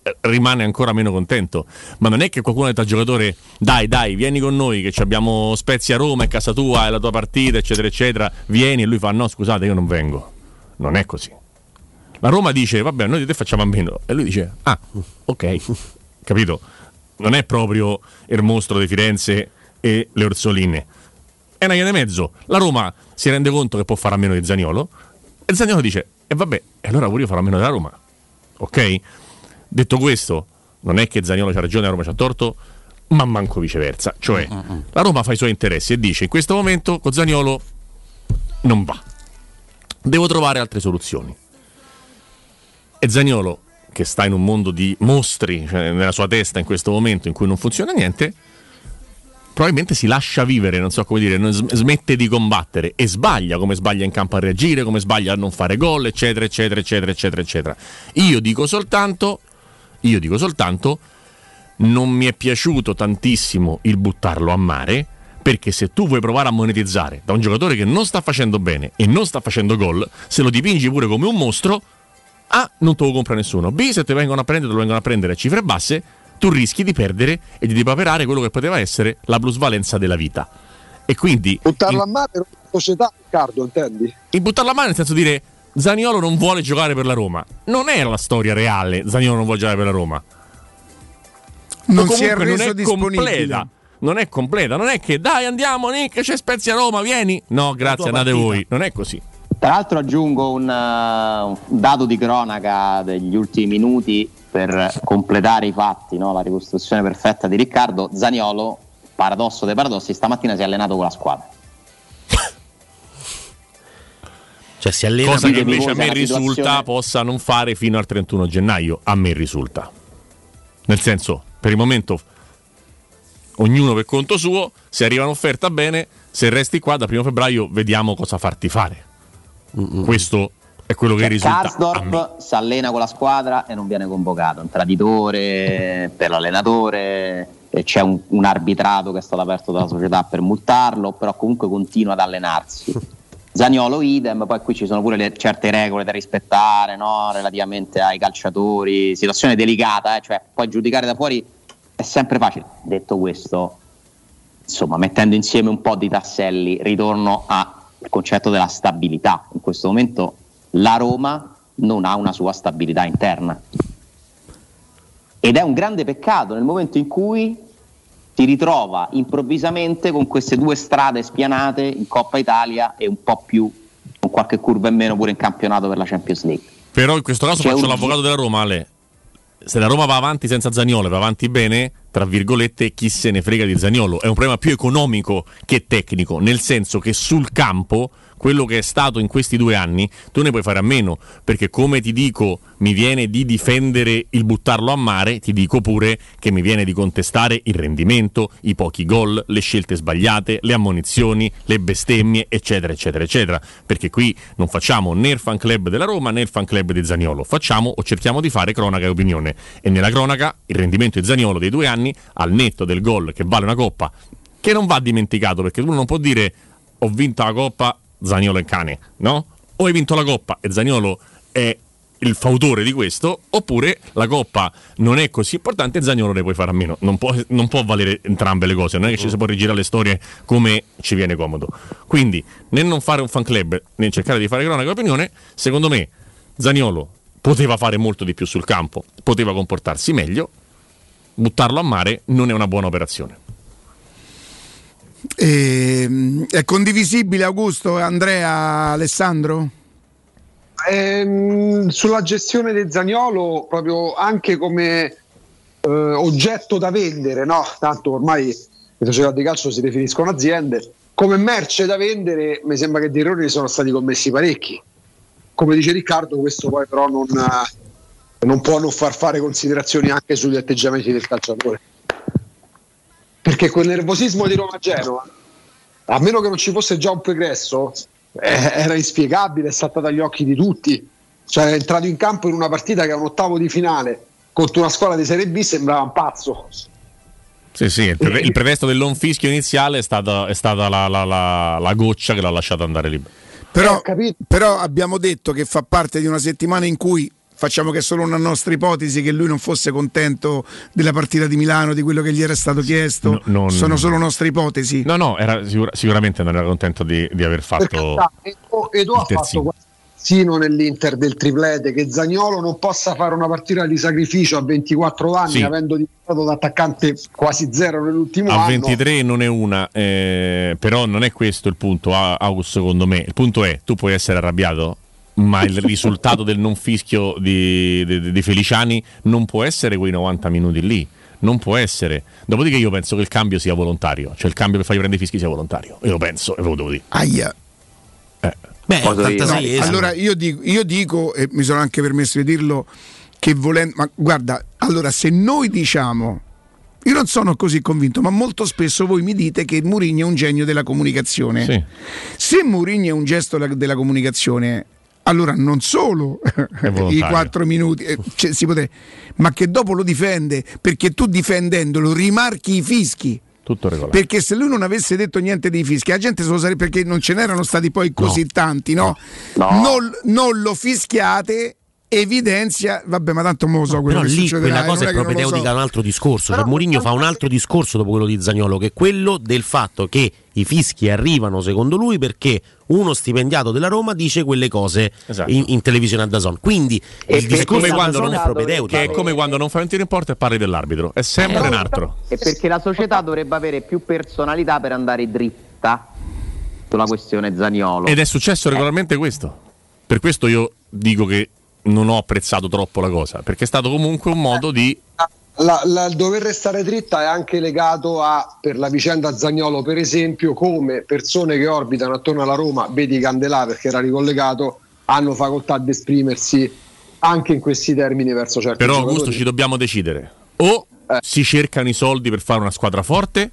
eh, rimane ancora meno contento. Ma non è che qualcuno ha detto al giocatore: Dai, dai, vieni con noi, che ci abbiamo Spezia a Roma, è casa tua, è la tua partita, eccetera, eccetera. Vieni, e lui fa: No, scusate, io non vengo. Non è così. La Roma dice: Vabbè, noi di te facciamo a meno. E lui dice: Ah, ok, capito? Non è proprio il mostro di Firenze e le Orsoline. È una via di mezzo. La Roma si rende conto che può fare a meno di Zaniolo. E Zaniolo dice: E vabbè, e allora pure io farò a meno della Roma. Ok? Detto questo, non è che Zaniolo c'ha ragione e la Roma c'ha torto, ma manco viceversa. Cioè, la Roma fa i suoi interessi e dice: In questo momento con Zaniolo non va. Devo trovare altre soluzioni. E Zaniolo, che sta in un mondo di mostri cioè, nella sua testa in questo momento in cui non funziona niente, probabilmente si lascia vivere, non so come dire, smette di combattere e sbaglia come sbaglia in campo a reagire, come sbaglia a non fare gol, eccetera, eccetera, eccetera, eccetera, eccetera. Io dico soltanto, io dico soltanto, non mi è piaciuto tantissimo il buttarlo a mare. Perché se tu vuoi provare a monetizzare da un giocatore che non sta facendo bene e non sta facendo gol, se lo dipingi pure come un mostro, A. Non te lo compra nessuno. B. Se ti vengono a prendere, te lo vengono a prendere a cifre basse, tu rischi di perdere e di depaperare quello che poteva essere la plusvalenza della vita. E quindi. Buttarlo a mare per una società, Riccardo, intendi? Il buttarla a mano nel senso di dire Zaniolo non vuole giocare per la Roma. Non è la storia reale, Zaniolo non vuole giocare per la Roma. Non si è reso non è disponibile. completa. Non è completa, non è che dai andiamo Nick, c'è Spezia Roma, vieni. No, grazie, andate partita. voi. Non è così. Tra l'altro aggiungo un, uh, un dato di cronaca degli ultimi minuti per completare i fatti, no? la ricostruzione perfetta di Riccardo. Zaniolo, paradosso dei paradossi, stamattina si è allenato con la squadra. Cioè si allena Cosa che invece a me risulta situazione- possa non fare fino al 31 gennaio. A me risulta. Nel senso, per il momento, ognuno per conto suo. Se arriva un'offerta, bene. Se resti qua da 1 febbraio, vediamo cosa farti fare. Questo è quello che Cioè, risulta. a. Karsdorp si allena con la squadra e non viene convocato, un traditore per l'allenatore, e c'è un, un arbitrato che è stato aperto dalla società per multarlo, però comunque continua ad allenarsi. Zagnolo idem, poi qui ci sono pure le, certe regole da rispettare no? relativamente ai calciatori, situazione delicata, eh? cioè poi giudicare da fuori è sempre facile. Detto questo, insomma, mettendo insieme un po' di tasselli, ritorno al concetto della stabilità. In questo momento la Roma non ha una sua stabilità interna. Ed è un grande peccato nel momento in cui si ritrova improvvisamente con queste due strade spianate in Coppa Italia e un po' più con qualche curva in meno pure in campionato per la Champions League. Però in questo caso C'è faccio un- l'avvocato della Roma, Ale. Se la Roma va avanti senza Zagnolo va avanti bene, tra virgolette, chi se ne frega di Zagnolo? È un problema più economico che tecnico, nel senso che sul campo, quello che è stato in questi due anni, tu ne puoi fare a meno, perché come ti dico mi viene di difendere il buttarlo a mare, ti dico pure che mi viene di contestare il rendimento, i pochi gol, le scelte sbagliate, le ammonizioni, le bestemmie, eccetera, eccetera, eccetera. Perché qui non facciamo né il fan club della Roma né il fan club di Zagnolo, facciamo o cerchiamo di fare cronaca e opinione. E nella cronaca il rendimento di Zagnolo dei due anni, al netto del gol che vale una coppa, che non va dimenticato perché uno non può dire ho vinto la coppa, Zagnolo è cane, no? O hai vinto la coppa e Zagnolo è il fautore di questo, oppure la coppa non è così importante e Zagnolo ne puoi fare a meno. Non può, non può valere entrambe le cose, non è che ci si può rigirare le storie come ci viene comodo. Quindi, nel non fare un fan club, nel cercare di fare cronaca opinione, secondo me Zagnolo poteva fare molto di più sul campo, poteva comportarsi meglio, buttarlo a mare non è una buona operazione. Ehm, è condivisibile Augusto, Andrea, Alessandro? Ehm, sulla gestione del Zagnolo, proprio anche come eh, oggetto da vendere, no? Tanto ormai le società di calcio si definiscono aziende. Come merce da vendere, mi sembra che di errori ne sono stati commessi parecchi. Come dice Riccardo, questo poi però non, eh, non può non far fare considerazioni anche sugli atteggiamenti del calciatore. Perché quel nervosismo di Roma-Genova, a meno che non ci fosse già un pregresso, eh, era inspiegabile, è saltato agli occhi di tutti. Cioè, è entrato in campo in una partita che è un ottavo di finale contro una squadra di Serie B, sembrava un pazzo. Sì, sì, il, pre- il pretesto dell'on fischio iniziale è stata, è stata la, la- la- la goccia che l'ha lasciato andare libero. Però, però abbiamo detto che fa parte di una settimana in cui facciamo che è solo una nostra ipotesi che lui non fosse contento della partita di Milano, di quello che gli era stato chiesto. No, non- Sono solo nostre ipotesi. No, no, era sicura- sicuramente non era contento di, di aver fatto. Edo, Edo ha terzino. fatto quassino nell'Inter del triplete che Zagnolo non possa fare una partita di sacrificio a 24 anni Sì. avendo dimostrato da attaccante quasi zero nell'ultimo A anno 23 non è una, eh, però non è questo il punto, A- August, secondo me. Il punto è, tu puoi essere arrabbiato, ma il risultato del non fischio di, di- di Feliciani non può essere quei 90 minuti lì. Non può essere. Dopodiché io penso che il cambio sia volontario, cioè il cambio per fargli prendere i fischi sia volontario. Io lo penso e ve lo devo dire. Aia. Beh, Cosa io? No, allora io dico, io dico, e mi sono anche permesso di dirlo, che volendo, ma guarda, allora se noi diciamo, io non sono così convinto, ma molto spesso voi mi dite che Mourinho è un genio della comunicazione. Sì. Se Mourinho è un gesto della comunicazione, allora non solo i quattro minuti, eh, cioè, si potre- ma che dopo lo difende, perché tu difendendolo rimarchi i fischi. Tutto regolare. Perché se lui non avesse detto niente dei fischi, la gente se lo sarebbe perché non ce n'erano stati poi così tanti, no? Non, non lo fischiate, evidenzia, vabbè, ma tanto mo lo so quello Però che lì succederà, quella cosa non è non propedeutica a so. un altro discorso. Cioè, Mourinho fa un altro discorso dopo quello di Zagnolo, che è quello del fatto che i fischi arrivano secondo lui perché uno stipendiato della Roma dice quelle cose Esatto. in, in televisione a Dazon. Quindi E il che è come discorso quando non è propedeutico. Che è come quando non fai un tiro in porta e parli dell'arbitro. È sempre un altro. E perché la società dovrebbe avere più personalità per andare dritta sulla questione Zaniolo. Ed è successo regolarmente questo. Per questo io dico che non ho apprezzato troppo la cosa, perché è stato comunque un modo di la- la- il dover restare dritta è anche legato a, per la vicenda Zagnolo, per esempio, come persone che orbitano attorno alla Roma, vedi Candelà perché era ricollegato, hanno facoltà di esprimersi anche in questi termini verso certi Però giocatori. Augusto ci dobbiamo decidere. O Eh. si cercano i soldi per fare una squadra forte,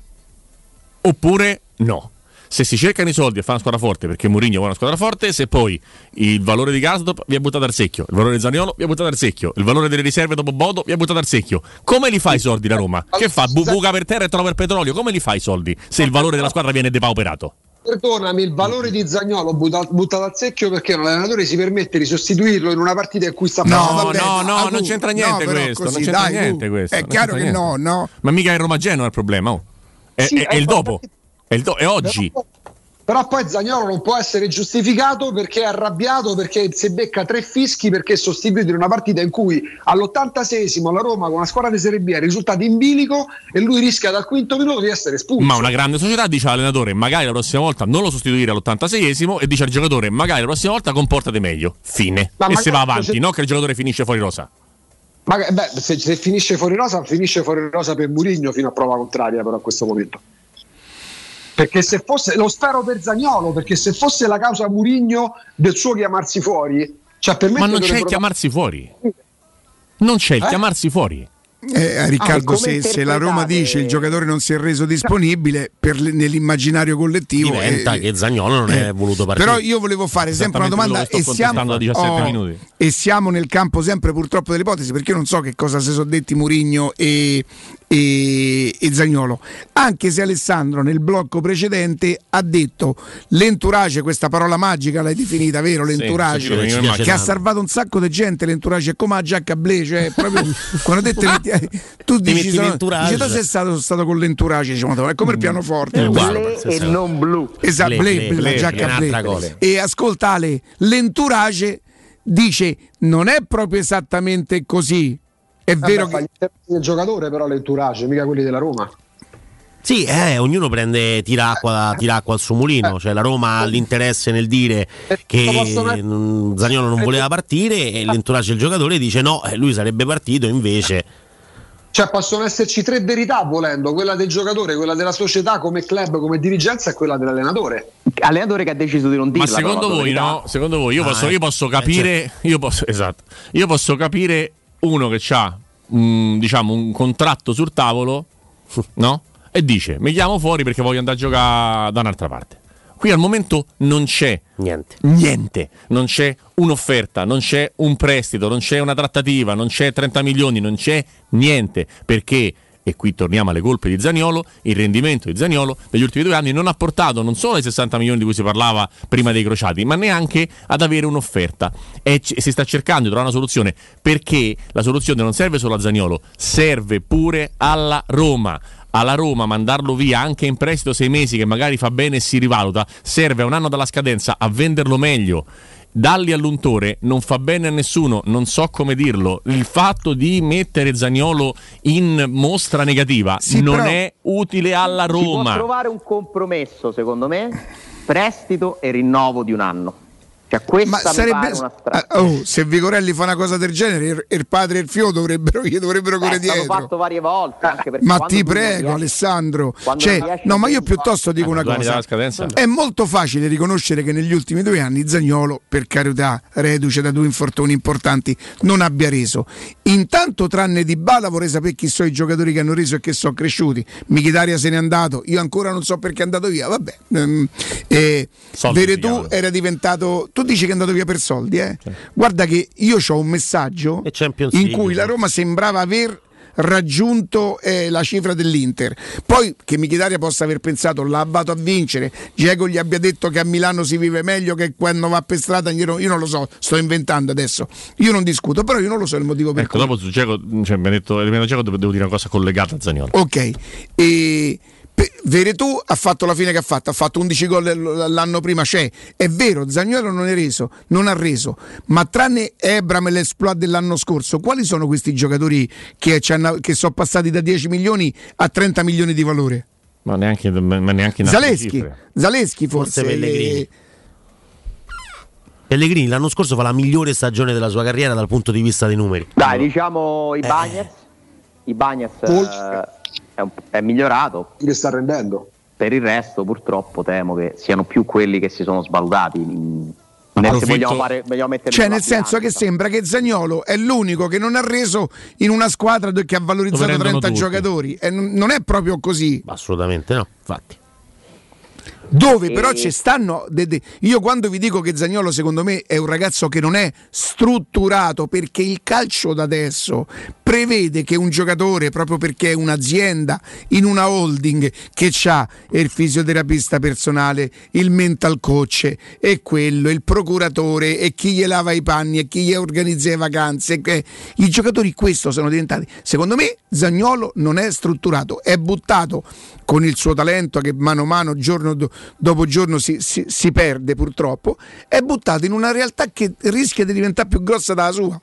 oppure no. Se si cercano i soldi per fare una squadra forte perché Mourinho vuole una squadra forte, se poi il valore di Gasdop vi ha buttato al secchio, il valore di Zaniolo vi ha buttato al secchio, il valore delle riserve dopo Bodo vi ha buttato al secchio. Come li fa i soldi la Roma? Che fa? Bu- buca per terra e trova il petrolio? Come li fa i soldi se il valore della squadra viene depauperato? Perdonami, il valore di Zagnolo butta- buttato al secchio perché l'allenatore si permette di sostituirlo in una partita in cui sta No, facendo- no, no, Ah, non c'entra niente no, questo. così, non c'entra dai, niente questo. È chiaro che niente. no, no. Ma mica è Roma Genoa il problema. oh. È, Sì, è- è il eh, dopo. È, do- è oggi. Però poi Zagnolo non può essere giustificato perché è arrabbiato perché si becca tre fischi perché è sostituito in una partita in cui all'86esimo la Roma con una squadra di Serie B è risultato in bilico e lui rischia dal quinto minuto di essere espulso. Ma una grande società dice all'allenatore magari la prossima volta non lo sostituire all'86esimo e dice al giocatore magari la prossima volta comportate meglio. Fine. Ma e se va avanti, società- no che il giocatore finisce fuori rosa. Ma beh, se, se finisce fuori rosa, finisce fuori rosa per Murigno fino a prova contraria, però a questo momento. Perché se fosse, lo spero per Zagnolo, perché se fosse la causa Murigno del suo chiamarsi fuori, cioè per me Ma non c'è il chiamarsi fuori. Non c'è il Eh? chiamarsi fuori. Eh, Riccardo, Ah, se, se la Roma dice il giocatore non si è reso disponibile per l- nell'immaginario collettivo, Diventa eh, che Zagnolo non è eh, voluto partire. Però io volevo fare sempre una domanda e siamo, contestando da 17 oh, minuti. e siamo nel campo sempre purtroppo delle ipotesi perché io non so che cosa si sono detti Murigno e, e, e Zagnolo. Anche se Alessandro nel blocco precedente ha detto l'entourage, questa parola magica l'hai definita, vero? Sì, L'entourage sì, sì, che ha salvato un sacco di gente, l'entourage è come la giacca blé, cioè proprio quando ho detto tu dici sono, dici, tu sei stato, sono stato con l'entourage, dice, "Madonna, è come il pianoforte. È è uguale, sì. non blu. Esatto, Blé, blé, blé, blé, la giacca cosa. E ascolta Ale, l'entourage dice non è proprio esattamente così. È Vabbè, vero fa che gli interessi del giocatore, però l'entourage, mica quelli della Roma. Sì, eh, ognuno prende, tira acqua, tira acqua al suo mulino. Cioè, la Roma ha l'interesse nel dire che Zaniolo non voleva partire e l'entourage del giocatore dice no, eh, lui sarebbe partito invece. Cioè possono esserci tre verità volendo, quella del giocatore, quella della società come club, come dirigenza e quella dell'allenatore. Allenatore che ha deciso di non Ma dirla. secondo però, la voi, no? Secondo voi, io Ah, posso, eh. io posso Eh, capire. Io posso, esatto. Io posso capire uno che ha diciamo, un contratto sul tavolo, no? E dice: Mi chiamo fuori perché voglio andare a giocare da un'altra parte. Qui al momento non c'è Niente. niente, non c'è un'offerta, non c'è un prestito, non c'è una trattativa, non c'è 30 milioni, non c'è niente perché. E qui torniamo alle colpe di Zaniolo. Il rendimento di Zaniolo negli ultimi due anni non ha portato non solo ai 60 milioni di cui si parlava prima dei crociati, ma neanche ad avere un'offerta. E c- si sta cercando di trovare una soluzione perché la soluzione non serve solo a Zaniolo, serve pure alla Roma alla Roma mandarlo via anche in prestito sei mesi che magari fa bene e si rivaluta, serve a un anno dalla scadenza a venderlo meglio. Dalli all'untore non fa bene a nessuno, non so come dirlo. Il fatto di mettere Zaniolo in mostra negativa Sì, non è utile alla Si può Roma. trovare un compromesso, secondo me, prestito e rinnovo di un anno. Cioè, questa ma sarebbe. Ah, oh, se Vigorelli fa una cosa del genere, il, il padre e il figlio dovrebbero, gli dovrebbero correre dietro. fatto varie volte. Anche perché Ma ti prego, riesci- Alessandro. Cioè, no, ma io piuttosto dico una cosa. È molto facile riconoscere che negli ultimi due anni Zagnolo, per carità, reduce da due infortuni importanti, non abbia reso. Intanto, tranne Di Bala, vorrei sapere chi sono i giocatori che hanno reso e che sono cresciuti. Michitaria se n'è andato, io ancora non so perché è andato via. Vabbè, Ehm, eh, Veretù era diventato. Tu dici che è andato via per soldi, eh? Guarda che io ho un messaggio in cui la. Roma sembrava aver raggiunto eh, la cifra dell'Inter. Poi che Michitaria possa aver pensato l'ha abbato a vincere, Diego gli abbia detto che a Milano si vive meglio che quando va per strada, io non, lo so, sto inventando adesso. Io non discuto, però io non lo so il motivo per Ecco, cui. dopo su Dzeko, cioè, mi ha detto, detto Dzeko, devo dire una cosa collegata a Zaniolo. Ok, e Veretù ha fatto la fine che ha fatto, ha fatto 11 gol l'anno prima, c'è, è vero, Zagnolo non è reso, non ha reso, ma tranne Ebram e l'esploit dell'anno scorso, quali sono questi giocatori che, ci hanno- che sono passati da 10 milioni a 30 milioni di valore? Ma neanche, ma neanche Zaleschi. Zaleschi forse, Forse Pellegrini. eh, Pellegrini l'anno scorso fa la migliore stagione della sua carriera dal punto di vista dei numeri. Dai, diciamo i Bagnets. Ibanez Paul- eh, è, un- è migliorato. Che sta rendendo. Per il resto, purtroppo, temo che siano più quelli che si sono svalutati. Mm, nel- se Approfitto- vogliamo, fare, vogliamo mettere Cioè, nel senso che bilancia. sembra che Zagnolo è l'unico che non ha reso in una squadra che ha valorizzato Dove rendono 30 tutti. giocatori. E non è proprio così. Assolutamente no, infatti. Dove E- però ci stanno. de- de- io quando vi dico che Zagnolo, secondo me, è un ragazzo che non è strutturato perché il calcio da adesso prevede che un giocatore, proprio perché è un'azienda in una holding che ha il fisioterapista personale, il mental coach e quello, il procuratore e chi gli lava i panni e chi gli organizza le vacanze. che- I giocatori questo sono diventati. Secondo me Zagnolo non è strutturato, è buttato con il suo talento che mano a mano, giorno do- dopo giorno si, si- si perde purtroppo, è buttato in una realtà che rischia di diventare più grossa della sua.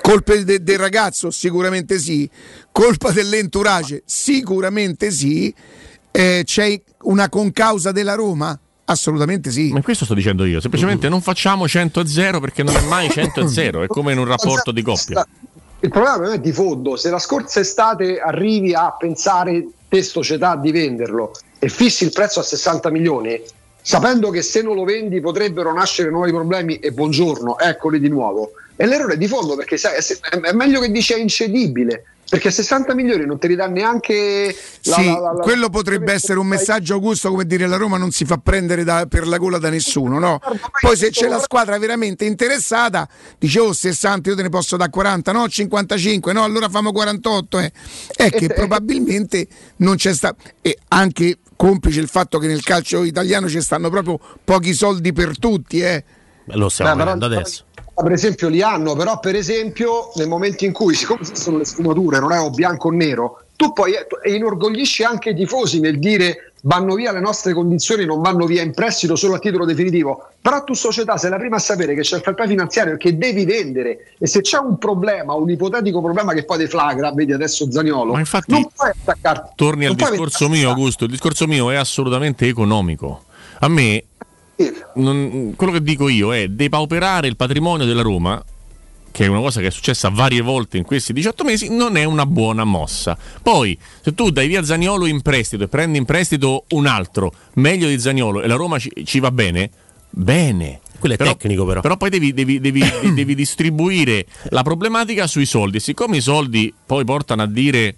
Colpe de- del ragazzo? Sicuramente sì. Colpa dell'entourage? Sicuramente sì. Eh, c'è una concausa della Roma? Assolutamente sì. Ma questo sto dicendo io, semplicemente non facciamo 100 e 0 perché non è mai 100 e 0, è come in un rapporto di coppia. Il problema per me è di fondo. Se la scorsa estate arrivi a pensare te società di venderlo e fissi il prezzo a 60 milioni, sapendo che se non lo vendi potrebbero nascere nuovi problemi e buongiorno, eccoli di nuovo. E l'errore è di fondo perché sai, è, è meglio che dici è incedibile. Perché 60 milioni non te li dà neanche la- Sì, la- la- la- quello potrebbe essere un messaggio augusto come dire la Roma non si fa prendere da- per la gola da nessuno, no? Poi se c'è la squadra veramente interessata, dice oh 60 io te ne posso dare 40, no 55, no allora famo 48, eh. è che probabilmente non c'è stato e anche complice il fatto che nel calcio italiano ci stanno proprio pochi soldi per tutti, eh. Lo stiamo però- vedendo adesso. Per esempio li hanno, però per esempio nel momento in cui, siccome esistono le sfumature, non è o bianco o nero, tu poi e inorgoglisci anche i tifosi nel dire vanno via le nostre condizioni, non vanno via in prestito solo a titolo definitivo, però tu società sei la prima a sapere che c'è il fair play finanziario che devi vendere e se c'è un problema, un ipotetico problema che poi deflagra, vedi adesso Zaniolo, Ma infatti- non puoi attaccarti. Torni al discorso mio, Augusto. Il discorso mio è assolutamente economico. A me, non- quello che dico io è depauperare il patrimonio della Roma, che è una cosa che è successa varie volte in questi 18 mesi, non è una buona mossa. Poi, se tu dai via Zaniolo in prestito e prendi in prestito un altro meglio di Zaniolo e la Roma ci, ci va bene, bene. Quello è tecnico, però. Però poi devi, devi- devi- devi distribuire la problematica sui soldi. Siccome i soldi poi portano a dire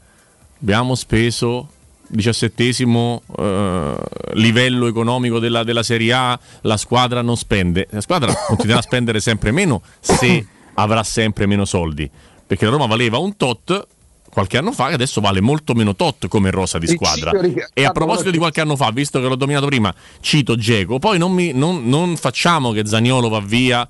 abbiamo speso diciassettesimo eh, livello economico della, della Serie A, la squadra non spende. La squadra continuerà a spendere sempre meno se avrà sempre meno soldi. Perché la Roma valeva un tot qualche anno fa e adesso vale molto meno tot come rosa di squadra. E a proposito di qualche anno fa, visto che l'ho dominato prima, cito Geco, poi non, mi- non- non facciamo che Zagnolo va via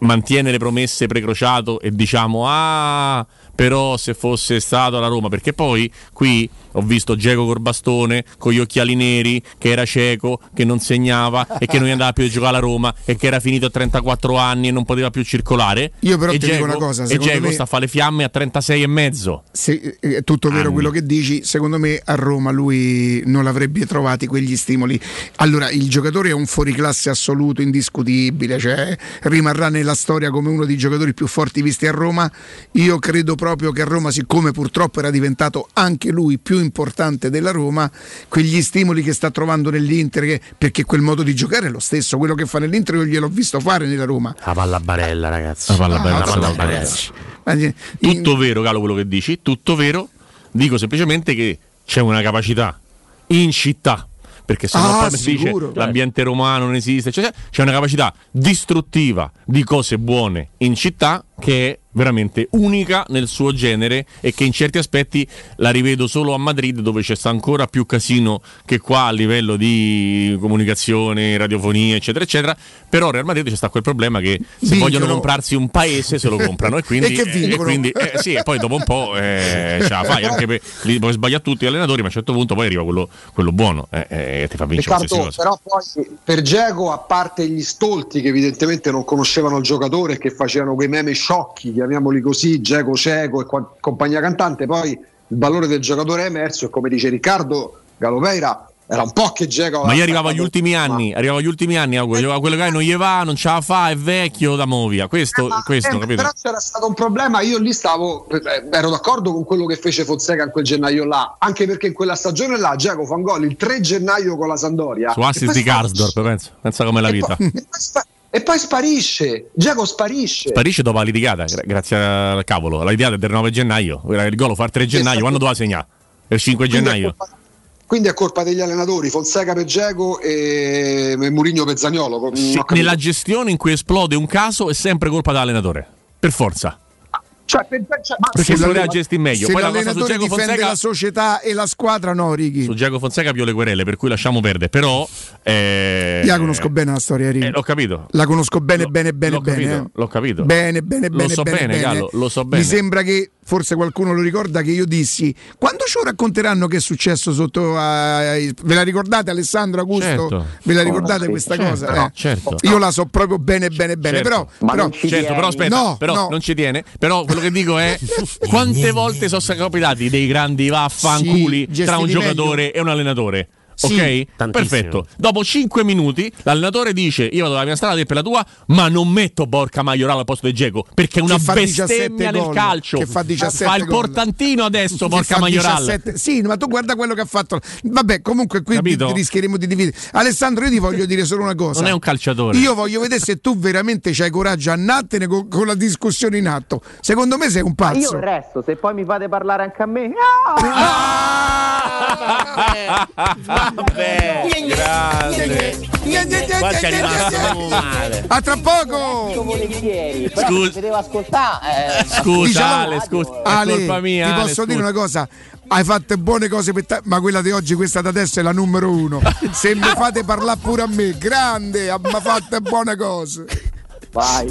mantiene le promesse precrociato e diciamo ah però se fosse stato alla Roma perché poi qui ho visto Geco col bastone con gli occhiali neri che era cieco che non segnava e che non andava più a giocare alla Roma e che era finito a 34 anni e non poteva più circolare Io però e ti dico una cosa, e Geco me- sta a fare le fiamme a 36 e mezzo Se, eh, è tutto vero Anni. quello che dici, secondo me a Roma lui non avrebbe trovati quegli stimoli. Allora, il giocatore è un fuoriclasse assoluto, indiscutibile, cioè rimarrà nella storia come uno dei giocatori più forti visti a Roma. Io credo proprio che a Roma, siccome purtroppo era diventato anche lui più importante della Roma, quegli stimoli che sta trovando nell'Inter, che- perché quel modo di giocare è lo stesso, quello che fa nell'Inter io gliel'ho visto fare nella Roma. La palla barella, ragazzi. La palla barella, La palla barella. tutto vero Calo quello che dici tutto vero dico semplicemente che c'è una capacità in città perché se no Ah, si dice l'ambiente romano non esiste eccetera. c'è una capacità distruttiva di cose buone in città che è veramente unica nel suo genere e che in certi aspetti la rivedo solo a Madrid dove c'è sta ancora più casino che qua a livello di comunicazione, radiofonia eccetera eccetera però Real Madrid c'è sta quel problema che se Vincono. vogliono comprarsi un paese se lo comprano e quindi, E che e vincono. quindi eh, sì, e poi dopo un po' eh, ce la fai anche per, li puoi sbagliare tutti gli allenatori ma a un certo punto poi arriva quello, quello buono eh, eh, e ti fa vincere Riccardo, cosa però poi per Geco, a parte gli stolti che evidentemente non conoscevano il giocatore e che facevano quei meme sciocchi, chiamiamoli così, Geco cieco e qua- compagnia cantante, poi il valore del giocatore è emerso e come dice Riccardo Galopeira era un po' che Geco Ma io arrivavo agli ultimi anni, arrivavo agli ultimi anni, dicevo, quello che non gli va, non ce la fa, è vecchio, da via. Questo, questo Eh, capito? però c'era stato un problema, io lì stavo, eh, ero d'accordo con quello che fece Fonseca in quel gennaio là, anche perché in quella stagione là Giacomo fa un gol il 3 gennaio con la Sandoria. Su assist di. Karsdorp, pensa, pensa come la vita. poi- e poi spa- poi sparisce, Giacomo sparisce. Sparisce dopo la litigata, gra- grazie al cavolo. La litigata è del 9 gennaio, il gol lo fa il 3 gennaio, quando doveva segnare? Il 5 Quindi è gennaio. colpa- Quindi è colpa degli allenatori, Fonseca per Geco e Murigno per Zagnolo. Sì, nella gestione in cui esplode un caso è sempre colpa dell'allenatore. Per forza. Cioè, per- cioè, ma- Perché l'alle- gestire meglio. Se Poi la cosa l'allenatore Giacomo difende Fonseca la società e la squadra, no, Righi. su Giacomo Fonseca più le querele, per cui lasciamo perdere. Però. Eh, Io la conosco bene la storia, Righi. eh, l'ho capito. La conosco bene, bene, bene, l'ho bene. capito, eh. l'ho capito. Bene, bene, Lo bene, so bene, bene, bene. Gallo, lo so bene. Mi sembra che forse qualcuno lo ricorda che io dissi quando ci racconteranno che è successo sotto a- ai- ve la ricordate Alessandro Augusto? Certo. Ve la ricordate sì, questa certo, cosa? no, Eh. certo. Io la so proprio bene bene bene, Certo. però, Ma però- non ci certo, però aspetta, No, però no. non ci tiene. Però quello che dico è quante volte sono capitati dei grandi vaffanculi Sì, tra un giocatore meglio. e un allenatore. Sì, ok? tantissimo. Perfetto. Dopo 5 minuti l'allenatore dice io vado alla mia strada te per la tua, ma non metto Borca Maioral al posto di Geco perché è una Che fa 17 bestemmia nel gol, calcio. che fa 17 fa il gol. portantino adesso Che Borca fa Maioral. 17 Sì, ma tu guarda quello che ha fatto. Vabbè, comunque qui Capito? di- rischieremo di dividere. Alessandro, io ti voglio dire solo una cosa. Non è un calciatore. Io voglio vedere se tu veramente c'hai coraggio a andattene con, con la discussione in atto. Secondo me sei un Ma io pazzo. resto, se poi mi fate parlare anche a me. Vabbè, grande. Qua ci è rimasto male. A tra poco! volentieri. Scusa. mi vedevo ascoltare. eh, Scusa Diciamo- Ale, scusa, è Ale, colpa mia. ti Ale, posso dire scusa. una cosa. Hai fatto buone cose per te, ma quella di oggi, questa da adesso è la numero uno. Se mi fate parlare pure a me, grande, ha ma fatte buone cose. Vai.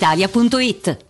brispalitalia.it.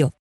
radio.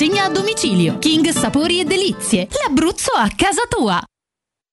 consegna a domicilio. King Sapori e Delizie, l'Abruzzo a casa tua.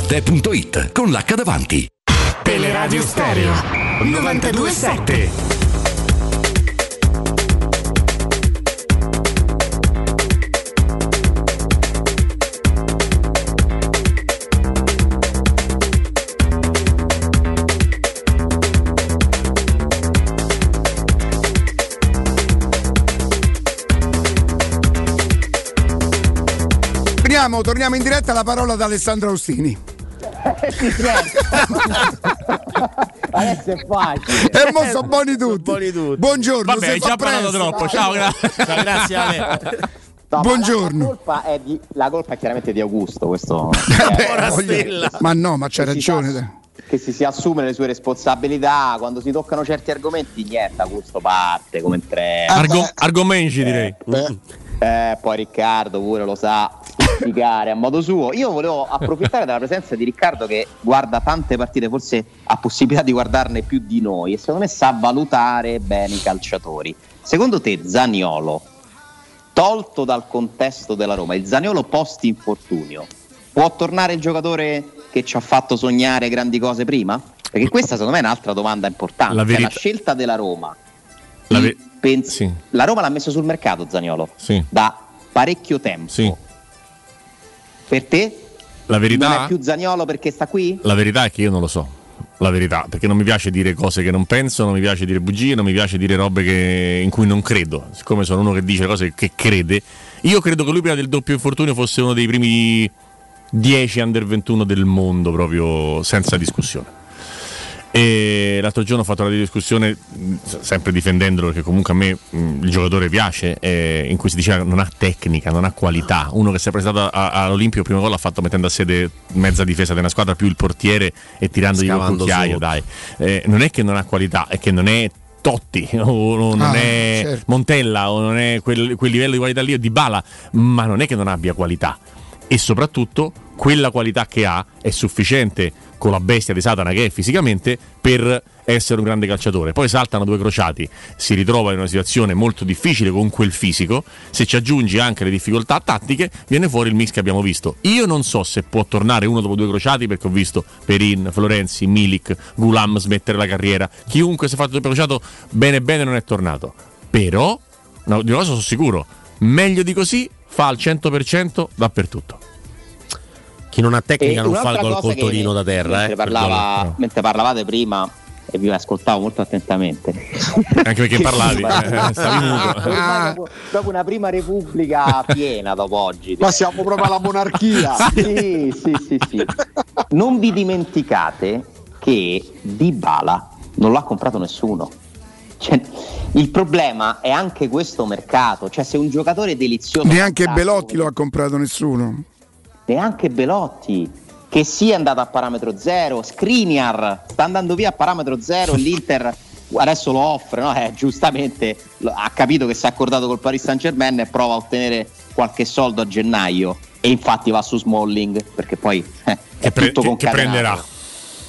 Arte.it con l'H davanti. Teleradio Stereo 927 Torniamo, torniamo in diretta la parola ad Alessandro Austini. Adesso è facile. E mo sono buoni tutti. Buongiorno. Vabbè, si hai fa già parlato troppo. Ciao, gra- ciao, grazie Ale. No, ma Buongiorno. La, la colpa è di- la colpa è chiaramente di Augusto, questo Beh, voglio- Ma no, ma c'ha si ragione. fa- che si, si assume le sue responsabilità quando si toccano certi argomenti, niente, Augusto parte come tre. Argo- argomenti direi. Eh, poi Riccardo pure lo sa spiegare a modo suo. Io volevo approfittare della presenza di Riccardo che guarda tante partite, forse ha possibilità di guardarne più di noi e secondo me sa valutare bene i calciatori. Secondo te Zaniolo, tolto dal contesto della Roma, il Zaniolo post infortunio, può tornare il giocatore che ci ha fatto sognare grandi cose prima? Perché questa secondo me è un'altra domanda importante. La Cioè, verità- la scelta della Roma. La ve- Pens- La Roma l'ha messo sul mercato Zaniolo Sì. da parecchio tempo. Sì. Per te La verità, non è più Zaniolo perché sta qui? la verità è che io non lo so. La verità, perché non mi piace dire cose che non penso, non mi piace dire bugie, non mi piace dire robe che- in cui non credo. Siccome sono uno che dice cose che crede, io credo che lui prima del doppio infortunio fosse uno dei primi 10 under 21 del mondo, proprio senza discussione. E l'altro giorno ho fatto una discussione, sempre difendendolo, perché comunque a me mh, il giocatore piace, eh, in cui si diceva che non ha tecnica, non ha qualità. Uno che si è presentato a- all'Olimpio, il primo gol l'ha fatto mettendo a sede mezza difesa di una squadra più il portiere e tirandogli col Scavando cucchiaio. Dai. Eh, non è che non ha qualità, è che non è Totti o non Ah, è certo. Montella o non è quel, quel livello di qualità lì di Bala, ma non è che non abbia qualità. E soprattutto quella qualità che ha è sufficiente con la bestia di Satana che è fisicamente per essere un grande calciatore. Poi saltano due crociati, si ritrova in una situazione molto difficile con quel fisico, se ci aggiungi anche le difficoltà tattiche viene fuori il mix che abbiamo visto. Io non so se può tornare uno dopo due crociati perché ho visto Perin, Florenzi, Milik, Gulam smettere la carriera. Chiunque si è fatto doppio crociato bene bene non è tornato. Però, no, di una cosa sono sicuro, meglio di così fa al 100% dappertutto. Chi non ha tecnica E non fa il gol col Torino da terra. mentre, Eh, parlava- però. mentre parlavate prima e vi ascoltavo molto attentamente. Anche perché parlavi, eh, stavi muto. Ormai dopo, dopo una prima repubblica piena dopo oggi. Ma siamo proprio alla monarchia. sì, sì, sì, sì. Non vi dimenticate che Dybala non l'ha comprato nessuno. Cioè, il problema è anche questo mercato, cioè se un giocatore delizioso Neanche Belotti lo ha comprato nessuno. Neanche Belotti che sia andato a parametro zero, Skriniar sta andando via a parametro zero l'Inter adesso lo offre, no? Eh, giustamente ha capito che si è accordato col Paris Saint Germain e prova a ottenere qualche soldo a gennaio e infatti va su Smalling perché poi eh, è pre- tutto che- che concatenato. prenderà.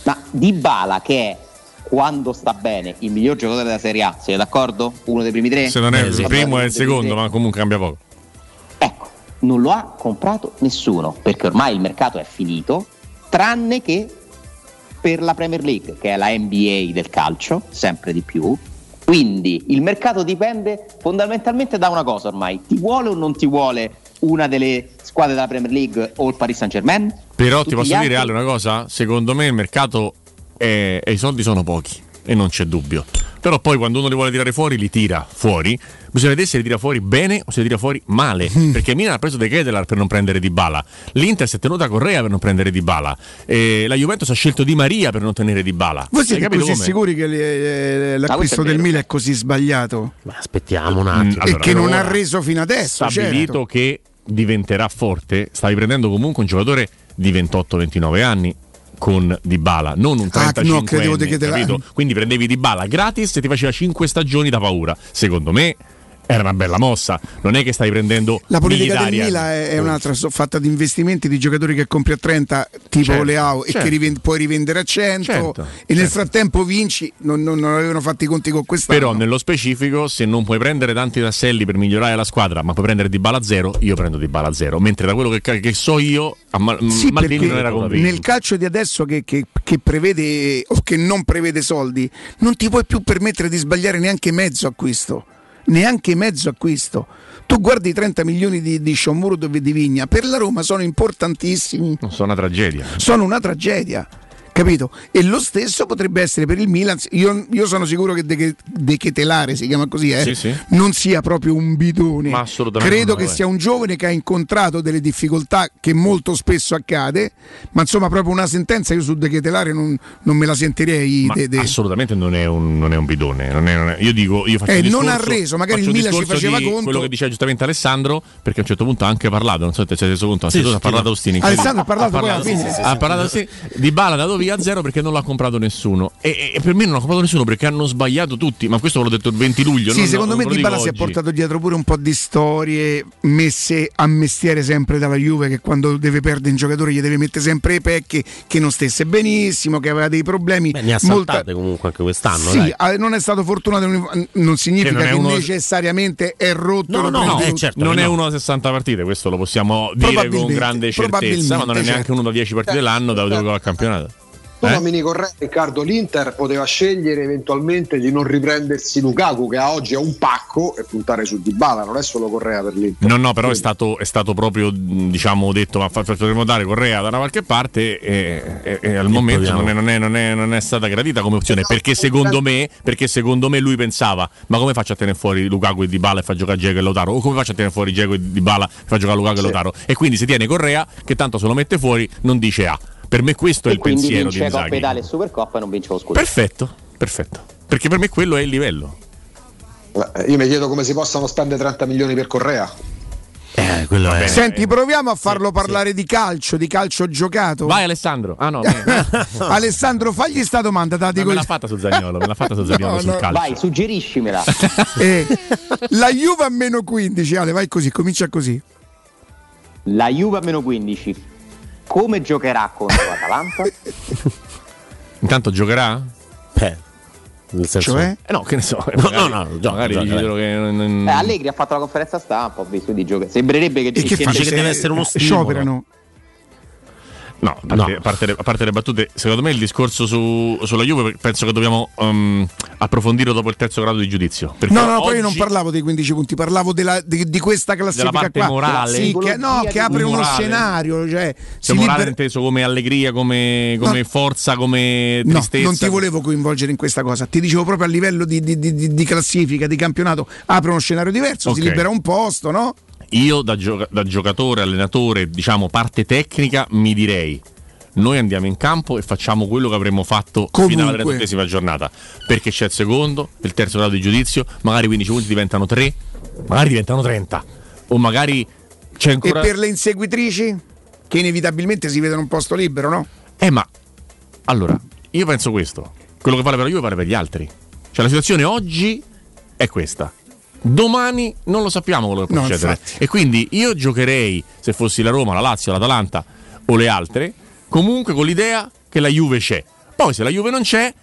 Ma Dybala che è quando sta bene il miglior giocatore della Serie A, siete d'accordo? Uno dei primi tre? Se non è Va il primo è il secondo, ma comunque cambia poco. Non lo ha comprato nessuno perché ormai il mercato è finito, tranne che per la Premier League, che è la NBA del calcio, sempre di più. Quindi il mercato dipende fondamentalmente da una cosa ormai: ti vuole o non ti vuole una delle squadre della Premier League o il Paris Saint Germain? Però ti posso dire Ale una cosa? Secondo me il mercato è- e i soldi sono pochi e non c'è dubbio. Però poi quando uno li vuole tirare fuori, li tira fuori. Bisogna vedere se li tira fuori bene o se li tira fuori male. Perché Milan ha preso De Ketelar per non prendere Di Bala. L'Inter si è tenuta Correa per non prendere Di Bala. E la Juventus ha scelto Di Maria per non tenere Di Bala. Voi Hai siete capito così come? sicuri che le- eh, l'acquisto del Milan è così sbagliato? aspettiamo un attimo. e che non allora, ha reso fino adesso. stabilito certo. che diventerà forte, stavi prendendo comunque un giocatore di 28-29 anni con Dybala, non un Ah, 35 no, credevo che te la- capito? Quindi prendevi Dybala gratis e ti faceva 5 stagioni da paura. Secondo me era una bella mossa, non è che stai prendendo La politica del Mkhitaryan. Milan è, è un'altra, fatta di investimenti di giocatori che compri a 30 tipo Certo, Leao e certo. che rivend- puoi rivendere a 100 Certo, e nel frattempo vinci, non, non- non avevano fatti i conti con quest'anno. Però nello specifico, se non puoi prendere tanti tasselli per migliorare la squadra, ma puoi prendere Dybala zero, io prendo Dybala zero. Mentre da quello che, che so io, a Ma- Sì, Maldini non era convinto. nel calcio di adesso che, che- che prevede o che non prevede soldi, non ti puoi più permettere di sbagliare neanche mezzo acquisto. Neanche mezzo acquisto. Tu guardi i 30 milioni di, di Sciomuro e di Vigna, per la Roma sono importantissimi. Sono una tragedia. Sono una tragedia. Capito? E lo stesso potrebbe essere per il Milan. Io, io sono sicuro che De, De Ketelare si chiama così, eh, Sì, sì. non sia proprio un bidone. Ma assolutamente Credo che eh. sia un giovane che ha incontrato delle difficoltà che molto spesso accade, ma insomma proprio una sentenza io su De Ketelare non, non me la sentirei. Ma de- de- assolutamente non è un, non è un bidone. non è- non è- io dico, io faccio Eh, il non discorso- ha reso, magari il Milan ci discorso faceva di conto. Quello che diceva giustamente Alessandro, perché a un certo punto ha anche parlato. Non so se ti sei reso conto. Sì, ha parlato. Ostini. Alessandro ha parlato poi alla sì, fine. sì, sì, ha parlato sì. Di Bala è andato via a zero perché non l'ha comprato nessuno. E, e- per me non l'ha comprato nessuno perché hanno sbagliato tutti. Ma questo ve l'ho detto il 20 luglio. Sì, non- secondo non me ve lo Di Bala dico si è portato dietro pure un po' di storie messe a mestiere sempre dalla Juve che quando deve perdere un giocatore gli deve mettere sempre i pecchi, che non stesse benissimo, che aveva dei problemi. Beh, ne ha molta- saltate comunque anche quest'anno. Sì, dai. ah, non è stato fortunato, non significa Che non è che uno- necessariamente è rotto. No, no, prendi eh, certo, non è uno da 60 partite, questo lo possiamo dire con grande certezza, ma non è neanche certo. uno da 10 partite l'anno da gioco al campionato. Tu Eh? nomini corretto Riccardo, l'Inter poteva scegliere eventualmente di non riprendersi Lukaku che oggi è un pacco e puntare su Dybala, non è solo Correa per l'Inter. No, no, però è stato, è stato proprio diciamo detto, ma potremmo dare Correa da una qualche parte e, e- e al momento proviamo. non è, non, è, non, è, non è stata gradita come opzione perché secondo, me, perché secondo me lui pensava ma come faccio a tenere fuori Lukaku e Dybala e fa giocare Diego e Lautaro o come faccio a tenere fuori Diego e Dybala e fa giocare Lukaku e Sì. Lautaro e quindi se tiene Correa che tanto se lo mette fuori non dice A per me questo è E il quindi pensiero di vince Coppa Inzaghi Italia e Supercoppa e non vince lo scudetto. perfetto, perfetto perché per me quello è il livello Eh, Io mi chiedo come si possano spendere 30 milioni per Correa. Eh, quello è. Senti, proviamo a farlo parlare di calcio, di calcio giocato. vai Alessandro ah no Alessandro, fagli sta domanda, dati me l'ha fatta su Zagnolo me l'ha fatta su Zagnolo No, sul no. calcio Vai, suggeriscimela. Eh, la Juve a meno 15, Ale, vai così, comincia così. La Juve a meno 15. Come giocherà contro l'Atalanta? intanto giocherà? Eh, nel senso. Cioè? Eh no, che ne so. No, magari- no, no, gioca, magari gioca, che non- non- Eh, Allegri ha fatto la conferenza stampa, ho visto di giocare. Sembrerebbe che, E che che- che deve essere uno stimolo. Scioperano. No, a parte, a parte le, a parte le battute, secondo me il discorso su- sulla Juve penso che dobbiamo um, approfondirlo dopo il terzo grado di giudizio. Perché No, no, poi io non parlavo dei 15 punti, parlavo della- di, di questa classifica parte qua. morale. Sì, che, no, che apre uno Morale. scenario. Cioè, Cioè, si morale libera- inteso come allegria, come, come No. forza, come No, tristezza. non ti volevo coinvolgere in questa cosa, ti dicevo proprio a livello di, di- di- classifica, di campionato, apre uno scenario diverso, si Ok. libera un posto, no? Io da, gioca- da giocatore, allenatore, diciamo parte tecnica, mi direi noi andiamo in campo e facciamo quello che avremmo fatto fino alla Comunque. trentunesima giornata. Perché c'è il secondo, il terzo grado di giudizio, magari 15 punti diventano 3, magari diventano 30. O magari c'è ancora... E per le inseguitrici, che inevitabilmente si vedono un posto libero, no? Eh ma, allora, io penso questo. Quello che vale per Juve vale per gli altri. Cioè la situazione oggi è questa. Domani non lo sappiamo quello che può No, succedere. infatti. E quindi io giocherei, se fossi la Roma, la Lazio, l'Atalanta o le altre, comunque con l'idea che la Juve c'è. Poi se la Juve non c'è,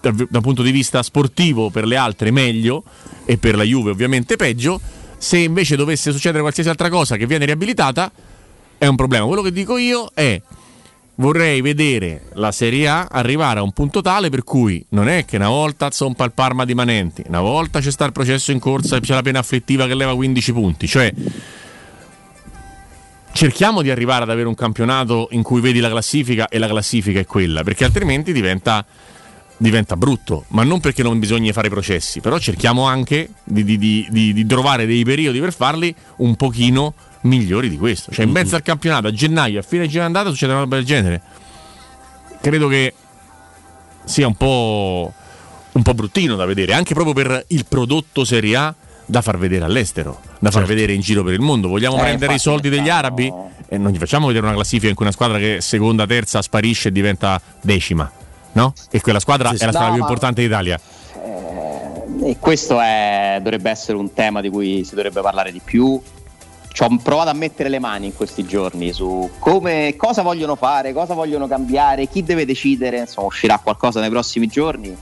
dal, da un punto di vista sportivo per le altre meglio e per la Juve ovviamente peggio. Se invece dovesse succedere qualsiasi altra cosa che viene riabilitata, è un problema. Quello che dico io è vorrei vedere la Serie A arrivare a un punto tale per cui non è che una volta zompa il Parma di Manenti, una volta c'è sta il processo in corsa e c'è la pena afflittiva che leva 15 punti, cioè cerchiamo di arrivare ad avere un campionato in cui vedi la classifica e la classifica è quella, perché altrimenti diventa, diventa brutto, ma non perché non bisogna fare processi, però cerchiamo anche di, di- di- di- trovare dei periodi per farli un pochino migliori di questo. Cioè in mezzo al campionato, a gennaio, a fine giornata andata, succede una roba del genere. Credo che sia un po', un po' bruttino da vedere, anche proprio per il prodotto Serie A da far vedere all'estero, da far vedere in giro per il mondo. Vogliamo Eh, prendere i soldi degli arabi? E non gli facciamo vedere una classifica in cui una squadra che seconda, terza sparisce e diventa decima. No? E quella squadra è la squadra No, più importante d'Italia. E questo è- dovrebbe essere un tema di cui si dovrebbe parlare di più. Ci ho provato a mettere le mani in questi giorni su come, cosa vogliono fare, cosa vogliono cambiare, chi deve decidere. Insomma, uscirà qualcosa nei prossimi giorni.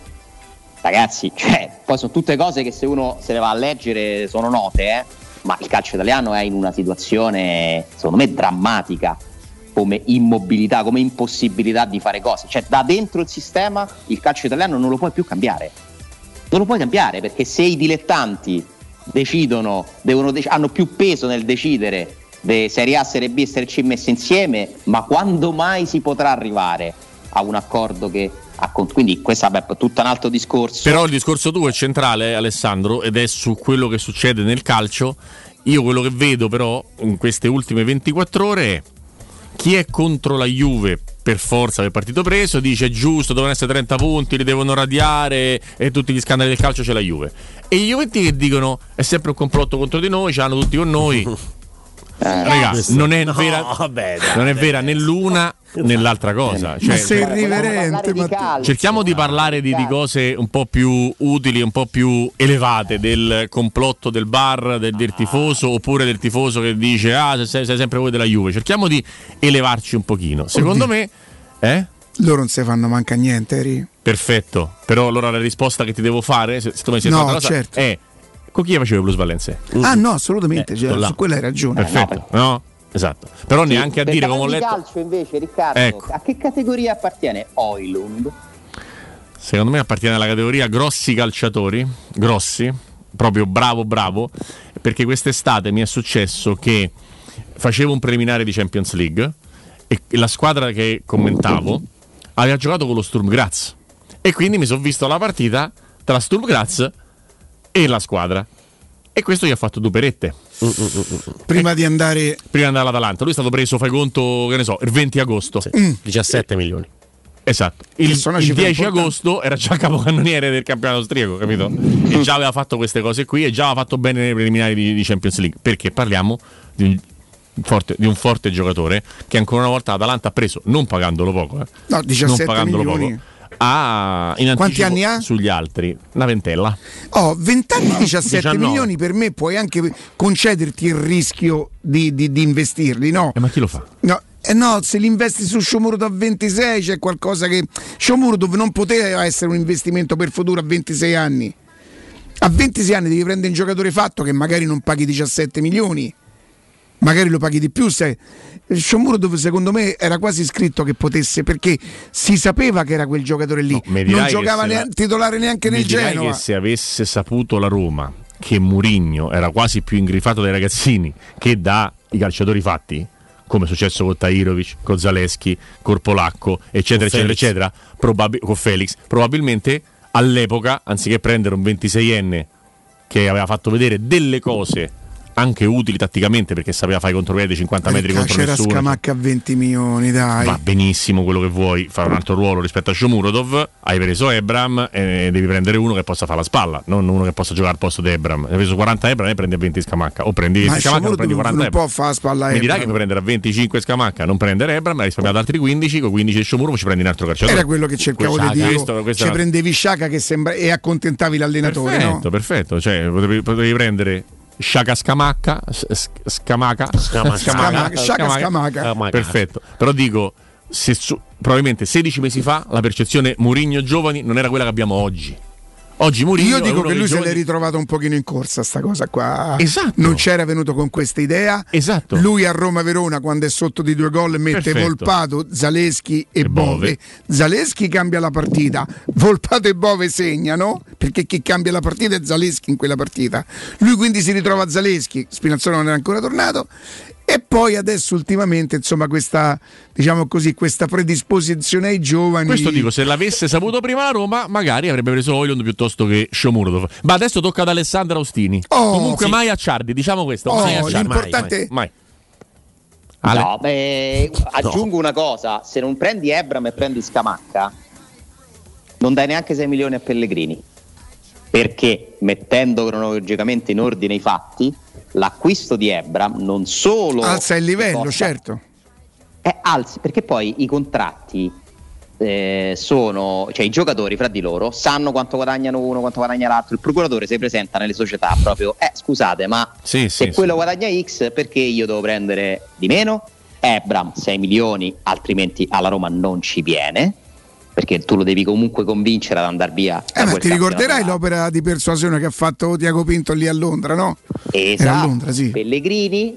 Ragazzi, cioè, poi sono tutte cose che se uno se le va a leggere sono note, eh? ma il calcio italiano è in una situazione, secondo me, drammatica come immobilità, come impossibilità di fare cose. Cioè, da dentro il sistema il calcio italiano non lo puoi più cambiare. Non lo puoi cambiare perché se i dilettanti decidono, devono hanno più peso nel decidere le Serie A, Serie B e Serie C messe insieme, ma quando mai si potrà arrivare a un accordo che quindi questo è tutto un altro discorso. Però il discorso tuo è centrale, Alessandro, ed è su quello che succede nel calcio. Io quello che vedo però in queste ultime 24 ore è chi è contro la Juve per forza per partito preso dice giusto, devono essere 30 punti, li devono radiare e tutti gli scandali del calcio c'è la Juve. E i Juventini che dicono è sempre un complotto contro di noi, ce l'hanno tutti con noi. Raga, Questo- non è no, vera, vabbè, dai, non è vera né l'una né l'altra cosa. Ma Cioè, sei irriverente, ma Cerchiamo di parlare di, di cose un po' più utili, un po' più elevate, del complotto del bar, del, del tifoso, oppure del tifoso che dice ah, sei, sei sempre voi della Juve. Cerchiamo di elevarci un pochino. Secondo me, eh? Loro non si fanno manca niente, Eri. Perfetto. Però allora la risposta che ti devo fare, se, se tu mi sei No, certo. è con chi faceva Blues Valenze? Ah no, assolutamente, Eh, cioè, su quella hai ragione. Perfetto, no? Esatto. Però neanche a dire come ho letto. calcio invece, Riccardo, Ecco. a che categoria appartiene Oilund? Secondo me appartiene alla categoria grossi calciatori, grossi, proprio bravo bravo, perché quest'estate mi è successo che facevo un preliminare di Champions League e la squadra che commentavo aveva giocato con lo Sturm Graz e quindi mi sono visto la partita tra Sturm Graz e la squadra e questo gli ha fatto due perette. Prima di andare Prima di andare all'Atalanta, lui è stato preso, fai conto, che ne so, il 20 agosto. 17 milioni. Esatto. Il, il cifra 10 importante. agosto era già capocannoniere del campionato austriaco, capito? e già aveva fatto queste cose qui e già aveva fatto bene nei preliminari di, di Champions League. Perché parliamo di un, forte, di un forte giocatore che ancora una volta l'Atalanta ha preso, non pagandolo poco, eh, No, 17 non pagandolo milioni. poco. In Quanti anni ha? Sugli altri, una ventella. Oh, 20 anni 17 19. milioni per me puoi anche concederti il rischio di, di- di investirli, no? E ma chi lo fa? No, eh no, se li investi su Shomurdo a 26 c'è qualcosa che... Shomurdo non poteva essere un investimento per futuro a 26 anni. A 26 anni devi prendere un giocatore fatto che magari non paghi 17 milioni. Magari lo paghi di più. Se... Shomurodov secondo me era quasi scritto che potesse perché si sapeva che era quel giocatore lì, mi non giocava se la- titolare neanche Mi nel che se avesse saputo la Roma che Murigno era quasi più ingrifato dai ragazzini che dai calciatori fatti, come è successo con Tairovic, con Zaleschi, con Polacco, eccetera, eccetera, eccetera, probabi- con Felix, probabilmente all'epoca, anziché prendere un 26enne che aveva fatto vedere delle cose anche utili tatticamente perché sapeva fare i contropiedi 50 metri Perché contro c'era nessuno. Scamacca a 20 milioni, dai. Va benissimo quello che vuoi, fa un altro ruolo rispetto a Shomurodov, hai preso Ebram e devi prendere uno che possa fare la spalla, non uno che possa giocare al posto di Ebram. Hai preso 40 Ebram e prendi a 20 Scamacca, o prendi 20 Ma Scamacca o prendi 40 non Ebram. può fare la spalla Mi dirà che puoi prendere a 25 Scamacca, non prendere Ebram, hai risparmiato altri 15, con 15 di Shomurodov ci prendi un altro calciatore. Era quello che cercavo di dire. Ci prendevi Sciaca che sembra... e accontentavi l'allenatore, Perfetto, no? perfetto, cioè potevi, potevi prendere Sciaca Scamacca, Scamaca, Scamaca. Perfetto, però dico, se su- probabilmente 16 mesi fa la percezione Murigno giovani non era quella che abbiamo oggi. Oggi Murigno Io dico che lui se giovani- l'è ritrovato un pochino in corsa sta cosa qua. Esatto. Non c'era venuto con questa idea. Esatto. Lui a Roma-Verona quando è sotto di due gol mette Perfetto. Volpato, Zaleschi e, E Bove. Bove. Zaleschi cambia la partita. Volpato e Bove segnano perché chi cambia la partita è Zaleschi in quella partita. Lui quindi si ritrova Zaleschi, Spinazzola non era ancora tornato e poi adesso ultimamente insomma questa diciamo così questa predisposizione ai giovani Questo dico, se l'avesse saputo prima la Roma, magari avrebbe preso Oilund piuttosto che Shomurodov. Ma adesso tocca ad Alessandro Austini. Oh, Comunque sì. mai a Ciardi, diciamo questo. Oh, mai a Ciardi. l'importante- Mai, mai. Ale? No, beh, aggiungo una cosa: se non prendi Ebram e prendi Scamacca, non dai neanche 6 milioni a Pellegrini. Perché mettendo cronologicamente in ordine i fatti, l'acquisto di Ebram non solo alza il livello, costa- certo. eh, alzi, perché poi i contratti eh, sono, cioè i giocatori fra di loro sanno quanto guadagnano uno, quanto guadagna l'altro. Il procuratore si presenta nelle società proprio, eh scusate, ma Sì, se sì, quello guadagna X, perché io devo prendere di meno? Ebram 6 milioni, altrimenti alla Roma non ci viene. Perché tu lo devi comunque convincere ad andare via. Eh, ma ti ricorderai l'opera di persuasione che ha fatto Tiago Pinto lì a Londra, no? Era a Esatto. Londra, sì. Pellegrini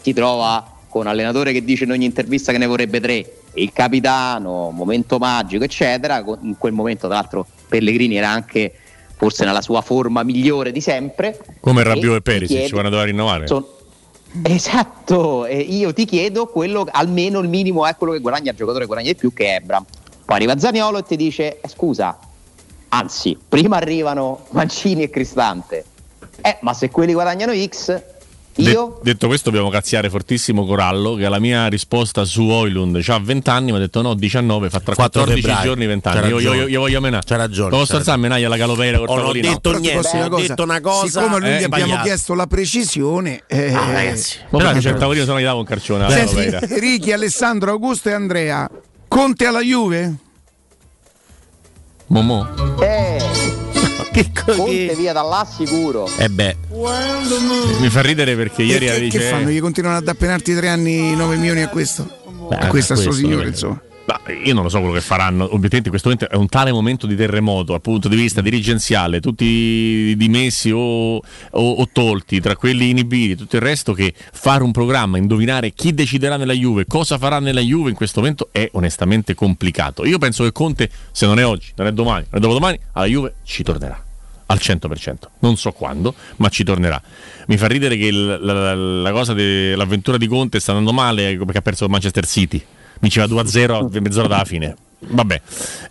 si trova con un allenatore che dice in ogni intervista che ne vorrebbe tre, il capitano, momento magico, eccetera. In quel momento, tra l'altro, Pellegrini era anche forse nella sua forma migliore di sempre. Come Rabiot e Perisic, chiedo- quando doveva rinnovare. son- Esatto, e io ti chiedo quello, almeno il minimo è quello che guadagna il giocatore che guadagna di più che è Ebram. Poi arriva Zaniolo e ti dice, eh, scusa, anzi, prima arrivano Mancini e Cristante. Eh, ma se quelli guadagnano X, De- io detto questo, dobbiamo cazziare fortissimo Corallo. Che alla mia risposta su Oilund c'ha 20 anni, mi ha detto no, 19, fa tra 4 14 febbraio. giorni 20 C'ha anni. Io, io, io, io voglio menare. C'ha ragione, Devo c'ha stare a menare alla caloveira col non ho detto Però ti niente, ho una cosa, detto una cosa. Siccome a lui eh, gli abbiamo sbagliato. chiesto la precisione, eh, Ah, ragazzi. Ma guarda, c'è il tavolino, se no gli davo un carcione. alla Senti, Calovera. Ricky, Alessandro, Augusto e Andrea, Conte alla Juve? Momò. Eh, Conte via da là sicuro. Eh beh, Mi fa ridere perché ieri che, dice. che fanno? Gli continuano ad appenarti tre anni 9 milioni a questo? a questo a sto questo, signore, eh. insomma. Ma io non lo so quello che faranno. Obiettivamente, in questo momento è un tale momento di terremoto dal punto di vista dirigenziale, tutti dimessi o, o- o tolti, tra quelli inibiti, tutto il resto, che fare un programma, indovinare chi deciderà nella Juve, cosa farà nella Juve in questo momento è onestamente complicato. Io penso che Conte, se non è oggi, non è domani, non è dopodomani, alla Juve ci tornerà. Al 100%, non so quando, ma ci tornerà. Mi fa ridere che il- la, la- cosa dell'avventura di Conte sta andando male perché ha perso Manchester City. Vinceva 2-0 a mezz'ora dalla fine. Vabbè,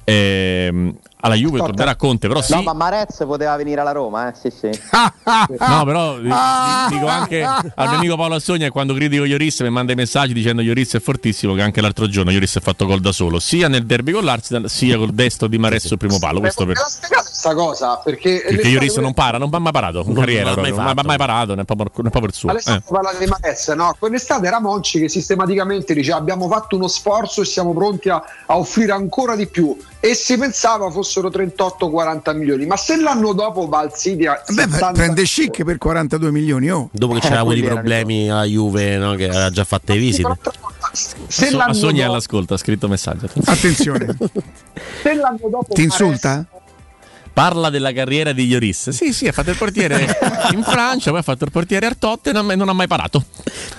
Ehm, alla Juve tornerà Conte, però sì. No, ma Marez poteva venire alla Roma, eh? Sì, sì. No, però di- di- dico anche al mio amico Paolo Assogna quando critico Lloris mi manda i messaggi dicendo Lloris è fortissimo che anche l'altro giorno Lloris ha fatto gol da solo, sia nel derby con l'Arsenal sia col destro di Marez sul primo palo. Questo per... questa cosa perché Perché Lloris non para, non ha mai parato in Non carriera, non ha fatto. mai parato, non è proprio, non il suo. Alessandro Eh. parla di Marez, no? Quell'estate era Monci che sistematicamente diceva abbiamo fatto uno sforzo e siamo pronti a, a offrire ancora di più e si pensava fossero 38-40 milioni, ma se l'anno dopo va al City a Beh, 70 prende chic per 42 milioni, oh. dopo che Eh, c'era avuto i quelli erano problemi alla Juve, no, che aveva già fatto le visite. se So- l'anno Assogna dopo- all'ascolto, ha scritto messaggio. Attenzione. se l'anno dopo Ti insulta? Parla della carriera di Lloris. Sì, sì, ha fatto il portiere in Francia, poi ha fatto il portiere al Tottenham e non ha mai parato.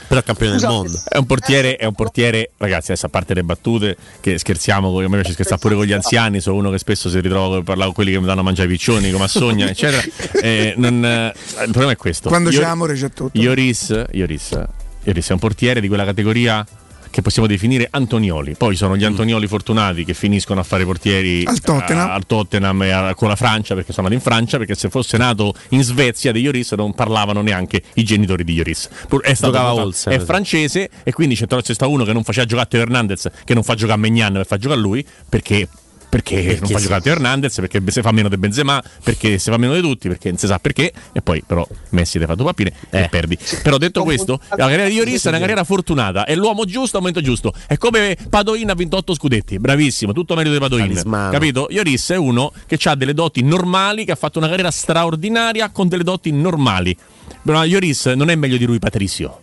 Però è campione del mondo. È un portiere, è un portiere, ragazzi, adesso a parte le battute, che scherziamo, a me piace scherzare pure con gli anziani, sono uno che spesso si ritrova a parlare con quelli che mi danno a mangiare i piccioni, come a Sogna, eccetera. Eh, non, eh, il problema è questo. Quando Io- c'è amore c'è tutto. Ioris, Ioris, Ioris è un portiere di quella categoria che possiamo definire Antonioli. Poi sono gli Antonioli fortunati che finiscono a fare portieri Al Tottenham. a- al Tottenham e a- con la Francia perché sono nati in Francia. Perché se fosse nato in Svezia di Ioris non parlavano neanche i genitori di Ioris. È, stato Olsen, è francese e quindi c'è, c'è uno che non faceva giocare a Teo Hernandez, che non fa giocare a Megnan, ma fa giocare a lui perché. Perché, non fa sì. giocare Teo Hernandez, perché se fa meno di Benzema, perché se fa meno di tutti, perché non si sa perché, e poi però Messi ti fa due pappine Eh. e perdi. Però detto questo, la carriera di Ioris è una carriera fortunata, è l'uomo giusto al momento giusto. È come Padoin ha vinto 8 scudetti, bravissimo, tutto merito di Padoin. Talismano. Capito? Ioris è uno che ha delle doti normali, che ha fatto una carriera straordinaria con delle doti normali. Però Ioris non è meglio di Rui Patricio,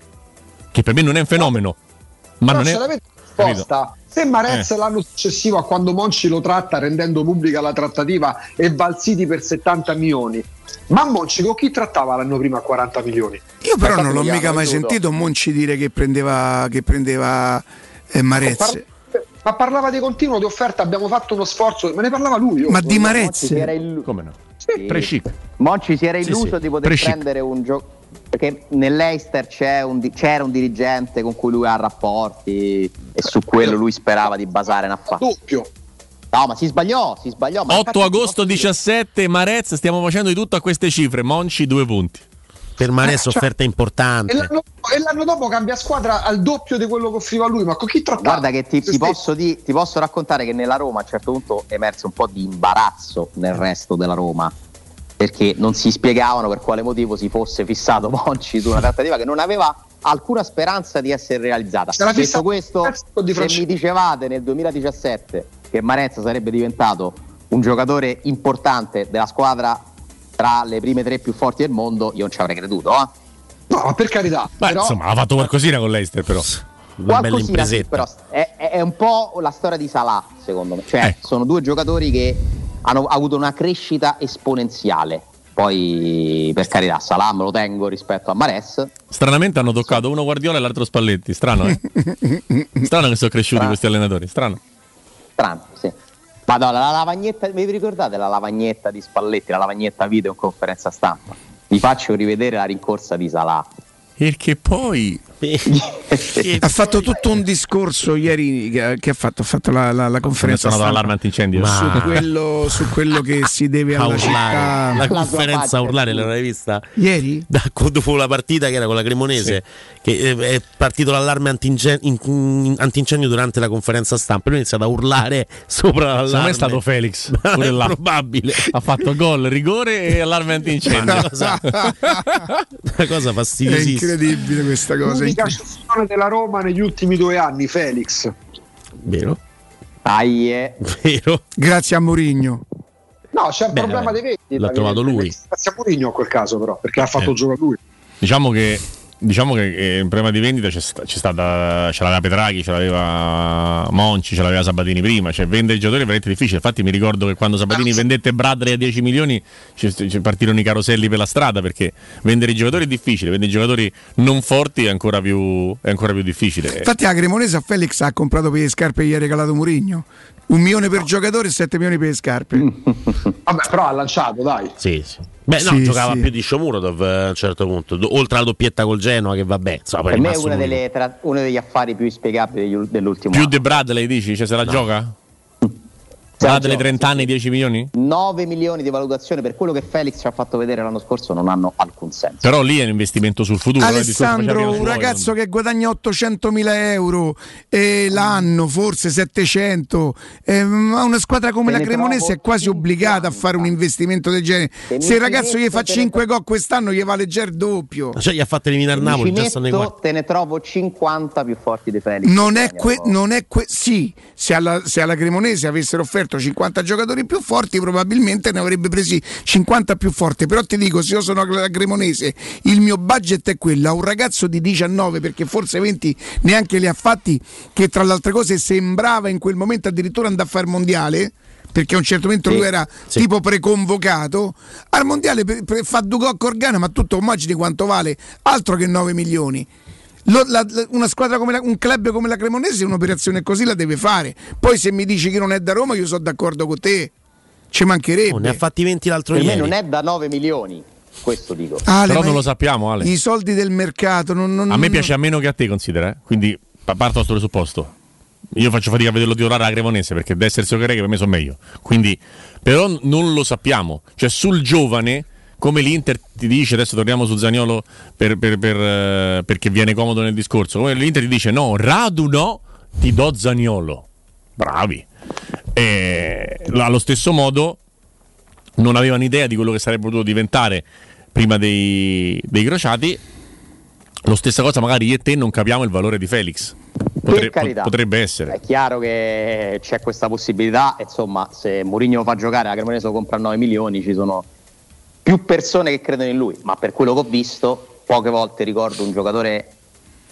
che per me non è un fenomeno. Ma Però non è. Capito? Se Marez Eh. l'anno successivo a quando Monci lo tratta rendendo pubblica la trattativa e Valsiti per 70 milioni, ma Monci con chi trattava l'anno prima a 40 milioni? Io però non l'ho mica mai sentito Monci dire che prendeva, che prendeva eh, Marez. Ma parlava di continuo di offerta, abbiamo fatto uno sforzo, ma ne parlava lui. oh. Ma di Monci Marez? si era illu- Come no? Sì. Monci si era Sì, illuso sì. di poter Pre-chic. prendere un gioco. Perché nell'Eister c'è un di- c'era un dirigente con cui lui ha rapporti e su quello lui sperava di basare un affare. Doppio. No, ma si sbagliò, si sbagliò. Ma 8 infatti- agosto 17, Marez, stiamo facendo di tutto a queste cifre. Monci, due punti. Per Mares Eh, cioè- offerta E importante. l'anno, e l'anno dopo cambia squadra al doppio di quello che offriva lui, ma con chi trattava? Guarda che ti, ti posso di- ti posso raccontare che nella Roma a un certo punto è emerso un po' di imbarazzo nel resto della Roma perché non si spiegavano per quale motivo si fosse fissato Monci su una trattativa che non aveva alcuna speranza di essere realizzata. Detto questo, Di se mi dicevate nel 2017 che Marezza sarebbe diventato un giocatore importante della squadra tra le prime tre più forti del mondo, io non ci avrei creduto. Eh? No, ma per carità. Beh, però, insomma, ha fatto qualcosina con l'Eister, però. Una bella Qualcosina sì, impresetta. però è, è- è un po' la storia di Salah, secondo me. Cioè, Ecco. sono due giocatori che hanno avuto una crescita esponenziale. Poi, per carità, Salah me lo tengo rispetto a Mares. Stranamente hanno toccato uno Guardiola e l'altro Spalletti. Strano, eh? Strano che sono cresciuti Strano. questi allenatori. Strano. Strano, sì. Madonna, la lavagnetta, vi ricordate la lavagnetta di Spalletti, la lavagnetta video in conferenza stampa? Vi faccio rivedere la rincorsa di Salah. Perché poi. Ha fatto tutto un discorso ieri che, ha fatto, ha fatto la, la- la conferenza l'allarme antincendio. Ma- su quello, su quello che si deve a alla urlare. La città. conferenza a urlare l'avrai vista? Ieri? Da, dopo la partita che era con la Cremonese, che eh, è partito l'allarme in- antincendio durante la conferenza stampa. Lui ha iniziato a urlare sopra l'allarme. Secondo me è stato Felix. Pure è là. probabile. Ha fatto gol, rigore e allarme antincendio. Una cosa, una cosa fastidiosissima. Incredibile questa cosa. l'unica cessione della Roma negli ultimi due anni, Felix. Vero? Aie. Vero? Grazie a Mourinho. No, c'è un Beh, problema vabbè, dei venti. l'ha trovato lui. Grazie a Mourinho a quel caso, però, perché ha fatto Eh. giocare lui. Diciamo che, diciamo che il problema di vendita c'è, c'è stata, ce l'aveva Petraghi, ce l'aveva Monci, ce l'aveva Sabatini prima. Cioè, vendere i giocatori è veramente difficile. Infatti, mi ricordo che quando Sabatini vendette Bradley a 10 milioni ci, ci partirono i caroselli per la strada perché vendere i giocatori è difficile, vendere i giocatori non forti è ancora più, è ancora più difficile. Infatti la Cremonese a Felix ha comprato per le scarpe e gli ha regalato Mourinho. Un milione per giocatore e 7 milioni per le scarpe. Vabbè, però ha lanciato, dai. Sì, sì. Beh, no, Sì, giocava sì. più di Shomurodov eh, a un certo punto. Oltre alla doppietta col Genoa, che vabbè, insomma, poi Per me è lui. delle tra- uno degli affari più inspiegabili dell'ultimo Più anno. di Bradley dici? Cioè, se la gioca? Bradley 30 anni, 10 milioni? 9 milioni di valutazione per quello che Felix ci ha fatto vedere l'anno scorso non hanno alcun senso. Però lì è un investimento sul futuro. eh, Alessandro, un ragazzo che guadagna 800 mila euro e l'anno, forse 700, ehm, ha una squadra come Te la ne Cremonese è quasi obbligata a fare un investimento del genere. Te Se il ragazzo gli fa metto, te ne 5 gol quest'anno, gli vale già il doppio. Cioè, gli ha fatto eliminare il Napoli, già stanno quarti. te ne trovo 50 più forti di Felix. Non è, que- no? non è que- sì, se alla, se alla Cremonese avessero offerto 50 giocatori più forti, probabilmente ne avrebbe presi 50 più forti. Però ti dico, se io sono la Cremonese, il mio budget è quello: a un ragazzo di 19, perché forse 20 neanche li ha fatti, che tra le altre cose sembrava in quel momento addirittura andare a fare il mondiale. perché a un certo momento Sì, lui era sì. tipo preconvocato, al mondiale per- per- fa due gol con Ghana, ma tutto immagini quanto vale, altro che 9 milioni. Lo- la- la- una squadra come la- un club come la Cremonese un'operazione così la deve fare. Poi se mi dici che non è da Roma, io sono d'accordo con te. Ci mancherebbe. Oh, ne ha fatti 20 l'altro Per me ieri. non è da 9 milioni, questo dico. Ale, Però non lo sappiamo, Ale. I soldi del mercato non, non- A me non- piace a meno che a te, considera. eh. Quindi pa- parto dal tuo presupposto. Io faccio fatica a vederlo titolare alla Cremonese perché deve essere che per me sono meglio. Quindi, però non lo sappiamo. Cioè, sul giovane, come l'Inter ti dice, adesso torniamo su Zagnolo per- per- per, eh, perché viene comodo nel discorso. Come l'Inter ti dice: no, Radu no, ti do Zagnolo. Bravi. E, allo stesso modo, non avevano idea di quello che sarebbe potuto diventare prima dei, dei crociati. Lo stessa cosa, magari io e te non capiamo il valore di Felix. Potre- carità. potrebbe essere. È chiaro che c'è questa possibilità, insomma, se Mourinho fa giocare, la Cremonese lo compra a 9 milioni, ci sono più persone che credono in lui, ma per quello che ho visto, poche volte ricordo un giocatore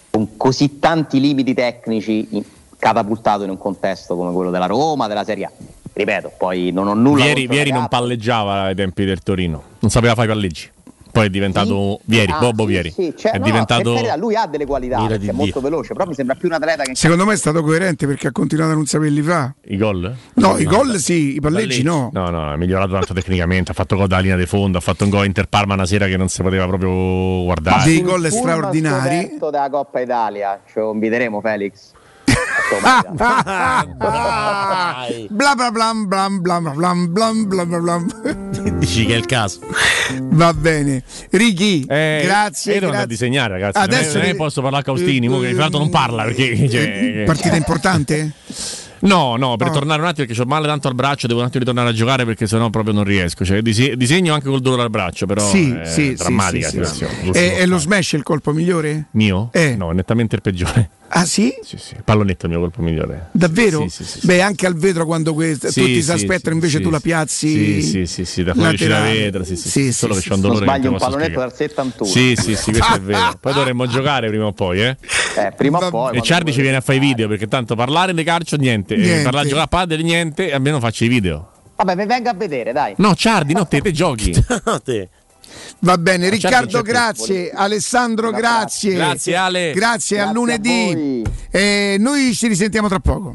con così tanti limiti tecnici in- catapultato in un contesto come quello della Roma, della Serie A. Ripeto, poi non ho nulla Vieri, contro Vieri non palleggiava ai tempi del Torino, non sapeva fare i palleggi. Poi è diventato Vieri, Ah, Bobo sì, Vieri. sì, cioè, è no, no, diventato. carità, lui ha delle qualità, è molto veloce, però mi sembra più un atleta che Secondo me è stato coerente perché ha continuato a non saperli fa. I gol? No, i gol sì, i palleggi no. No, no, è migliorato tanto tecnicamente. Ha fatto gol dalla linea di fondo, ha fatto un gol Inter Parma una sera che non si poteva proprio guardare. Dei gol straordinari. della Coppa Italia, ci inviteremo Felix. Bla bla blam blam blam blam blam blam blam blam. Dici che è il caso. Va bene. Ricky, Eh, grazie. Io devo andare a disegnare, ragazzi. Adesso non, è, non è posso parlare a Caustini, mo che tra l'altro non parla perché. cioè, Partita importante? No, no, per Oh. tornare un attimo perché ho male tanto al braccio, devo un attimo ritornare a giocare perché sennò proprio non riesco. Cioè, dise- disegno anche col dolore al braccio, però sì, è sì, drammatica sì, la sì, situazione. sì. È, è lo smash il colpo migliore? Mio? Eh. No, è nettamente il peggiore. Ah sì? Sì, sì. Pallonetto è il mio colpo migliore. Davvero? Sì, sì, sì, Beh, anche al vetro quando que- Sì, tutti si sì, aspettano, invece sì, tu la piazzi. Sì, sì, sì, sì, da fuori laterale. vetro, sì, sì, Sì, solo sì, che c'ho un dolore che sbagli non un pallonetto dal 71. Sì, sì, sì, questo è vero. Poi dovremmo giocare prima o poi, eh? Eh, prima o poi. E Ciardi ci viene a fare i video perché tanto parlare di calcio niente, Niente. E parlare di giocare a padel niente, almeno faccio i video. Vabbè, vi venga a vedere, dai. No, Ciardi, no, te, te giochi. Va bene, Ma certo Riccardo, più. grazie. Alessandro, grazie. Grazie, Ale. Grazie, Grazie a a lunedì. Eh, noi ci risentiamo tra poco.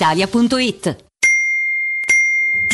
brispalitalia.it.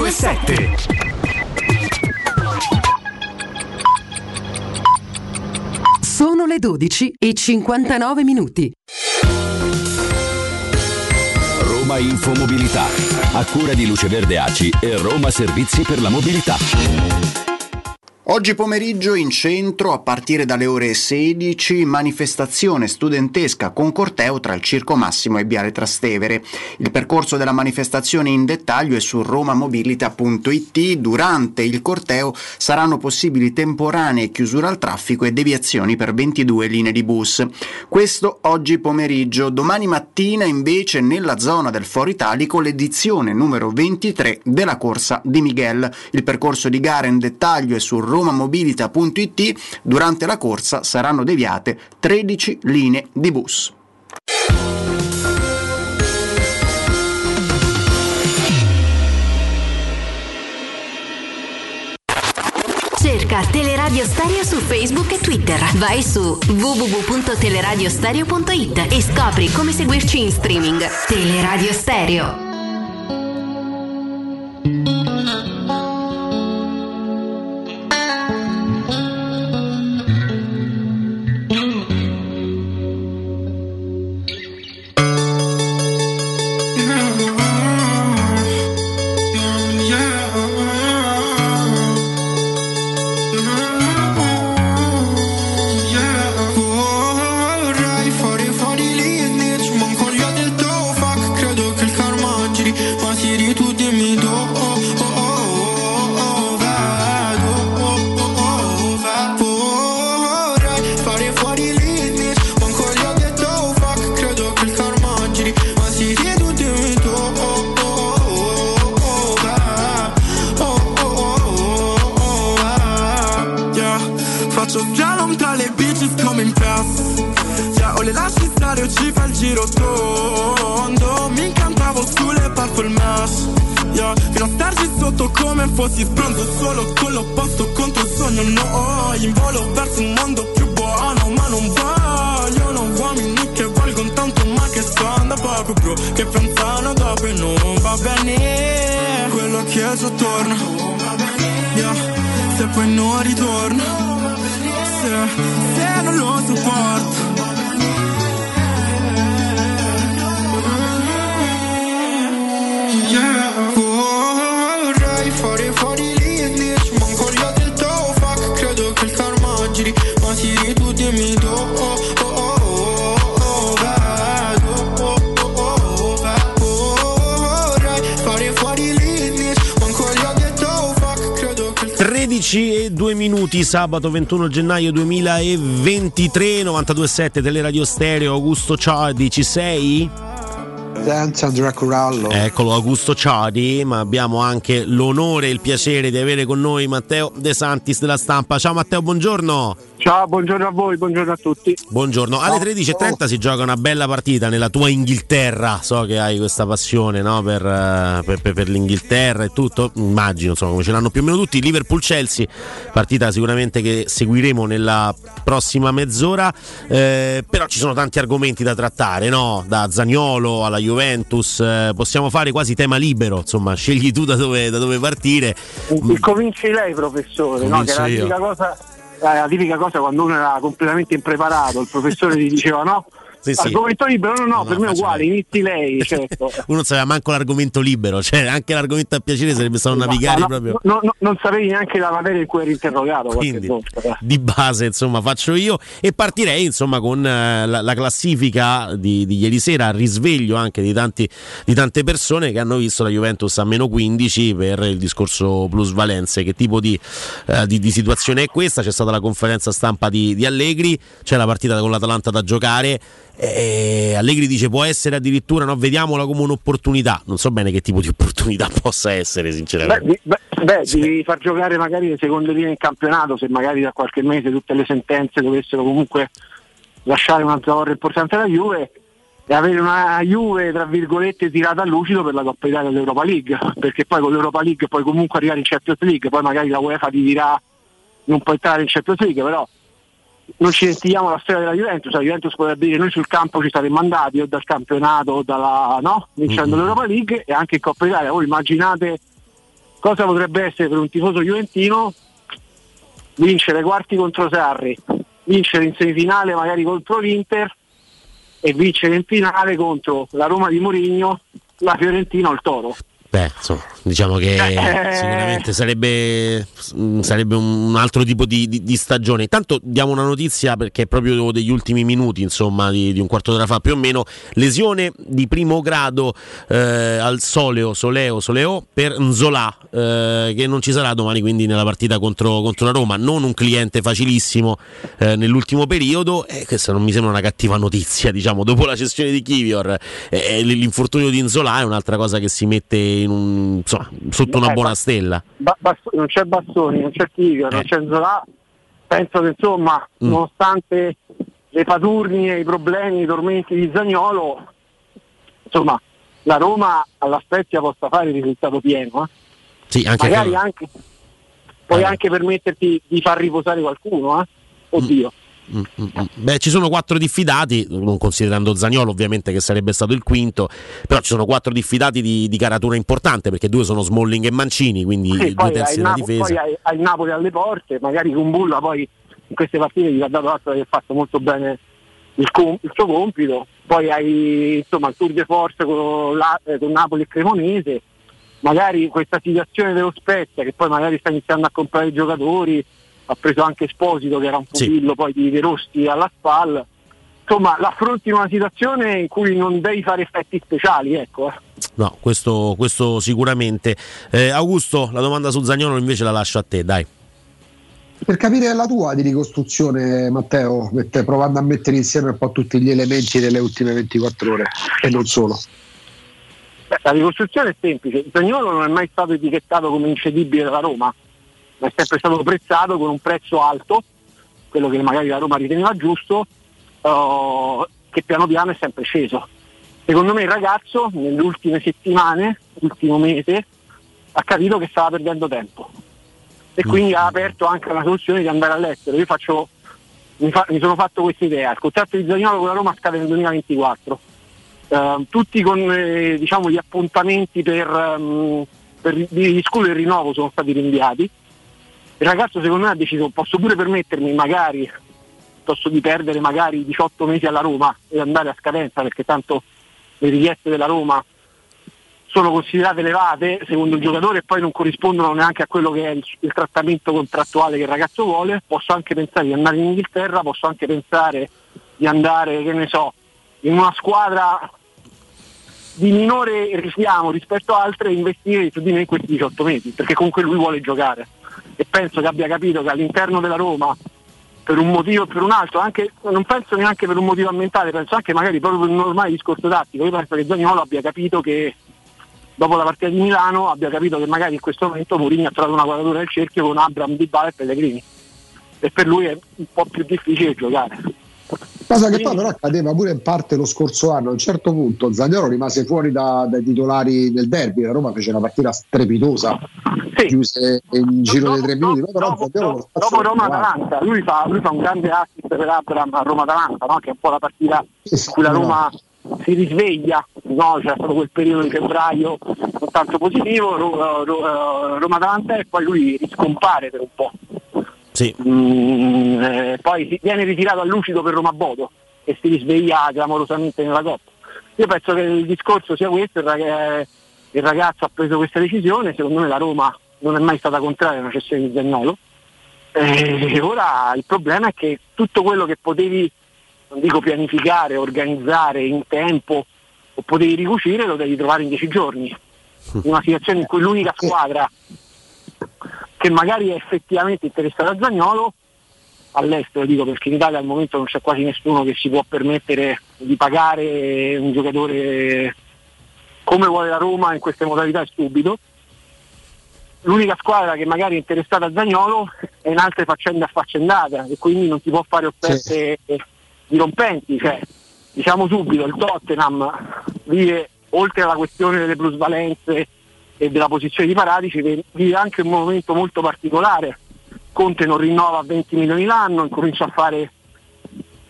927. Sono le 12 e 59 minuti. Roma Infomobilità. A cura di Luce Verde ACI e Roma Servizi per la Mobilità. Oggi pomeriggio in centro, a partire dalle ore 16, manifestazione studentesca con corteo tra il Circo Massimo e Viale Trastevere. Il percorso della manifestazione in dettaglio è su romamobilita.it. Durante il corteo saranno possibili temporanee chiusure al traffico e deviazioni per 22 linee di bus. Questo oggi pomeriggio. Domani mattina invece nella zona del Foro Italico l'edizione numero 23 della corsa di Miguel. Il percorso di gara in dettaglio è su romamobilita.it, durante la corsa saranno deviate 13 linee di bus. Cerca Teleradio Stereo su Facebook e Twitter. Vai su www.teleradiostereo.it e scopri come seguirci in streaming. Teleradio Stereo. Sabato 21 gennaio 2023, 92.7 Teleradio Stereo, Augusto Ciardi, ci sei? Senza Andrea Corallo. Eccolo Augusto Ciardi, ma abbiamo anche l'onore e il piacere di avere con noi Matteo De Santis della stampa. Ciao Matteo, buongiorno. Ciao, buongiorno a voi, buongiorno a tutti. Buongiorno, alle 13.30 si gioca una bella partita nella tua Inghilterra, so che hai questa passione no? per, eh, per- per- per l'Inghilterra e tutto, immagino insomma come ce l'hanno più o meno tutti, Liverpool-Chelsea, partita sicuramente che seguiremo nella prossima mezz'ora, eh, però ci sono tanti argomenti da trattare, no? da Zagnolo alla Juventus, eh, possiamo fare quasi tema libero, insomma scegli tu da dove, da dove partire. Cominci lei, professore, no? che Comincio è tipica cosa. La tipica cosa quando uno era completamente impreparato, il professore gli diceva no, Sì, sì. argomento libero, no, no, No, per me è uguale, inizi lei, certo. Uno non sapeva manco l'argomento libero, cioè anche l'argomento a piacere sarebbe stato navigare No, proprio. no, no, non sapevi neanche la materia in cui eri interrogato. Quindi, di base insomma faccio io e partirei insomma con eh, la, la classifica di, di ieri sera a risveglio anche di, tanti, di tante persone che hanno visto la Juventus a meno 15 per il discorso plusvalenze che tipo di, eh, di- di situazione è questa c'è stata la conferenza stampa di, di Allegri c'è la partita con l'Atalanta da giocare e Allegri dice può essere addirittura no, vediamola come un'opportunità. Non so bene che tipo di opportunità possa essere Beh, sinceramente di- beh, beh, devi far giocare magari le seconde linee in campionato, se magari da qualche mese tutte le sentenze dovessero comunque lasciare una zavorra importante alla Juve e avere una Juve tra virgolette tirata a lucido per la Coppa Italia dell'Europa League, perché poi con l'Europa League puoi comunque arrivare in Champions League, poi magari la UEFA ti dirà non puoi entrare in Champions League, però non ci dimentichiamo la storia della Juventus, la Juventus potrebbe dire noi sul campo ci saremmo andati o dal campionato o dalla no, vincendo l'Europa League e anche in Coppa Italia. Voi immaginate cosa potrebbe essere per un tifoso juventino vincere quarti contro Sarri, vincere in semifinale magari contro l'Inter e vincere in finale contro la Roma di Mourinho, la Fiorentina o il Toro. Beh, insomma, diciamo che Eh. sicuramente sarebbe, mm, sarebbe un altro tipo di, di- di stagione. Intanto diamo una notizia perché è proprio degli ultimi minuti, insomma, di, di un quarto d'ora fa più o meno. Lesione di primo grado eh, al soleo, soleo, soleo per Nzola, eh, che non ci sarà domani quindi nella partita contro, contro la Roma. Non un cliente facilissimo eh, nell'ultimo periodo. E questa non mi sembra una cattiva notizia, diciamo, dopo la cessione di Kivior. eh, l'infortunio di Nzola è un'altra cosa che si mette un, insomma, sotto una Eh, buona ma- stella. Ba- Bast- non c'è Bastoni, non c'è Tigre, non c'è Zola. Penso che insomma, Mm. nonostante le paturnie, i problemi, i tormenti di Zagnolo, insomma, la Roma alla Spezia possa fare il risultato pieno. eh. Sì, anche Magari che- anche, puoi anche permetterti di far riposare qualcuno, eh? Oddio. Mm, mm, mm. Beh, ci sono quattro diffidati, non considerando Zagnolo ovviamente che sarebbe stato il quinto, però ci sono quattro diffidati di, di caratura importante perché due sono Smalling e Mancini, quindi Sì, due terzi della Napo- difesa. poi hai, hai il Napoli alle porte, magari con Bulla poi in queste partite gli ha dato atto di aver fatto molto bene il, com- il suo compito, poi hai insomma il tour de force con, la- eh, con Napoli e Cremonese, magari questa situazione dello Spezia che poi magari sta iniziando a comprare i giocatori, ha preso anche Esposito che era un pupillo poi di De Rossi alla spalla, insomma l'affronti in una situazione in cui non devi fare effetti speciali, ecco. eh. No, questo, questo sicuramente. Eh, Augusto, la domanda su Zagnolo invece la lascio a te, dai. Per capire la tua di ricostruzione, Matteo, mette- provando a mettere insieme un po' tutti gli elementi delle ultime 24 ore e non solo. Beh, la ricostruzione è semplice, Zagnolo non è mai stato etichettato come incedibile dalla Roma, è sempre stato prezzato con un prezzo alto, quello che magari la Roma riteneva giusto, eh, che piano piano è sempre sceso. Secondo me il ragazzo nelle ultime settimane, l'ultimo mese, ha capito che stava perdendo tempo e quindi ha aperto anche la soluzione di andare all'estero. Io faccio, mi, fa- mi sono fatto questa idea, il contratto di Zagnolo con la Roma scade nel 2024 eh, tutti con eh, diciamo, gli appuntamenti per, ehm, per i- gli school e rinnovo sono stati rinviati. Il ragazzo secondo me ha deciso posso pure permettermi magari piuttosto di perdere magari 18 mesi alla Roma e andare a scadenza perché tanto le richieste della Roma sono considerate elevate secondo il giocatore e poi non corrispondono neanche a quello che è il, il trattamento contrattuale che il ragazzo vuole, posso anche pensare di andare in Inghilterra, posso anche pensare di andare, che ne so, in una squadra di minore richiamo rispetto a altre e investire su di me in questi 18 mesi, perché comunque lui vuole giocare e penso che abbia capito che all'interno della Roma per un motivo o per un altro, anche, non penso neanche per un motivo ambientale, penso anche magari proprio per un normale discorso tattico, io penso che Zagnolo abbia capito che dopo la partita di Milano abbia capito che magari in questo momento Mourinho ha trovato una quadratura del cerchio con Abram, Dybala e Pellegrini e per lui è un po' più difficile giocare. Cosa che poi però accadeva pure in parte lo scorso anno. A un certo punto Zagnolo rimase fuori da- dai titolari del derby. La Roma fece una partita strepitosa, chiuse in giro dei tre minuti. Poi però Dopo trovava. Roma-Atalanta, lui fa, lui fa un grande assist per Abram a Roma-Atalanta, no? che è un po' la partita in cui la Roma si risveglia, no? c'è stato quel periodo di febbraio non tanto positivo, Ro- Ro- Roma-Atalanta e poi lui riscompare per un po'. Sì. Mm, eh, poi viene ritirato a lucido per Roma Bodo e si risveglia clamorosamente nella Coppa. Io penso che il discorso sia questo, il, rag- il ragazzo ha preso questa decisione, secondo me la Roma non è mai stata contraria a una cessione di Zagnolo. E ora il problema è che tutto quello che potevi, non dico pianificare, organizzare in tempo o potevi ricucire lo devi trovare in dieci giorni. In una situazione in cui l'unica squadra che magari è effettivamente interessata a Zagnolo, all'estero dico perché in Italia al momento non c'è quasi nessuno che si può permettere di pagare un giocatore come vuole la Roma in queste modalità subito. L'unica squadra che magari è interessata a Zagnolo è in altre faccende affaccendate e quindi non si può fare offerte dirompenti. Cioè, diciamo subito, il Tottenham vive, oltre alla questione delle plusvalenze e della posizione di Paratici, ve- vive anche un momento molto particolare. Conte non rinnova a 20 milioni l'anno, incomincia a fare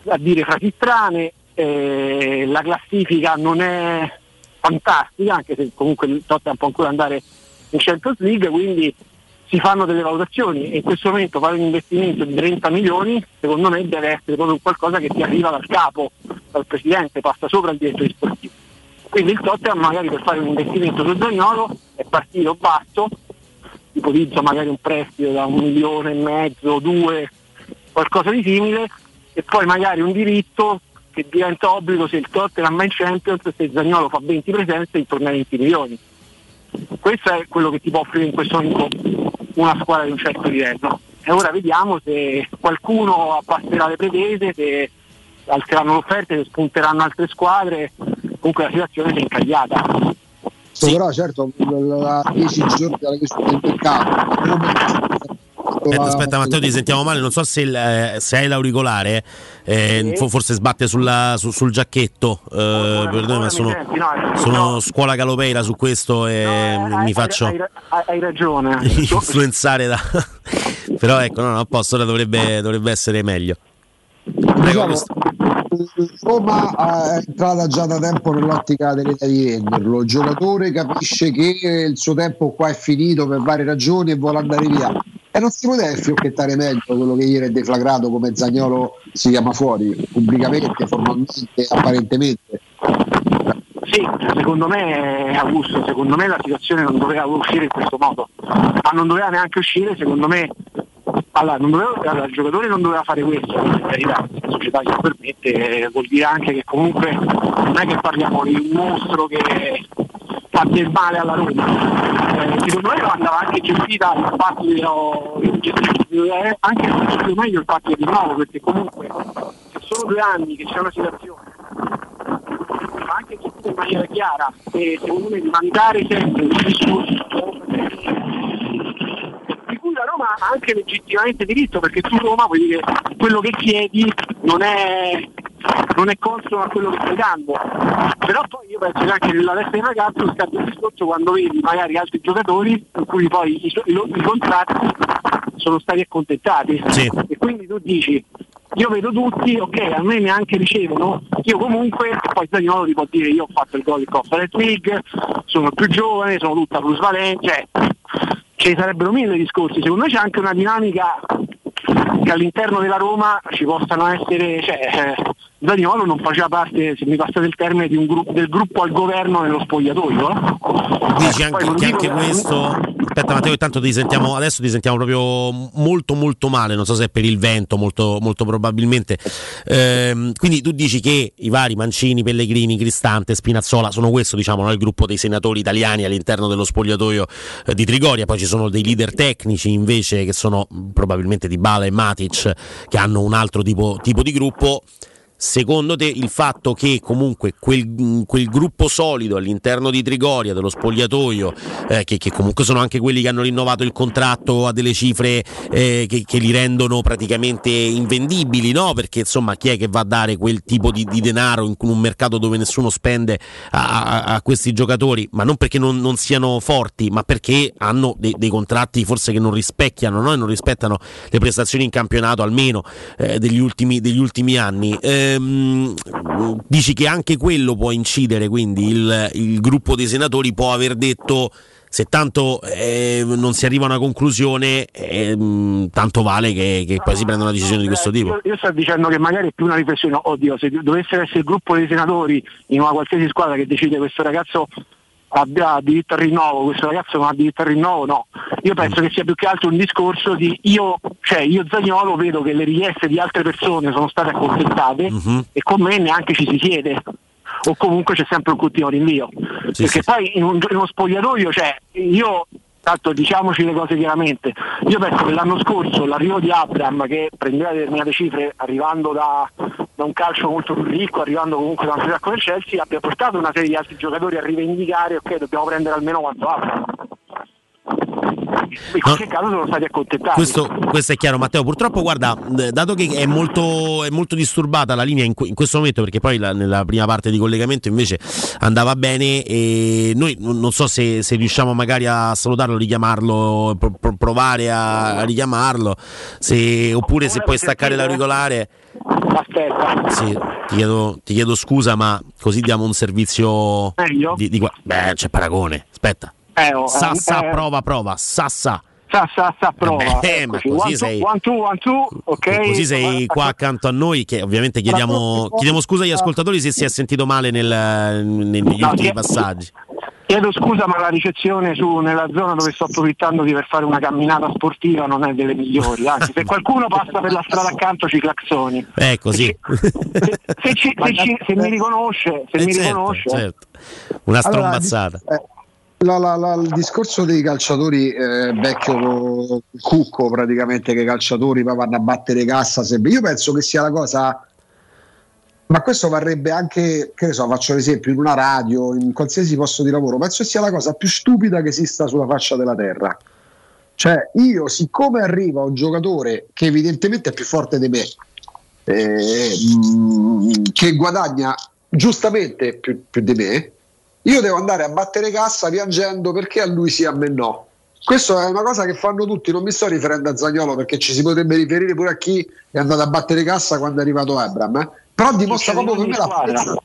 a dire frasi strane, eh, la classifica non è fantastica, anche se comunque il Tottenham può ancora andare in Champions League, quindi si fanno delle valutazioni e in questo momento fare un investimento di 30 milioni secondo me deve essere proprio qualcosa che ti arriva dal capo, dal presidente, passa sopra il direttore sportivo. Quindi il Tottenham magari per fare un investimento su Zagnolo è partito basso, ipotizzo magari un prestito da un milione e mezzo, due, qualcosa di simile, e poi magari un diritto che diventa obbligo se il Tottenham va in Champions se Zagnolo fa 20 presenze intorno ai 20 milioni. Questo è quello che ti può offrire in questo momento una squadra di un certo livello. E ora vediamo se qualcuno abbasserà le pretese, se alzeranno le offerte, se spunteranno altre squadre, comunque la situazione si è incagliata. Però certo, a 10 giorni dalla chiusura del mercato, Aspetta, aspetta, Matteo, ti sentiamo male. Non so se, eh, se hai l'auricolare, eh, fo- forse sbatte sulla- su- sul giacchetto. Eh, perdonami, ma sono, senti, no, eh, sono scuola calopeira su questo e mi Hai- faccio hai, hai- hai ragione. influenzare da. Però ecco, no, no, a posto, ora dovrebbe, dovrebbe essere meglio. Prego, Diciamo. Roma è entrata già da tempo nell'ottica dell'idea di venderlo. Il giocatore capisce che il suo tempo qua è finito per varie ragioni e vuole andare via. E non si poteva fiocchettare meglio quello che ieri è deflagrato come Zagnolo si chiama fuori, pubblicamente, formalmente, apparentemente. Sì, secondo me Augusto, secondo me la situazione non doveva uscire in questo modo, ma non doveva neanche uscire, secondo me, allora, doveva- allora, il giocatore non doveva fare questo, per carità, se la società glielo permette, eh, vuol dire anche che comunque non è che parliamo di un mostro che fa del male alla Roma. Eh, secondo me andava anche gestita il fatto di oh, eh, anche meglio il fatto di nuovo, perché comunque se sono due anni che c'è una situazione ma anche gestito in maniera chiara e secondo me mandare sempre un discorso la Roma ha anche legittimamente diritto perché tu Roma vuol dire quello che chiedi non è non è consono a quello che stai dando. Però poi io penso che anche nella testa del ragazzo scatti il discorso quando vedi magari altri giocatori in cui poi i, i, i contratti sono stati accontentati. E quindi tu dici io vedo tutti, ok, a me neanche ricevono. Io comunque, poi Zagnolo ti può dire io ho fatto il gol in Conference League, sono più giovane, sono tutta plusvalente, cioè ci sarebbero mille discorsi, secondo me c'è anche una dinamica che all'interno della Roma ci possano essere, cioè, eh, Zagnolo non faceva parte, se mi passate il termine, di un gruppo, del gruppo al governo nello spogliatoio. Dici Eh, anche, che anche che- questo. Aspetta, Matteo, intanto ti sentiamo adesso ti sentiamo proprio molto molto male. Non so se è per il vento, molto, molto probabilmente. Ehm, quindi tu dici che i vari Mancini, Pellegrini, Cristante, Spinazzola sono questo, diciamo, no? il gruppo dei senatori italiani all'interno dello spogliatoio eh, di Trigoria. Poi ci sono dei leader tecnici invece che sono probabilmente Di Bala e Matic che hanno un altro tipo, tipo di gruppo. Secondo te il fatto che comunque quel, quel gruppo solido all'interno di Trigoria, dello spogliatoio, eh, che, che comunque sono anche quelli che hanno rinnovato il contratto a delle cifre eh, che, che li rendono praticamente invendibili, no? Perché insomma chi è che va a dare quel tipo di, di denaro in un mercato dove nessuno spende a, a- a questi giocatori? Ma non perché non, non siano forti, ma perché hanno dei, dei contratti forse che non rispecchiano, no? E non rispettano le prestazioni in campionato almeno eh, degli, ultimi, degli ultimi anni. Ehm, dici che anche quello può incidere, quindi il, il gruppo dei senatori può aver detto se tanto eh, non si arriva a una conclusione, ehm, tanto vale che, che poi si prenda una decisione di questo tipo. Io, io sto dicendo che magari è più una riflessione, oddio, se dovesse essere il gruppo dei senatori in una qualsiasi squadra che decide questo ragazzo abbia diritto al rinnovo, questo ragazzo non ha diritto al rinnovo, no. Io penso che sia più che altro un discorso di io, cioè io Zagnolo vedo che le richieste di altre persone sono state accontentate Mhm. e con me neanche ci si siede. O comunque c'è sempre un continuo rinvio. Sì, Perché sì. poi in, un- in uno spogliatoio, cioè io tanto diciamoci le cose chiaramente, io penso che l'anno scorso l'arrivo di Abram che prendeva determinate cifre arrivando da, da un calcio molto più ricco, arrivando comunque da un sacco del Chelsea, abbia portato una serie di altri giocatori a rivendicare ok dobbiamo prendere almeno quanto Abram. In qualche caso sono stati accontentati. Questo, questo è chiaro, Matteo. Purtroppo, guarda, eh, dato che è molto, è molto disturbata la linea in, in questo momento, perché poi la- nella prima parte di collegamento invece andava bene, e noi non non so se, se riusciamo magari a salutarlo, richiamarlo, pro- pro- provare a, a richiamarlo, se- oppure se puoi staccare l'auricolare. Aspetta. Sì, ti chiedo, ti chiedo scusa, ma così diamo un servizio Meglio? di, di qua- Beh, c'è paragone. Aspetta. Eh, oh, Sassa, eh, eh. prova, prova. Sassa. Sa, sa, sa, prova. Eh, ma così one, sei- two, one, two, one, two, ok. Così sei qua accanto a noi che ovviamente chiediamo, chiediamo scusa agli ascoltatori se si è sentito male nel- negli No, ultimi chie- passaggi. Chiedo scusa, ma la ricezione su, nella zona dove sto approfittando di per fare una camminata sportiva non è delle migliori. Anzi, se qualcuno passa per la strada accanto ci claxoni. È così. Se, ci- se ci- se mi riconosce, se Eh, mi certo, riconosce. certo. Una Allora, strombazzata. eh, la- la- la- il discorso dei calciatori eh, vecchio cucco praticamente che i calciatori poi vanno a battere cassa sempre. io penso che sia la cosa ma questo varrebbe anche che ne so faccio l'esempio in una radio in qualsiasi posto di lavoro penso sia la cosa più stupida che esista sulla faccia della terra cioè io siccome arriva un giocatore che evidentemente è più forte di me eh, mm, che guadagna giustamente più, più di me io devo andare a battere cassa piangendo perché a lui sì a me no. Questa è una cosa che fanno tutti non mi sto riferendo a Zagnolo perché ci si potrebbe riferire pure a chi è andato a battere cassa quando è arrivato Abram eh. però dimostra proprio per me la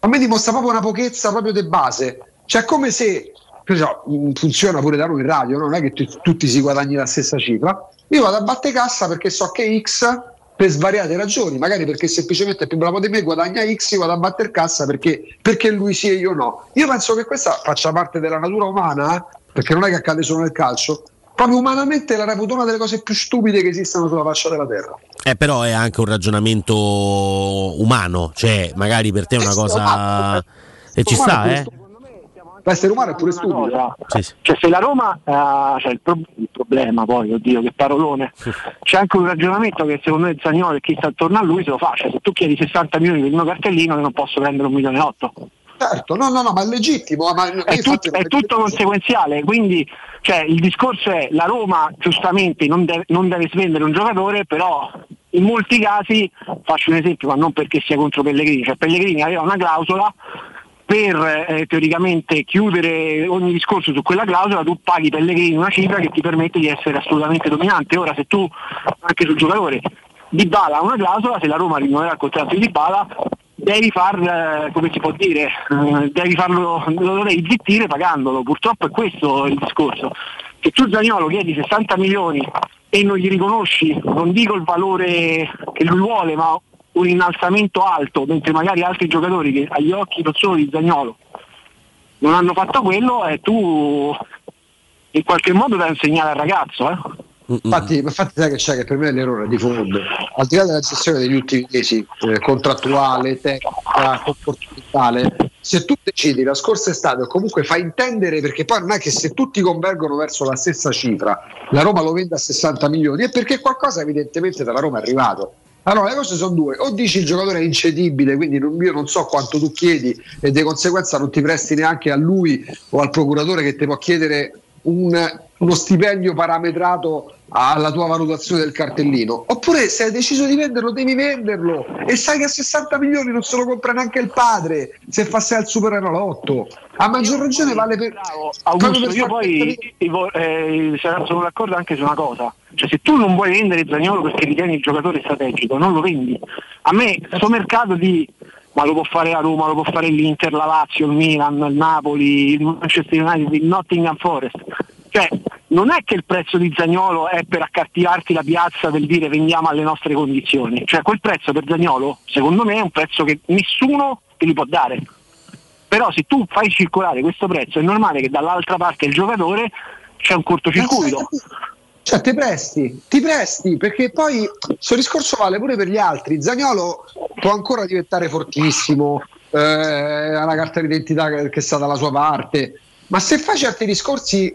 a me dimostra proprio una pochezza proprio di base. Cioè come se mh, funziona pure da noi in radio non è che tu- tutti si guadagni la stessa cifra. Io vado a battere cassa perché so che X per svariate ragioni magari perché semplicemente è più bravo di me guadagna X io vado a battere cassa perché, perché lui sì e io no. Io penso che questa faccia parte della natura umana perché non è che accade solo nel calcio proprio umanamente la reputo una delle cose più stupide che esistano sulla faccia della terra. Eh, però è anche un ragionamento umano, cioè magari per te è una cosa... E ci sta, eh? L'essere umano è pure stupido cosa, Sì, sì. Cioè se la Roma, eh, cioè il, pro- il problema poi, oddio che parolone, c'è anche un ragionamento che secondo me Zagnolo e chi sta attorno a lui se lo fa, cioè se tu chiedi 60 milioni per il mio cartellino io non posso prendere un milione e otto. certo no no no ma è legittimo ma È, tut- è tutto conseguenziale, quindi cioè, il discorso è la Roma giustamente non deve, non deve svendere un giocatore, però in molti casi, faccio un esempio, ma non perché sia contro Pellegrini, cioè Pellegrini aveva una clausola per eh, teoricamente chiudere ogni discorso su quella clausola tu paghi Pellegrini una cifra che ti permette di essere assolutamente dominante. Ora se tu anche sul giocatore Di Bala ha una clausola, se la Roma rinnoverà il contratto di Bala devi far, eh, come si può dire, eh, devi farlo, lo devi zittire pagandolo. Purtroppo è questo il discorso. Che tu Zagnolo chiedi 60 milioni e non gli riconosci, non dico il valore che lui vuole, ma un innalzamento alto, mentre magari altri giocatori che agli occhi non solo di Zagnolo non hanno fatto quello e tu in qualche modo devi insegnare al ragazzo. Eh? Infatti, infatti sai che c'è che per me è l'errore di fondo, al di là della gestione degli ultimi mesi, eh, contrattuale, tecnica, comportamentale, se tu decidi la scorsa estate o comunque fai intendere, perché poi non è che se tutti convergono verso la stessa cifra, la Roma lo vende a 60 milioni, è perché qualcosa evidentemente dalla Roma è arrivato. Allora le cose sono due, o dici il giocatore è incedibile, quindi non, io non so quanto tu chiedi e di conseguenza non ti presti neanche a lui o al procuratore che ti può chiedere un, uno stipendio parametrato alla tua valutazione del cartellino. Oppure se hai deciso di venderlo, devi venderlo e sai che a 60 milioni non se lo compra neanche il padre se fa 6 al Super Enalotto. A maggior ragione vale per... Augusto, io poi eh, sono d'accordo anche su una cosa, cioè se tu non vuoi vendere Zagnolo perché ritieni il giocatore strategico, non lo vendi. A me questo mercato di ma lo può fare la Roma, lo può fare l'Inter, la Lazio, il Milan, il Napoli, il Manchester United, il Nottingham Forest. Cioè, non è che il prezzo di Zagnolo è per accattivarti la piazza del dire vendiamo alle nostre condizioni. Cioè, quel prezzo per Zagnolo, secondo me, è un prezzo che nessuno te li può dare. Però se tu fai circolare questo prezzo è normale che dall'altra parte il giocatore c'è un cortocircuito. Cioè, ti presti, ti presti, perché poi questo discorso vale pure per gli altri. Zagnolo può ancora diventare fortissimo, eh, ha una carta d'identità che è stata dalla sua parte, ma se fai certi discorsi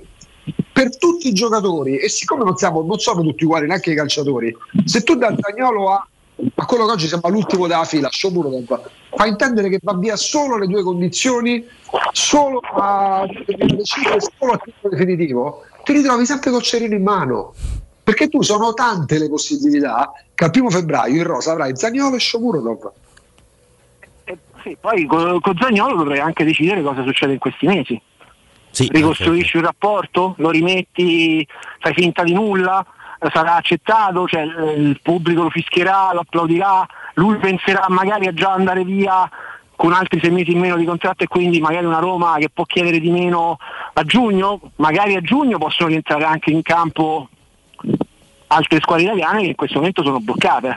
per tutti i giocatori, e siccome non, siamo, non sono tutti uguali, neanche i calciatori, se tu da Zagnolo a, a quello che oggi sembra l'ultimo della fila, Shomurodov, fa intendere che va via solo le due condizioni, solo a solo a titolo definitivo, ti ritrovi sempre col cerino in mano. Perché tu sono tante le possibilità che al primo febbraio in rosa avrai Zagnolo e Shomurodov. Eh, sì, poi con, con Zagnolo dovrai anche decidere cosa succede in questi mesi. Sì, Ricostruisci un rapporto, lo rimetti, fai finta di nulla, sarà accettato, cioè, il pubblico lo fischierà, lo applaudirà, lui penserà magari a già andare via con altri sei mesi in meno di contratto e quindi magari una Roma che può chiedere di meno a giugno, magari a giugno possono rientrare anche in campo altre squadre italiane che in questo momento sono bloccate.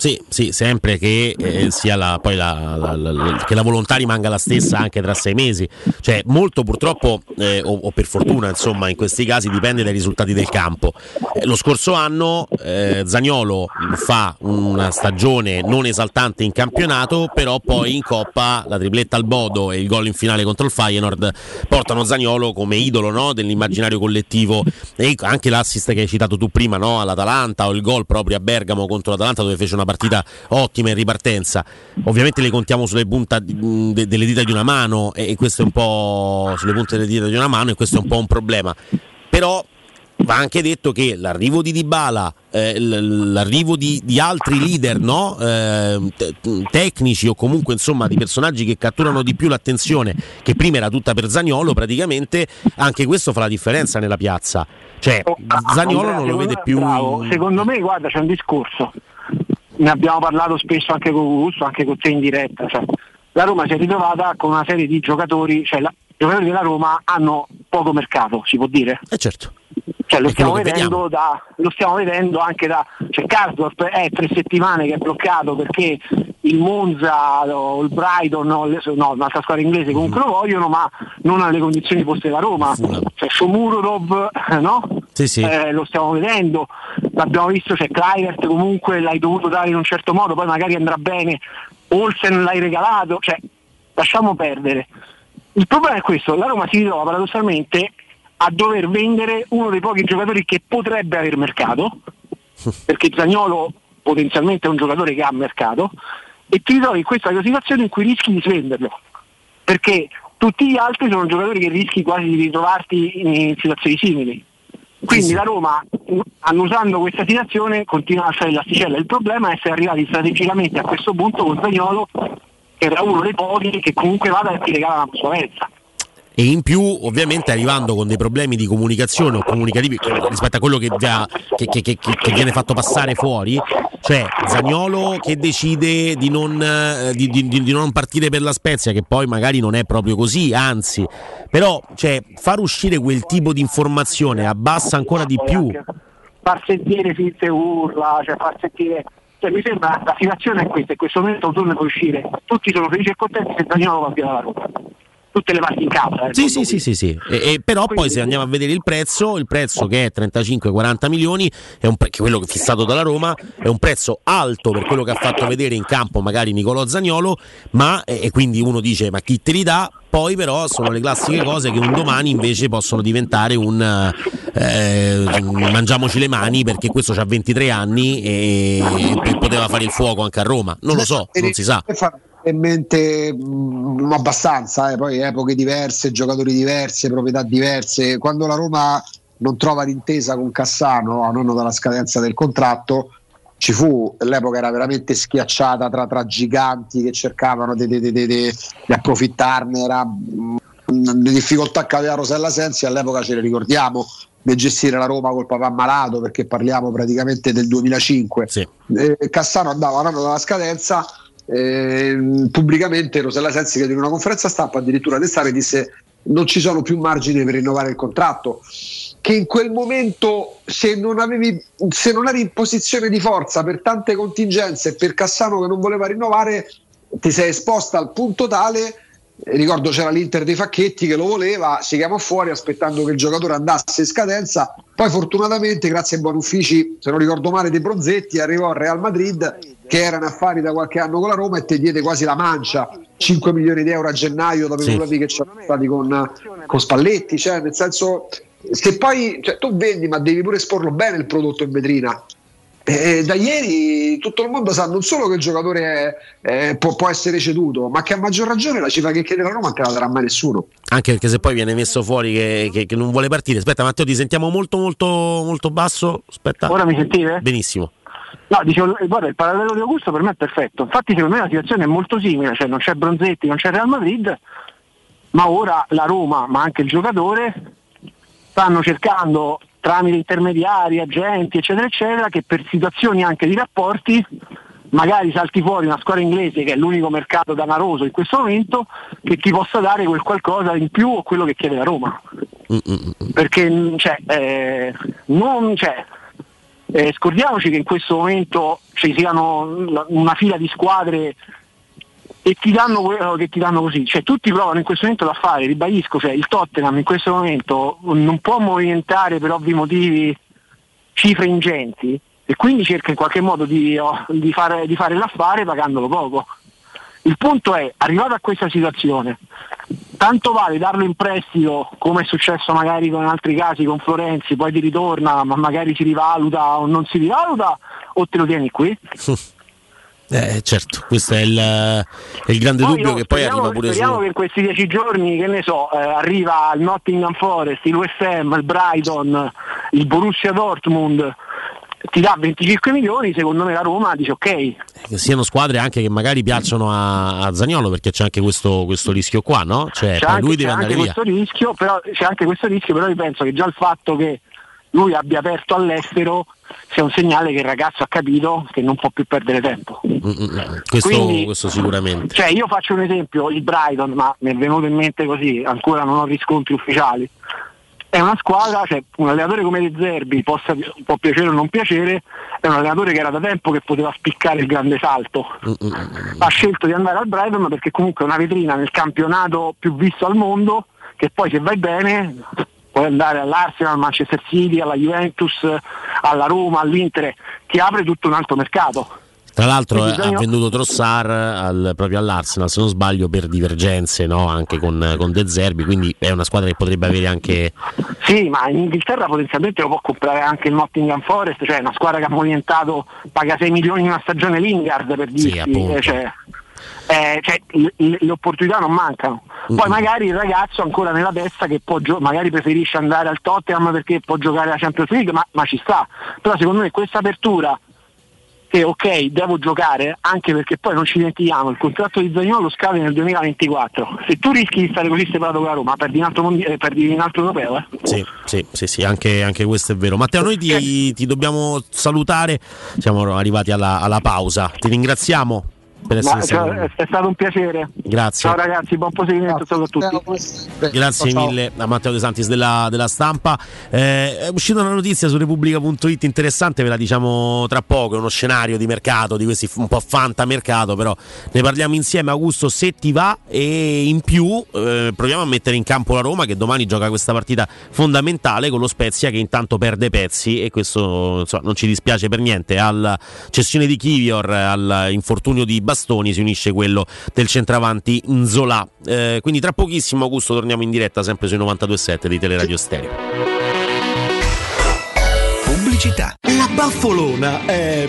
Sì, sì, sempre che eh, sia la, poi la, la, la, che la volontà rimanga la stessa anche tra sei mesi. Cioè, molto purtroppo, eh, o, o, per fortuna, insomma, in questi casi dipende dai risultati del campo. Eh, lo scorso anno eh, Zagnolo fa una stagione non esaltante in campionato, però poi in Coppa la tripletta al Bodo e il gol in finale contro il Feyenoord portano Zagnolo come idolo no, dell'immaginario collettivo e anche l'assist che hai citato tu prima no, all'Atalanta o il gol proprio a Bergamo contro l'Atalanta dove fece una partita ottima in ripartenza. Ovviamente le contiamo sulle punte de- delle dita di una mano e questo è un po' sulle punte delle dita di una mano e questo è un po' un problema. Però va anche detto che l'arrivo di Dybala, eh, l'arrivo di, di, altri leader no? eh, te- tecnici o comunque insomma di personaggi che catturano di più l'attenzione, che prima era tutta per Zagnolo, praticamente anche questo fa la differenza nella piazza. Cioè, Zagnolo non lo vede più. Bravo. Secondo me, guarda, c'è un discorso ne abbiamo parlato spesso anche con Gusto, anche con te in diretta. Cioè, la Roma si è ritrovata con una serie di giocatori, cioè la, i giocatori della Roma hanno poco mercato, si può dire? Eh certo. Cioè, lo, stiamo vedendo da, lo, stiamo vedendo anche da. Cioè Karsdorp è tre settimane che è bloccato perché il Monza o il Brighton o il, no, un'altra squadra inglese comunque lo vogliono, ma non alle condizioni poste da Roma. Cioè Shomurodov, no? Sì, sì. Eh, lo stiamo vedendo, l'abbiamo visto, c'è cioè Clivert comunque l'hai dovuto dare in un certo modo, poi magari andrà bene, Olsen l'hai regalato, cioè lasciamo perdere. Il problema è questo, la Roma si ritrova paradossalmente a dover vendere uno dei pochi giocatori che potrebbe aver mercato, perché Zagnolo potenzialmente è un giocatore che ha mercato, e ti ritrovi in questa situazione in cui rischi di svenderlo, perché tutti gli altri sono giocatori che rischi quasi di ritrovarti in situazioni simili. Quindi la Roma, annusando questa situazione, continua a lasciare l'asticella. Il problema è essere arrivati strategicamente a questo punto con Zagnolo, che era uno dei pochi che comunque vada e ti regala una sua mezza. E in più ovviamente arrivando con dei problemi di comunicazione o comunicativi rispetto a quello che, già- che- che- che- viene fatto passare fuori, cioè Zagnolo che decide di non, eh, di- di- di- non partire per la Spezia, che poi magari non è proprio così, anzi, però cioè, far uscire quel tipo di informazione abbassa ancora di più. far sentire finte urla, cioè far sentire. Cioè, mi sembra la situazione è questa, in questo momento tu ne puoi uscire, tutti sono felici e contenti se Zagnolo va via dalla Roma. Tutte le parti in casa. eh, Sì, sì, sì, sì, sì. E, e però poi se andiamo a vedere il prezzo, il prezzo che è 35-40 milioni, è un pre- quello che è fissato dalla Roma, è un prezzo alto per quello che ha fatto vedere in campo magari Nicolò Zagnolo, ma e e quindi uno dice ma chi te li dà? Poi però sono le classiche cose che un domani invece possono diventare un eh, mangiamoci le mani perché questo ha 23 anni e, e poteva fare il fuoco anche a Roma. Non lo so, non si sa. In mente mh, abbastanza, eh, poi epoche diverse, giocatori diversi, proprietà diverse. Quando la Roma non trova l'intesa con Cassano a nonno dalla scadenza del contratto, ci fu l'epoca era veramente schiacciata tra, tra giganti che cercavano di, di- di- di- approfittarne, era mh, le difficoltà che aveva Rosella Sensi all'epoca ce le ricordiamo nel gestire la Roma col papà malato perché parliamo praticamente del 2005 Eh, Cassano andava a nonno dalla scadenza eh, pubblicamente Rosella Sensi che in una conferenza stampa addirittura d'estate disse non ci sono più margini per rinnovare il contratto. Che in quel momento se non, avevi, se non eri in posizione di forza per tante contingenze e per Cassano che non voleva rinnovare ti sei esposta al punto tale ricordo c'era l'Inter dei Facchetti che lo voleva, si chiamò fuori aspettando che il giocatore andasse in scadenza, poi fortunatamente grazie ai buoni uffici, se non ricordo male, dei Bronzetti arrivò al Real Madrid che era in affari da qualche anno con la Roma e ti diede quasi la mancia, 5 milioni di euro a gennaio dopo i Sì. problemi che c'erano stati con, con Spalletti, cioè nel senso se poi cioè, tu vendi ma devi pure esporlo bene il prodotto in vetrina. E da ieri tutto il mondo sa non solo che il giocatore è- è- può, può essere ceduto, ma che a maggior ragione la cifra che chiede la Roma non te la darà mai nessuno. Anche perché se poi viene messo fuori che, che- che non vuole partire. Aspetta, Matteo, ti sentiamo molto, molto, molto basso. Aspetta. Ora mi sentite? Benissimo. No, dicevo, eh, guarda, il parallelo di Augusto per me è perfetto. Infatti, secondo me la situazione è molto simile, cioè non c'è Bronzetti, non c'è Real Madrid, ma ora la Roma, ma anche il giocatore, stanno cercando tramite intermediari, agenti, eccetera, eccetera, che per situazioni anche di rapporti magari salti fuori una squadra inglese che è l'unico mercato danaroso in questo momento che ti possa dare quel qualcosa in più o quello che chiede la Roma. Perché mh, cioè, eh, non, cioè, eh, scordiamoci che in questo momento ci siano una fila di squadre e ti danno quello che ti danno così, cioè tutti provano in questo momento da fare, ribadisco, cioè il Tottenham in questo momento non può movimentare per ovvi motivi cifre ingenti e quindi cerca in qualche modo di, oh, di fare, di fare l'affare pagandolo poco. Il punto è, arrivato a questa situazione, tanto vale darlo in prestito, come è successo magari con altri casi con Florenzi, poi ti ritorna, ma magari si rivaluta o non si rivaluta, o te lo tieni qui? Eh, certo, questo è il, è il grande Poi dubbio io che poi speriamo, arriva pure speriamo su. che in questi dieci giorni, che ne so, eh, arriva il Nottingham Forest, il West Ham, il Brighton, il Borussia Dortmund, ti dà 25 milioni, secondo me la Roma dice ok, Che siano squadre anche che magari piacciono a, a Zagnolo perché c'è anche questo, questo rischio qua, no? Cioè, c'è anche, lui c'è deve anche andare via. questo rischio, però c'è anche questo rischio, però io penso che già il fatto che lui abbia aperto all'estero sia un segnale che il ragazzo ha capito che non può più perdere tempo. Mm, mm, mm. Questo, Quindi- questo sicuramente. Cioè io faccio un esempio, il Brighton, ma mi è venuto in mente così, ancora non ho riscontri ufficiali. È una squadra, cioè un allenatore come De Zerbi, possa, può piacere o non piacere, è un allenatore che era da tempo che poteva spiccare il grande salto. Ha scelto di andare al Brighton perché comunque è una vetrina nel campionato più visto al mondo, che poi se vai bene puoi andare all'Arsenal, al Manchester City, alla Juventus, alla Roma, all'Inter, ti apre tutto un altro mercato. Tra l'altro eh, ha venduto Trossar al- proprio all'Arsenal, se non sbaglio, per divergenze no? anche con, con De Zerbi, quindi è una squadra che potrebbe avere anche... Sì, ma in Inghilterra potenzialmente lo può comprare anche il Nottingham Forest, cioè una squadra che ha movimentato, paga 6 milioni in una stagione Lingard per dirti, appunto. eh, cioè, eh, cioè, le, le opportunità non mancano. Poi magari il ragazzo ancora nella testa che può gio- magari preferisce andare al Tottenham perché può giocare la Champions League, ma, ma ci sta. Però secondo me questa apertura che ok devo giocare anche perché poi non ci dimentichiamo il contratto di Zagnolo scade nel 2024 se tu rischi di stare così separato con la Roma perdi un altro, mondi- eh, perdi un altro europeo eh. Sì, sì, sì, sì, anche, anche questo è vero. Matteo, noi ti, ti dobbiamo salutare, siamo arrivati alla, alla pausa. Ti ringraziamo per essere stato è, è stato un piacere Grazie. ciao ragazzi buon proseguimento saluto a tutti Grazie mille a Matteo De Santis della, della stampa. Eh, è uscita una notizia su Repubblica.it interessante, ve la diciamo tra poco. È uno scenario di mercato, di questi un po' fantamercato, però ne parliamo insieme. Augusto, se ti va, e in più eh, proviamo a mettere in campo la Roma che domani gioca questa partita fondamentale con lo Spezia che intanto perde pezzi e questo insomma, non ci dispiace per niente. Alla cessione di Kivior, all'infortunio di Bastoni si unisce quello del centravanti Nzola. Eh, quindi tra pochissimo, Augusto, torniamo in diretta sempre sui 92.7 di Teleradio Stereo. Pubblicità. La baffolona è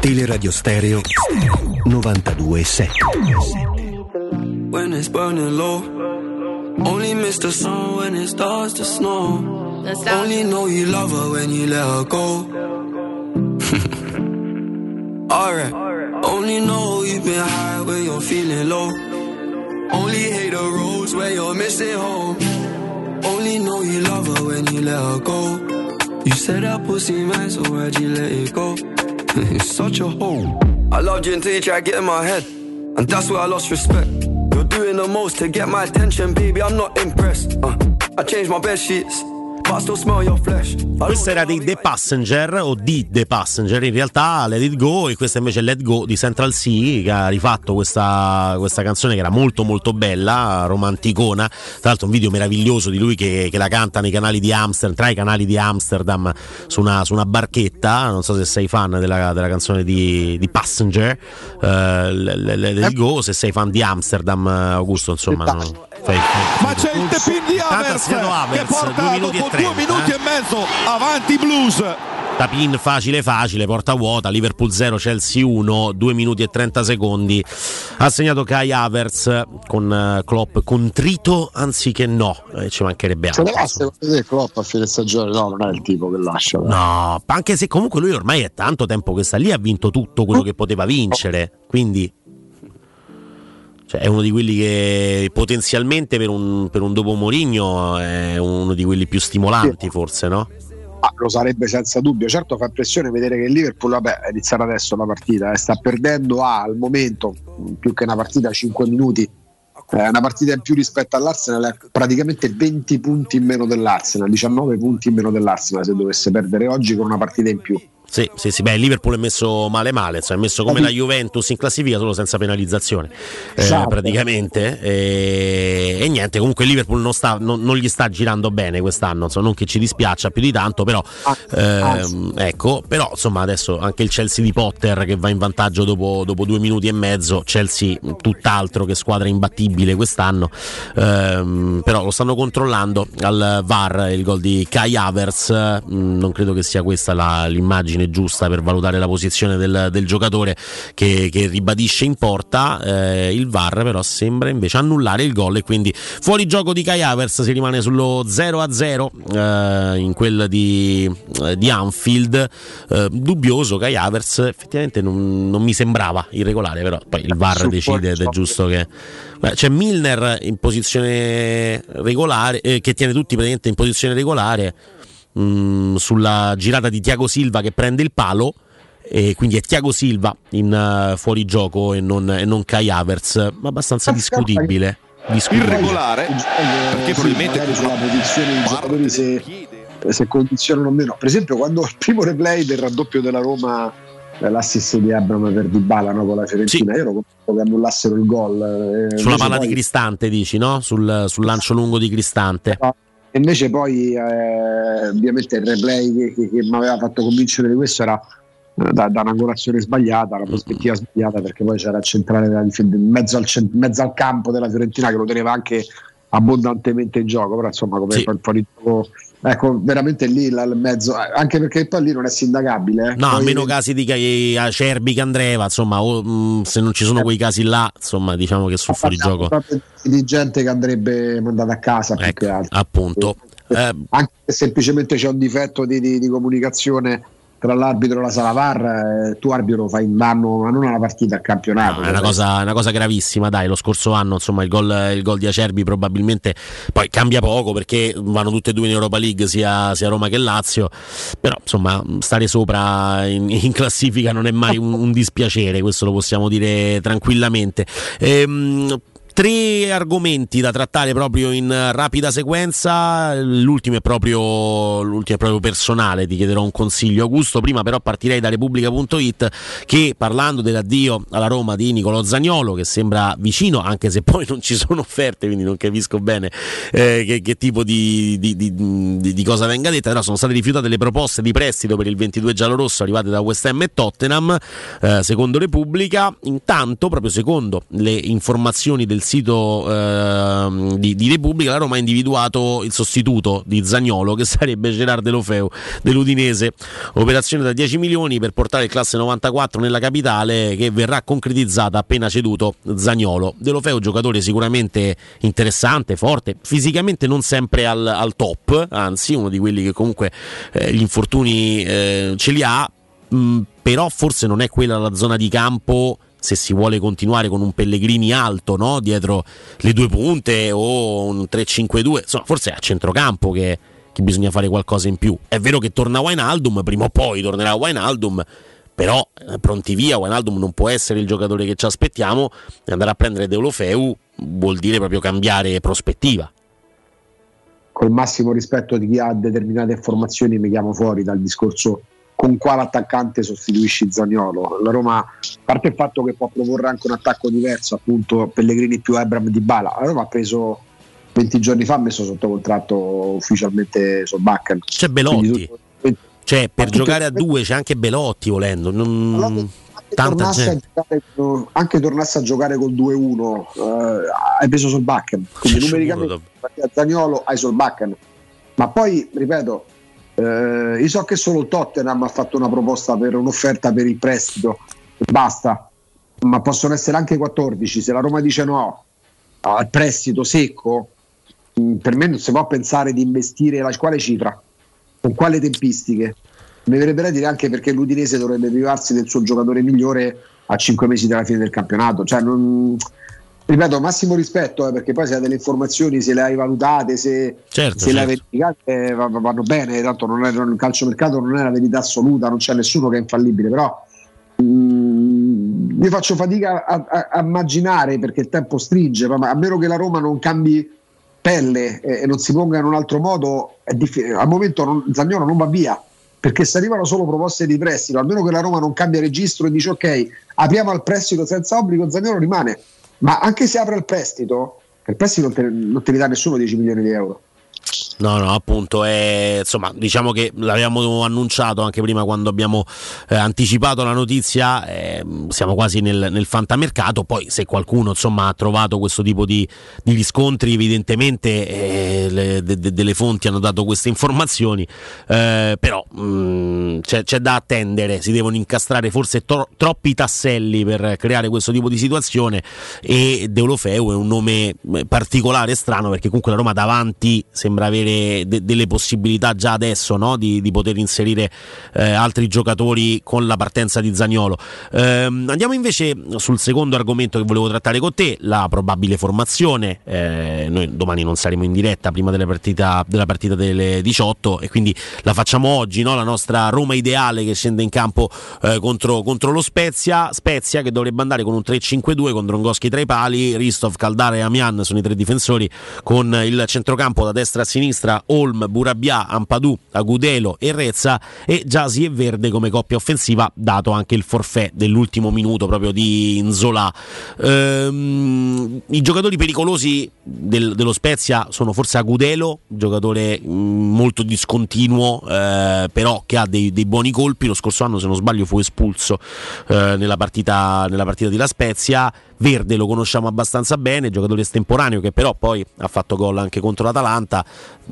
Teleradio Stereo 92.7 When it's burning low, only miss the sun when it starts to snow. Only know you love her when you let her go. Alright, only know you've been high when you're feeling low. Only hate the roads where you're missing home. Only know you love her when you let her go. You said that pussy man, so why'd you let it go? it's such a hole. I loved you until you tried to get in my head, and that's where I lost respect. You're doing the most to get my attention, baby. I'm not impressed. Uh, I changed my bed sheets, Questo era di The Passenger o di The Passenger, in realtà Let It Go e questa invece è Let Go di Central C che ha rifatto questa, questa canzone che era molto molto bella, romanticona, tra l'altro un video meraviglioso di lui che, che la canta nei canali di Amsterdam, tra i canali di Amsterdam su una, su una barchetta, non so se sei fan della, della canzone di, di Passenger, eh, Let It Go, se sei fan di Amsterdam Augusto insomma... No, Ma c'è il tepin di Havers che porta dopo due minuti e mezzo avanti Blues. Tapin facile facile, porta vuota, Liverpool 0, Chelsea 1, 2 minuti e 30 secondi. Ha segnato Kai Havertz con uh, Klopp contrito anziché no, eh, ci mancherebbe Se altro. va secondo te Klopp a fine stagione? No, non è il tipo che lascia. dai. No, anche se comunque lui ormai è tanto tempo che sta lì, ha vinto tutto quello che poteva vincere, quindi cioè, è uno di quelli che potenzialmente per un, per un dopo Mourinho è uno di quelli più stimolanti forse, no? Ah, lo sarebbe senza dubbio. Certo fa impressione vedere che il Liverpool, vabbè, è iniziata adesso la partita, eh, sta perdendo a, al momento, più che una partita, 5 minuti. Eh, una partita in più rispetto all'Arsenal è praticamente 20 punti in meno dell'Arsenal, 19 punti in meno dell'Arsenal se dovesse perdere oggi con una partita in più. Sì, sì, sì, beh, il Liverpool è messo male male, cioè è messo come la Juventus in classifica solo senza penalizzazione, eh, Esatto. praticamente. E, e niente, comunque il Liverpool non, sta, non, non gli sta girando bene quest'anno, insomma, non che ci dispiaccia più di tanto, però ehm, ecco, però insomma adesso anche il Chelsea di Potter che va in vantaggio dopo, dopo due minuti e mezzo, Chelsea tutt'altro che squadra imbattibile quest'anno, ehm, però lo stanno controllando al VAR il gol di Kai Havertz, mm, non credo che sia questa la- l'immagine giusta per valutare la posizione del, del giocatore che, che ribadisce in porta, eh, il VAR però sembra invece annullare il gol e quindi fuori gioco di Kai Havertz si rimane sullo 0-0 eh, in quel di, eh, di Anfield, eh, dubbioso Kai Havertz effettivamente non, non mi sembrava irregolare però poi il VAR decide ed è giusto che Beh, c'è Milner in posizione regolare eh, che tiene tutti praticamente in posizione regolare mh, sulla girata di Tiago Silva che prende il palo e quindi è Tiago Silva in uh, fuorigioco e non, e non Kai Havertz ma abbastanza discutibile discutibile. Irregolare, perché probabilmente magari sulla posizione dei giocatori se, se condizionano o meno. Per esempio, quando il primo replay del raddoppio della Roma, eh, l'assist di Abram per Dybala no, con la Fiorentina, io ero convinto che annullassero il gol. eh, sulla palla poi- di Cristante dici no? sul, sul lancio lungo di Cristante E invece poi eh, ovviamente il replay che, che- che mi aveva fatto convincere di questo era eh, da, da un'angolazione sbagliata, una prospettiva sbagliata perché poi c'era il centrale in mezzo al, cent- mezzo al campo della Fiorentina che lo teneva anche abbondantemente in gioco, però insomma come Sì. fuori gioco, ecco veramente lì là, il mezzo, eh, anche perché poi lì non è sindacabile. eh. No, Poi- meno casi di Acerbi che Andreva, insomma, o, mh, se non ci sono quei casi là, insomma, diciamo che sul fuorigioco. proprio di gente che andrebbe mandata a casa più che altro. Appunto. Eh, Anche se semplicemente c'è un difetto di, di- di comunicazione tra l'arbitro e la sala VAR, eh, tu arbitro fai un danno, ma non alla partita, al campionato. è una cosa, è una cosa gravissima, dai. Lo scorso anno, insomma, il gol, il gol di Acerbi probabilmente poi cambia poco perché vanno tutte e due in Europa League, sia, sia Roma che Lazio. Però, insomma, stare sopra in, in classifica non è mai un, un dispiacere, questo lo possiamo dire tranquillamente. Ehm, Tre argomenti da trattare proprio in rapida sequenza. L'ultimo è proprio, l'ultimo è proprio personale, ti chiederò un consiglio, Augusto. Prima, però, partirei da Repubblica.it che parlando dell'addio alla Roma di Nicolo Zagnolo, che sembra vicino, anche se poi non ci sono offerte, quindi non capisco bene eh, che, che, tipo di, di, di, di, cosa venga detta. Però sono state rifiutate le proposte di prestito per il 22 giallorosso arrivate da West Ham e Tottenham, eh, secondo Repubblica. Intanto, proprio secondo le informazioni del sito eh, di, di, Repubblica, la Roma ha individuato il sostituto di Zagnolo che sarebbe Gerard Delofeu dell'Udinese. Operazione da 10 milioni per portare il classe 94 nella capitale che verrà concretizzata appena ceduto Zagnolo. Delofeu giocatore sicuramente interessante, forte, fisicamente non sempre al, al top, anzi uno di quelli che comunque eh, gli infortuni eh, ce li ha, mh, però forse non è quella la zona di campo se si vuole continuare con un Pellegrini alto no? dietro le due punte o un 3-5-2, insomma, forse è a centrocampo che, che, bisogna fare qualcosa in più. È vero che torna Wijnaldum, prima o poi tornerà Wijnaldum, però eh, pronti via, Wijnaldum non può essere il giocatore che ci aspettiamo, e andare a prendere Deulofeu vuol dire proprio cambiare prospettiva. Col massimo rispetto di chi ha determinate formazioni mi chiamo fuori dal discorso con quale attaccante sostituisci Zagnolo. La Roma, a parte il fatto che può proporre anche un attacco diverso, appunto Pellegrini più Ebram di Bala, la Roma ha preso 20 giorni fa, ha messo sotto contratto ufficialmente Solbakken. C'è Belotti. Tutto, cioè, per giocare a due c'è anche Belotti volendo. Non... Allora, anche, tornasse giocare, anche tornasse a giocare col 2-1, eh, hai preso Solbakken. Quindi numericamente a Zagnolo hai Solbakken. Ma poi, ripeto, eh, io so che solo il Tottenham ha fatto una proposta per un'offerta per il prestito basta, ma possono essere anche 14. Se la Roma dice no al prestito secco, mm, per me non si può pensare di investire la quale cifra, con quale tempistiche. Mi verrebbe da dire anche perché l'Udinese dovrebbe privarsi del suo giocatore migliore a 5 mesi dalla fine del campionato. Cioè, non, ripeto, massimo rispetto eh, perché poi se hai delle informazioni, se le hai valutate, se, certo, se certo. le hai verificate eh, vanno bene, tanto non è, il calciomercato non è la verità assoluta, non c'è nessuno che è infallibile, però mh, mm, io faccio fatica a, a, a, immaginare perché il tempo stringe, ma a meno che la Roma non cambi pelle e, e non si ponga in un altro modo, diff- al momento non, Zagnolo non va via perché se arrivano solo proposte di prestito, almeno che la Roma non cambia registro e dice ok, apriamo al prestito senza obbligo, Zagnolo rimane ma anche se apre il prestito, il prestito non te, non te ne dà nessuno 10 milioni di euro. No, no, appunto, è, insomma, diciamo che l'avevamo annunciato anche prima quando abbiamo eh, anticipato la notizia, eh, siamo quasi nel, nel, fantamercato, poi se qualcuno insomma, ha trovato questo tipo di, di riscontri, evidentemente eh, le, de, de, delle fonti hanno dato queste informazioni, eh, però mh, mm, c'è, c'è, da attendere, si devono incastrare forse tro, troppi tasselli per creare questo tipo di situazione e Deulofeu è un nome eh, particolare, strano, perché comunque la Roma davanti sembra avere de- delle possibilità già adesso no? di-, di, poter inserire eh, altri giocatori con la partenza di Zagnolo. Ehm, andiamo invece sul secondo argomento che volevo trattare con te, la probabile formazione. Eh, noi domani non saremo in diretta prima della partita, della partita delle 18 e quindi la facciamo oggi, no? la nostra Roma ideale che scende in campo eh, contro, contro, lo Spezia. Spezia che dovrebbe andare con un 3-5-2 con Drongoschi tra i pali, Ristov, Caldara e Amian sono i tre difensori con il centrocampo da destra a sinistra Olm, Burabia, Ampadù, Agudelo e Rezza e Giasi e Verde come coppia offensiva dato anche il forfè dell'ultimo minuto proprio di Nzola. Ehm, I giocatori pericolosi del, dello Spezia sono forse Agudelo, giocatore mm, molto discontinuo eh, però che ha dei, dei, buoni colpi, lo scorso anno se non sbaglio fu espulso eh, nella, partita, nella partita di La Spezia Verde lo conosciamo abbastanza bene, giocatore estemporaneo che però poi ha fatto gol anche contro l'Atalanta.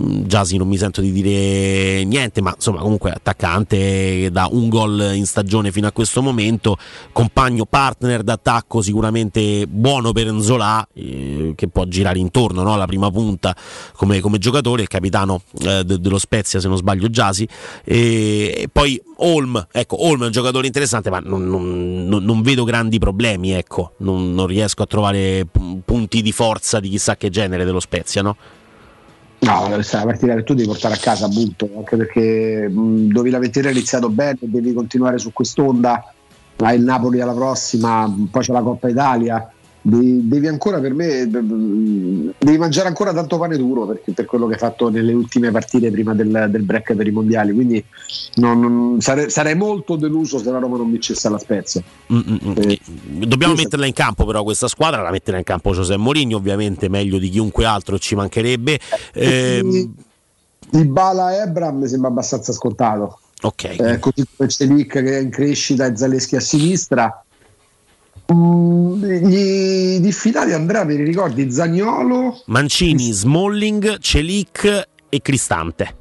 Mm, Giasi non mi sento di dire niente, ma insomma comunque attaccante da un gol in stagione fino a questo momento, compagno partner d'attacco sicuramente buono per Nzola eh, che può girare intorno no? alla prima punta come, come giocatore, il capitano eh, de- dello Spezia se non sbaglio Giasi e, e poi Olm, ecco Olm è un giocatore interessante ma non, non, non vedo grandi problemi, ecco, non, non riesco a trovare punti di forza di chissà che genere dello Spezia, no? No, una partita che tu devi portare a casa, appunto, anche perché mh, dove la Vettere è iniziato bene, devi continuare su quest'onda, hai il Napoli alla prossima, poi c'è la Coppa Italia, devi, devi, ancora per me devi mangiare ancora tanto pane duro perché, per quello che hai fatto nelle ultime partite prima del, del break per i mondiali quindi non, non, sarei, sarei, molto deluso se la Roma non vincesse la Spezia. Eh, dobbiamo metterla in campo però questa squadra la metterà in campo José Mourinho ovviamente meglio di chiunque altro ci mancherebbe. Eh, di Bala e Ebram mi sembra abbastanza scontato. Ok. Eh, così come Celic che è in crescita e Zaleschi a sinistra Mm, gli diffidati Andrea, mi ricordi Zagnolo, Mancini, Smalling, Celic e Cristante.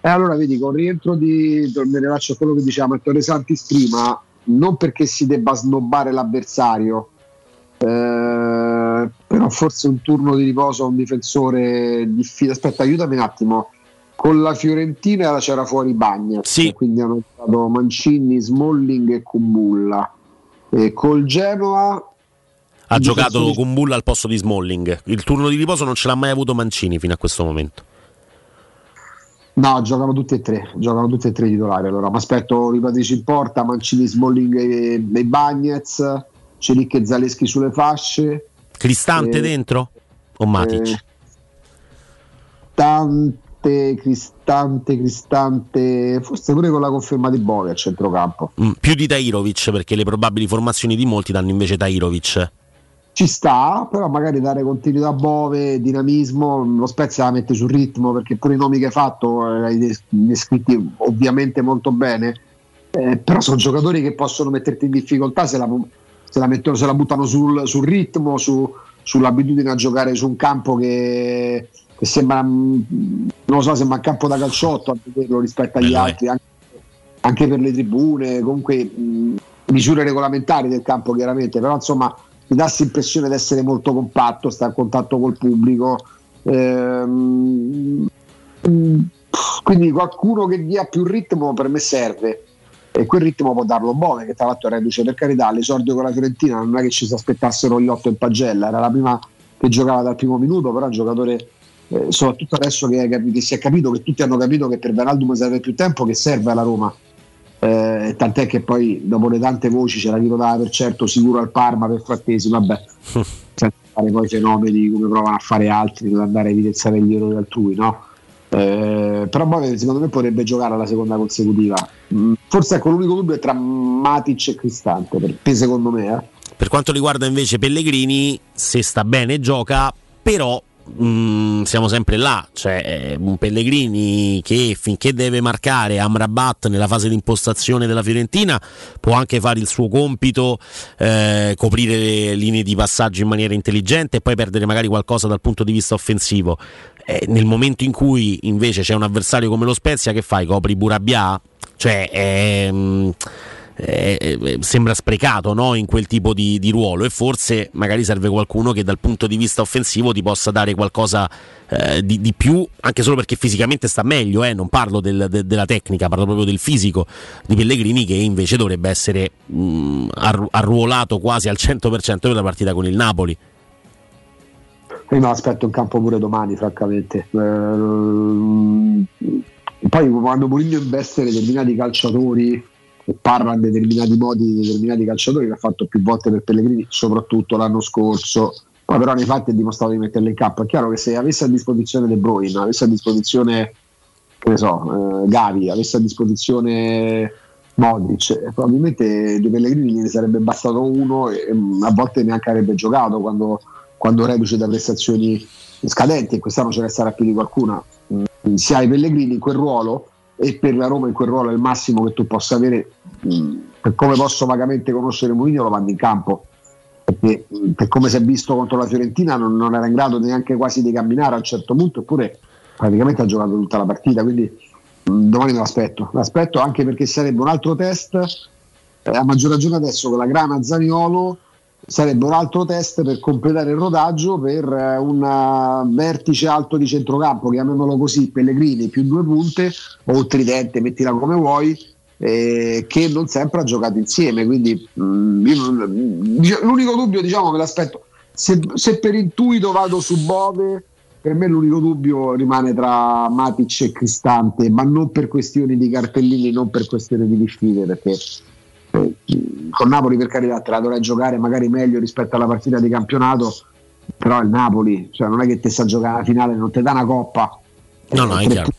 E allora vedi, con rientro di torneremo a quello che diceva Matteo Santis prima, non perché si debba snobbare l'avversario, eh, però forse un turno di riposo a un difensore difficile. Aspetta, aiutami un attimo. Con la Fiorentina c'era fuori Bagna, sì. quindi hanno stato Mancini, Smalling e Kumbulla. E col Genoa ha giocato di... con Bulla al posto di Smalling. Il turno di riposo non ce l'ha mai avuto Mancini fino a questo momento. No, giocano tutti e tre, giocano tutti e tre i titolari. Allora, mi aspetto Ripatici in porta, Mancini, Smalling e, e Bagnez, Celic e Zaleschi sulle fasce. Cristante e, dentro? O Matic? Eh, tante Cristante, Cristante, forse pure con la conferma di Bove a centrocampo. Mm, più di Tairovic perché le probabili formazioni di molti danno invece Tairovic. Ci sta, però magari dare continuità a Bove, dinamismo, lo Spezia la mette sul ritmo perché pure i nomi che hai fatto eh, hai descritti ovviamente molto bene, eh, però sono giocatori che possono metterti in difficoltà se la, se la, mettono, se la buttano sul, sul ritmo, su, sull'abitudine a giocare su un campo che che sembra, mm, non lo so, sembra un campo da calciotto a vederlo rispetto agli Bello altri, anche, anche, per le tribune, comunque mh, mm, misure regolamentari del campo chiaramente, però insomma mi dà l'impressione di essere molto compatto, sta a contatto col pubblico. Ehm, mm, quindi qualcuno che dia più ritmo per me serve e quel ritmo può darlo Bove che tra l'altro è reduce per carità l'esordio con la Fiorentina non è che ci si aspettassero gli otto in pagella era la prima che giocava dal primo minuto però è un giocatore eh, soprattutto adesso che, che, si è capito che tutti hanno capito che per Vanaldum serve più tempo che serve alla Roma eh, tant'è che poi dopo le tante voci c'era chi lo dava per certo sicuro al Parma per Frattesi vabbè senza fare poi fenomeni come provano a fare altri per andare a evidenziare gli errori altrui no? Eh, però poi secondo me potrebbe giocare alla seconda consecutiva mm, forse ecco l'unico dubbio è tra Matic e Cristante per, per secondo me eh. per quanto riguarda invece Pellegrini se sta bene gioca però Mm, siamo sempre là, cioè eh, un Pellegrini che finché deve marcare Amrabat nella fase di impostazione della Fiorentina può anche fare il suo compito, eh, coprire le linee di passaggio in maniera intelligente e poi perdere magari qualcosa dal punto di vista offensivo. Eh, nel momento in cui invece c'è un avversario come lo Spezia, che fai? Copri Burabia? Cioè, ehm, eh, eh, sembra sprecato no? in quel tipo di, di, ruolo e forse magari serve qualcuno che dal punto di vista offensivo ti possa dare qualcosa eh, di, di, più, anche solo perché fisicamente sta meglio, eh? non parlo del, de, della tecnica, parlo proprio del fisico di Pellegrini che invece dovrebbe essere mh, arruolato quasi al 100% per la partita con il Napoli. Io mi aspetto in campo pure domani, francamente. Ehm, poi quando Mourinho investe determinati calciatori parla in determinati modi di determinati calciatori che ha fatto più volte per Pellegrini, soprattutto l'anno scorso. Poi però nei fatti ha dimostrato di metterlo in campo. È chiaro che se avesse a disposizione De Bruyne, avesse a disposizione che ne so, eh, Gavi, avesse a disposizione Modric, eh, probabilmente De Pellegrini ne sarebbe bastato uno e mm, a volte neanche avrebbe giocato quando, quando reduce da prestazioni scadenti e quest'anno ce ne sarà più di qualcuna. Mm, se hai Pellegrini in quel ruolo e per la Roma in quel ruolo è il massimo che tu possa avere mh, per come posso vagamente conoscere Mourinho lo mandi in campo. Perché mh, per come si è visto contro la Fiorentina non, non, era in grado neanche quasi di camminare a un certo punto eppure praticamente ha giocato tutta la partita quindi mh, domani me l'aspetto. L'aspetto anche perché sarebbe un altro test eh, a maggior ragione adesso con la grana Zaniolo sarebbe un altro test per completare il rodaggio per eh, un eh, vertice alto di centrocampo, chiamiamolo così, Pellegrini più due punte o Tridente, mettila come vuoi, eh, che non sempre ha giocato insieme. Quindi mh, mm, io, l'unico dubbio, diciamo, me l'aspetto. Se, se, per intuito vado su Bove, per me l'unico dubbio rimane tra Matic e Cristante, ma non per questioni di cartellini, non per questioni di diffide, perché con Napoli per carità te la dovrai giocare magari meglio rispetto alla partita di campionato, però il Napoli, cioè non è che te sta giocare la finale, non ti dà una coppa. No, no, è chiaro.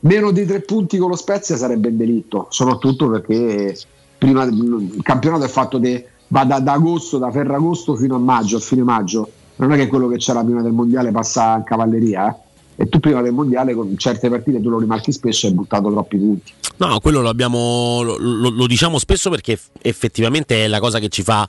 Meno di tre punti con lo Spezia sarebbe un delitto, soprattutto perché prima il campionato è fatto de- va da, da agosto, da Ferragosto fino a maggio, a fine maggio. Non è che quello che c'era prima del mondiale passa in cavalleria, eh? E tu prima del mondiale con certe partite tu lo rimarchi spesso e hai buttato troppi punti. No, quello lo abbiamo. Lo, lo- lo diciamo spesso perché eff- effettivamente è la cosa che ci fa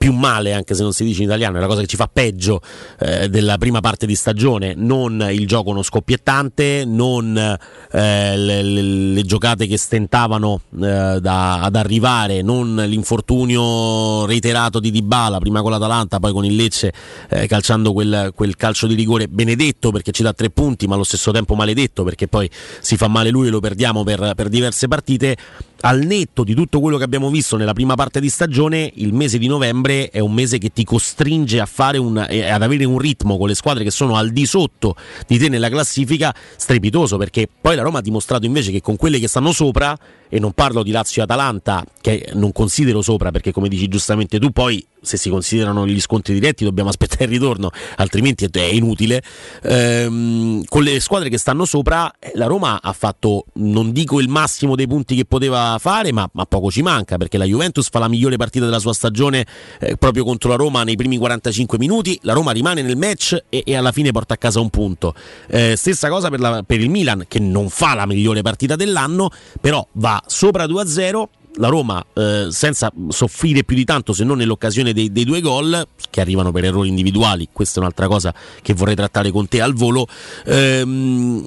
più male, anche se non si dice in italiano, è la cosa che ci fa peggio eh, della prima parte di stagione, non il gioco non scoppiettante, non eh, le, le- le giocate che stentavano eh, da- ad arrivare, non l'infortunio reiterato di Dybala, prima con l'Atalanta, poi con il Lecce, eh, calciando quel, quel calcio di rigore benedetto perché ci dà tre punti, ma allo stesso tempo maledetto perché poi si fa male lui e lo perdiamo per, per diverse partite. Al netto di tutto quello che abbiamo visto nella prima parte di stagione, il mese di novembre è un mese che ti costringe un, eh, ad avere un ritmo con le squadre che sono al di sotto di te nella classifica strepitoso perché poi la Roma ha dimostrato invece che con quelle che stanno sopra e non parlo di Lazio e Atalanta che non considero sopra perché come dici giustamente tu poi se si considerano gli scontri diretti dobbiamo aspettare il ritorno altrimenti è inutile. Ehm, con le squadre che stanno sopra eh, la Roma ha fatto non dico il massimo dei punti che poteva fare ma, ma poco ci manca perché la Juventus fa la migliore partita della sua stagione eh, proprio contro la Roma nei primi 45 minuti. La Roma rimane nel match e, e alla fine porta a casa un punto. Eh, stessa cosa per, la- per il Milan che non fa la migliore partita dell'anno però va sopra 2-0 la Roma eh, senza soffrire più di tanto se non nell'occasione dei, dei due gol che arrivano per errori individuali questa è un'altra cosa che vorrei trattare con te al volo ehm,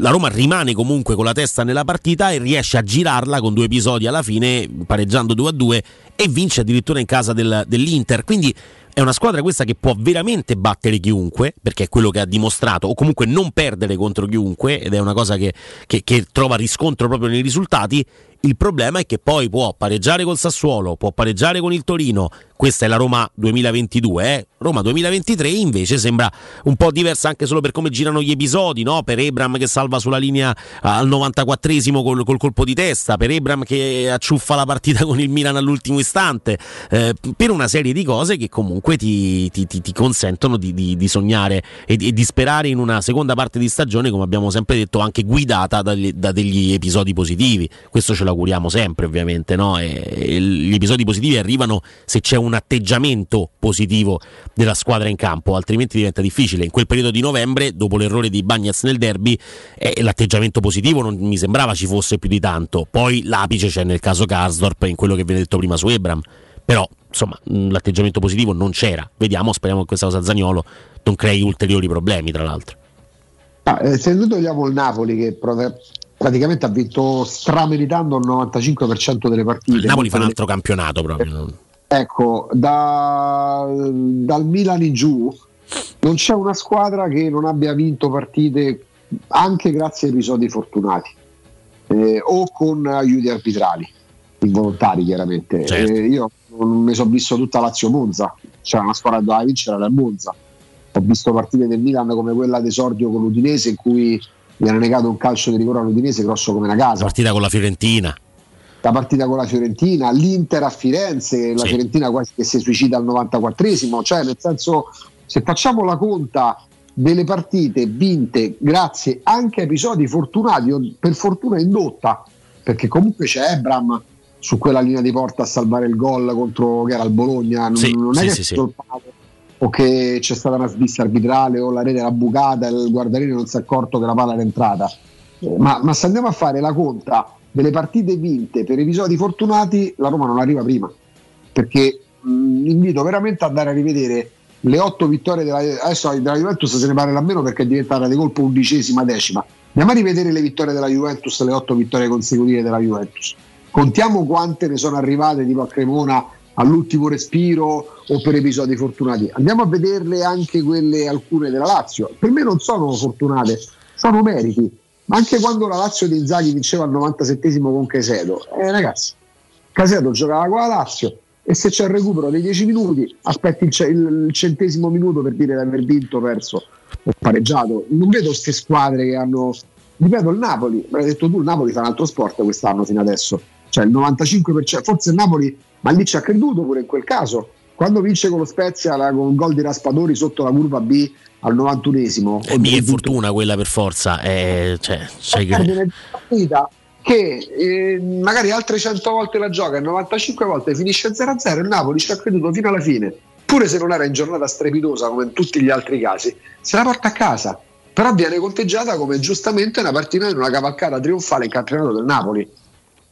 la Roma rimane comunque con la testa nella partita e riesce a girarla con due episodi alla fine pareggiando 2-2 e vince addirittura in casa del- dell'Inter. Quindi è una squadra questa che può veramente battere chiunque, perché è quello che ha dimostrato, o comunque non perdere contro chiunque, ed è una cosa che, che- che trova riscontro proprio nei risultati. Il problema è che poi può pareggiare col Sassuolo, può pareggiare con il Torino. Questa è la Roma 2022, eh? Roma 2023 invece sembra un po' diversa anche solo per come girano gli episodi, no? Per Ebram che salva sulla linea al 94esimo col, col colpo di testa, per Ebram che acciuffa la partita con il Milan all'ultimo istante, eh, per una serie di cose che comunque ti, ti- ti- ti consentono di, di- di sognare e di, e di sperare in una seconda parte di stagione, come abbiamo sempre detto, anche guidata dagli- da degli episodi positivi. Questo ce l'auguriamo sempre, ovviamente, no? E- e gli episodi positivi arrivano se c'è un atteggiamento positivo della squadra in campo, altrimenti diventa difficile. In quel periodo di novembre, dopo l'errore di Bagnaz nel derby, eh, l'atteggiamento positivo non mi sembrava ci fosse più di tanto. Poi l'apice c'è nel caso Karsdorp, in quello che viene detto prima su Ebram. Però, insomma, mh, l'atteggiamento positivo non c'era. Vediamo, speriamo che questa cosa Zagnolo non crei ulteriori problemi, tra l'altro. Ah, eh, se noi togliamo il Napoli che prov- praticamente ha vinto strameritando il 95% delle partite. Il Napoli fa un altro campionato proprio. Ecco, da- dal Milan in giù non c'è una squadra che non abbia vinto partite anche grazie a episodi fortunati eh, o con aiuti arbitrali, involontari chiaramente. Certo. Eh, io non mi sono visto tutta Lazio Monza, c'era una squadra doveva vincere era Monza. Ho visto partite del Milan come quella d'esordio con l'Udinese in cui viene negato un calcio di rigore all'Udinese grosso come una casa. Partita con la Fiorentina. La partita con la Fiorentina, l'Inter a Firenze, la Sì. Fiorentina quasi che si suicida al 94esimo, cioè nel senso se facciamo la conta delle partite vinte grazie anche a episodi fortunati o per fortuna indotta, perché comunque c'è Ebram su quella linea di porta a salvare il gol contro che era il Bologna, non, Sì, non è sì, che sì, è sì. stolpato o che c'è stata una svista arbitrale o la rete era bucata e il guardarini non si è accorto che la palla era entrata. Eh, Ma, ma se andiamo a fare la conta delle partite vinte per episodi fortunati, la Roma non arriva prima. Perché mh, invito veramente ad andare a rivedere le otto vittorie della, adesso della Juventus se ne parla meno perché è diventata di colpo undicesima, decima. Andiamo a rivedere le vittorie della Juventus, le otto vittorie consecutive della Juventus. Contiamo quante ne sono arrivate tipo a Cremona all'ultimo respiro o per episodi fortunati. Andiamo a vederle anche quelle alcune della Lazio. Per me non sono fortunate, sono meriti. Anche quando la Lazio di Inzaghi vinceva al 97 con Casedo, eh, ragazzi, Casedo giocava con la Lazio e se c'è il recupero dei 10 minuti, aspetti il, il- il centesimo minuto per dire di aver vinto, perso o pareggiato. Non vedo queste squadre che hanno. Ripeto, il Napoli, l'hai detto tu, il Napoli fa un altro sport quest'anno fino adesso. Cioè il 95%, forse il Napoli ma lì ci ha creduto pure in quel caso. Quando vince con lo Spezia la, con il gol di Raspadori sotto la curva B al 91esimo. È mia fortuna quella per forza. Eh, cioè, sai che... che eh, magari altre 100 volte la gioca e 95 volte finisce 0-0 il Napoli ci ha creduto fino alla fine pure se non era in giornata strepitosa come in tutti gli altri casi se la porta a casa però viene conteggiata come giustamente una partita in una cavalcata trionfale in campionato del Napoli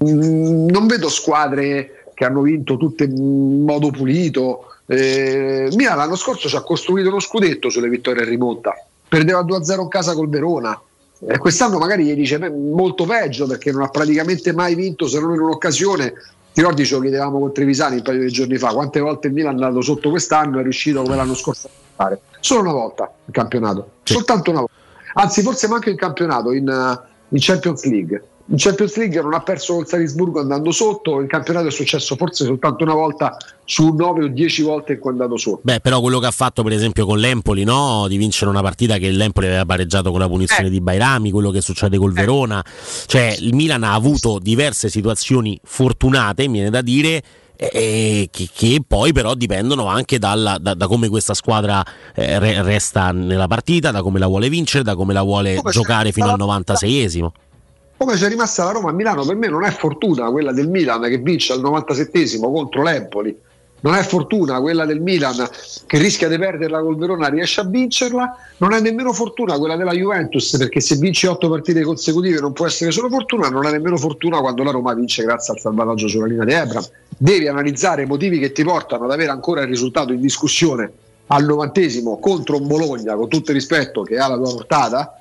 mm, non vedo squadre che hanno vinto tutte in modo pulito eh, Milan l'anno scorso ci ha costruito uno scudetto sulle vittorie in rimonta perdeva 2-0 in casa col Verona eh, quest'anno magari gli dice molto peggio perché non ha praticamente mai vinto se non in un'occasione. Ti ricordi ce lo chiedevamo con Trevisani un paio di giorni fa, quante volte il Milan è andato sotto quest'anno e è riuscito come l'anno scorso a fare? Solo una volta in campionato, sì. soltanto una volta. Anzi, forse manco in campionato, in, in Champions League in Champions League non ha perso col Salisburgo andando sotto, in campionato è successo forse soltanto una volta su 9 o 10 volte in cui è andato sotto. Beh, però quello che ha fatto per esempio con l'Empoli, no? di vincere una partita che l'Empoli aveva pareggiato con la punizione eh. di Bairami, quello che succede col eh. Verona, cioè il Milan ha avuto diverse situazioni fortunate, mi viene da dire, che, che, poi però dipendono anche dalla, da, da, come questa squadra eh, re, resta nella partita, da come la vuole vincere, da come la vuole come giocare fino al 96esimo come c'è rimasta la Roma a Milano, per me non è fortuna quella del Milan che vince al 97 contro l'Empoli. Non è fortuna quella del Milan che rischia di perderla col Verona, riesce a vincerla. Non è nemmeno fortuna quella della Juventus perché se vinci otto partite consecutive non può essere solo fortuna. Non è nemmeno fortuna quando la Roma vince grazie al salvataggio sulla linea di Ebram. Devi analizzare i motivi che ti portano ad avere ancora il risultato in discussione al novantesimo contro un Bologna, con tutto il rispetto che ha la tua portata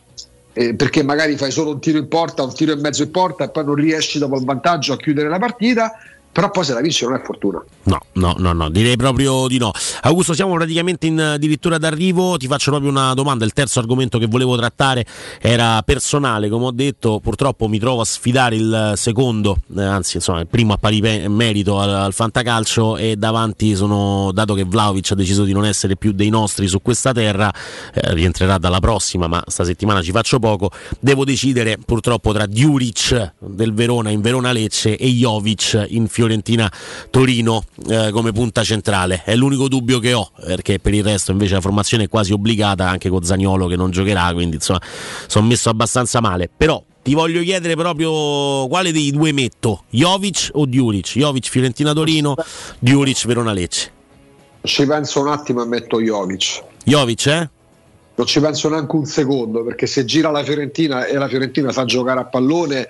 eh, perché magari fai solo un tiro in porta, un tiro e mezzo in porta e poi non riesci dopo il vantaggio a chiudere la partita però poi se la vince non è fortuna. No, no, no, no, direi proprio di no. Augusto, siamo praticamente in addirittura d'arrivo. Ti faccio proprio una domanda. Il terzo argomento che volevo trattare era personale, come ho detto. Purtroppo mi trovo a sfidare il secondo, eh, anzi, insomma, il primo a pari merito al, al, Fantacalcio. E davanti sono, dato che Vlaovic ha deciso di non essere più dei nostri su questa terra, eh, rientrerà dalla prossima, ma sta settimana ci faccio poco. Devo decidere purtroppo tra Diuric del Verona in Verona Lecce e Jovic in Fiorentina Torino eh, come punta centrale. È l'unico dubbio che ho, perché per il resto invece la formazione è quasi obbligata anche con Zagnolo che non giocherà, quindi insomma sono messo abbastanza male. Però ti voglio chiedere proprio quale dei due metto, Jovic o Diuric? Jovic Fiorentina Torino, Diuric Verona Lecce. Ci penso un attimo e metto Jovic. Jovic, eh? Non ci penso neanche un secondo perché se gira la Fiorentina e la Fiorentina sa giocare a pallone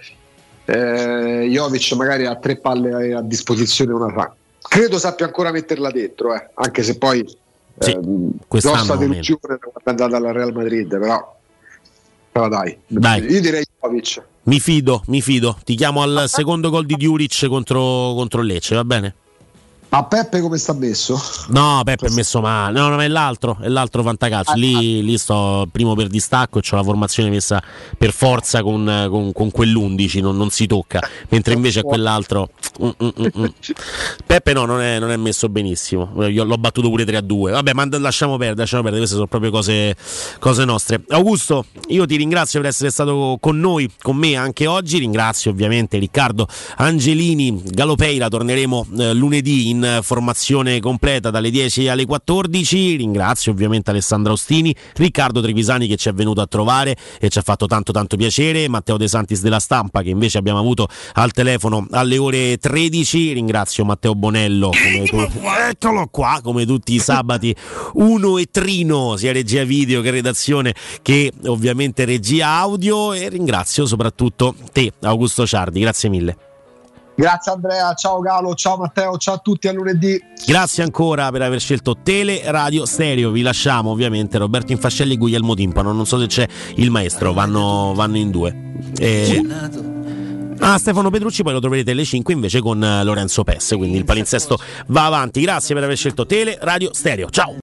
eh, Jovic magari ha tre palle a disposizione una fa. Credo sappia ancora metterla dentro, eh, anche se poi sì, eh, grossa delusione andata alla Real Madrid, però, però dai. dai. Io direi Jovic. Mi fido, mi fido. Ti chiamo al secondo gol di Diuric contro, contro Lecce, va bene? Ma Peppe come sta messo? No, Peppe è messo male. No, no, è l'altro, è l'altro fantacalcio. Lì, lì sto primo per distacco e ho la formazione messa per forza con, con, con quell'11, non, non, si tocca. Mentre invece a quell'altro. Mm, mm, mm. Peppe no, non è, non è, messo benissimo. Io l'ho battuto pure 3 a 2. Vabbè, ma lasciamo perdere, lasciamo perdere. Queste sono proprio cose, cose nostre. Augusto, io ti ringrazio per essere stato con noi, con me anche oggi. Ringrazio ovviamente Riccardo Angelini, Galopeira. Torneremo eh, lunedì in formazione completa dalle 10 alle 14. Ringrazio ovviamente Alessandro Ostini, Riccardo Trevisani che ci è venuto a trovare e ci ha fatto tanto tanto piacere, Matteo De Santis della stampa che invece abbiamo avuto al telefono alle ore 13. Ringrazio Matteo Bonello come tu... Eccolo qua, come tutti i sabati, uno e trino, sia regia video che redazione che ovviamente regia audio e ringrazio soprattutto te Augusto Ciardi, grazie mille. Grazie Andrea, ciao Galo, ciao Matteo, ciao a tutti a lunedì. Grazie ancora per aver scelto Tele Radio Stereo. Vi lasciamo ovviamente Roberto Infascelli e Guglielmo Timpano. Non so se c'è il maestro, vanno, vanno in due. E... Ah, Stefano Petrucci poi lo troverete alle 5 invece con Lorenzo Pesse, quindi il palinsesto va avanti. Grazie per aver scelto Tele Radio Stereo. Ciao!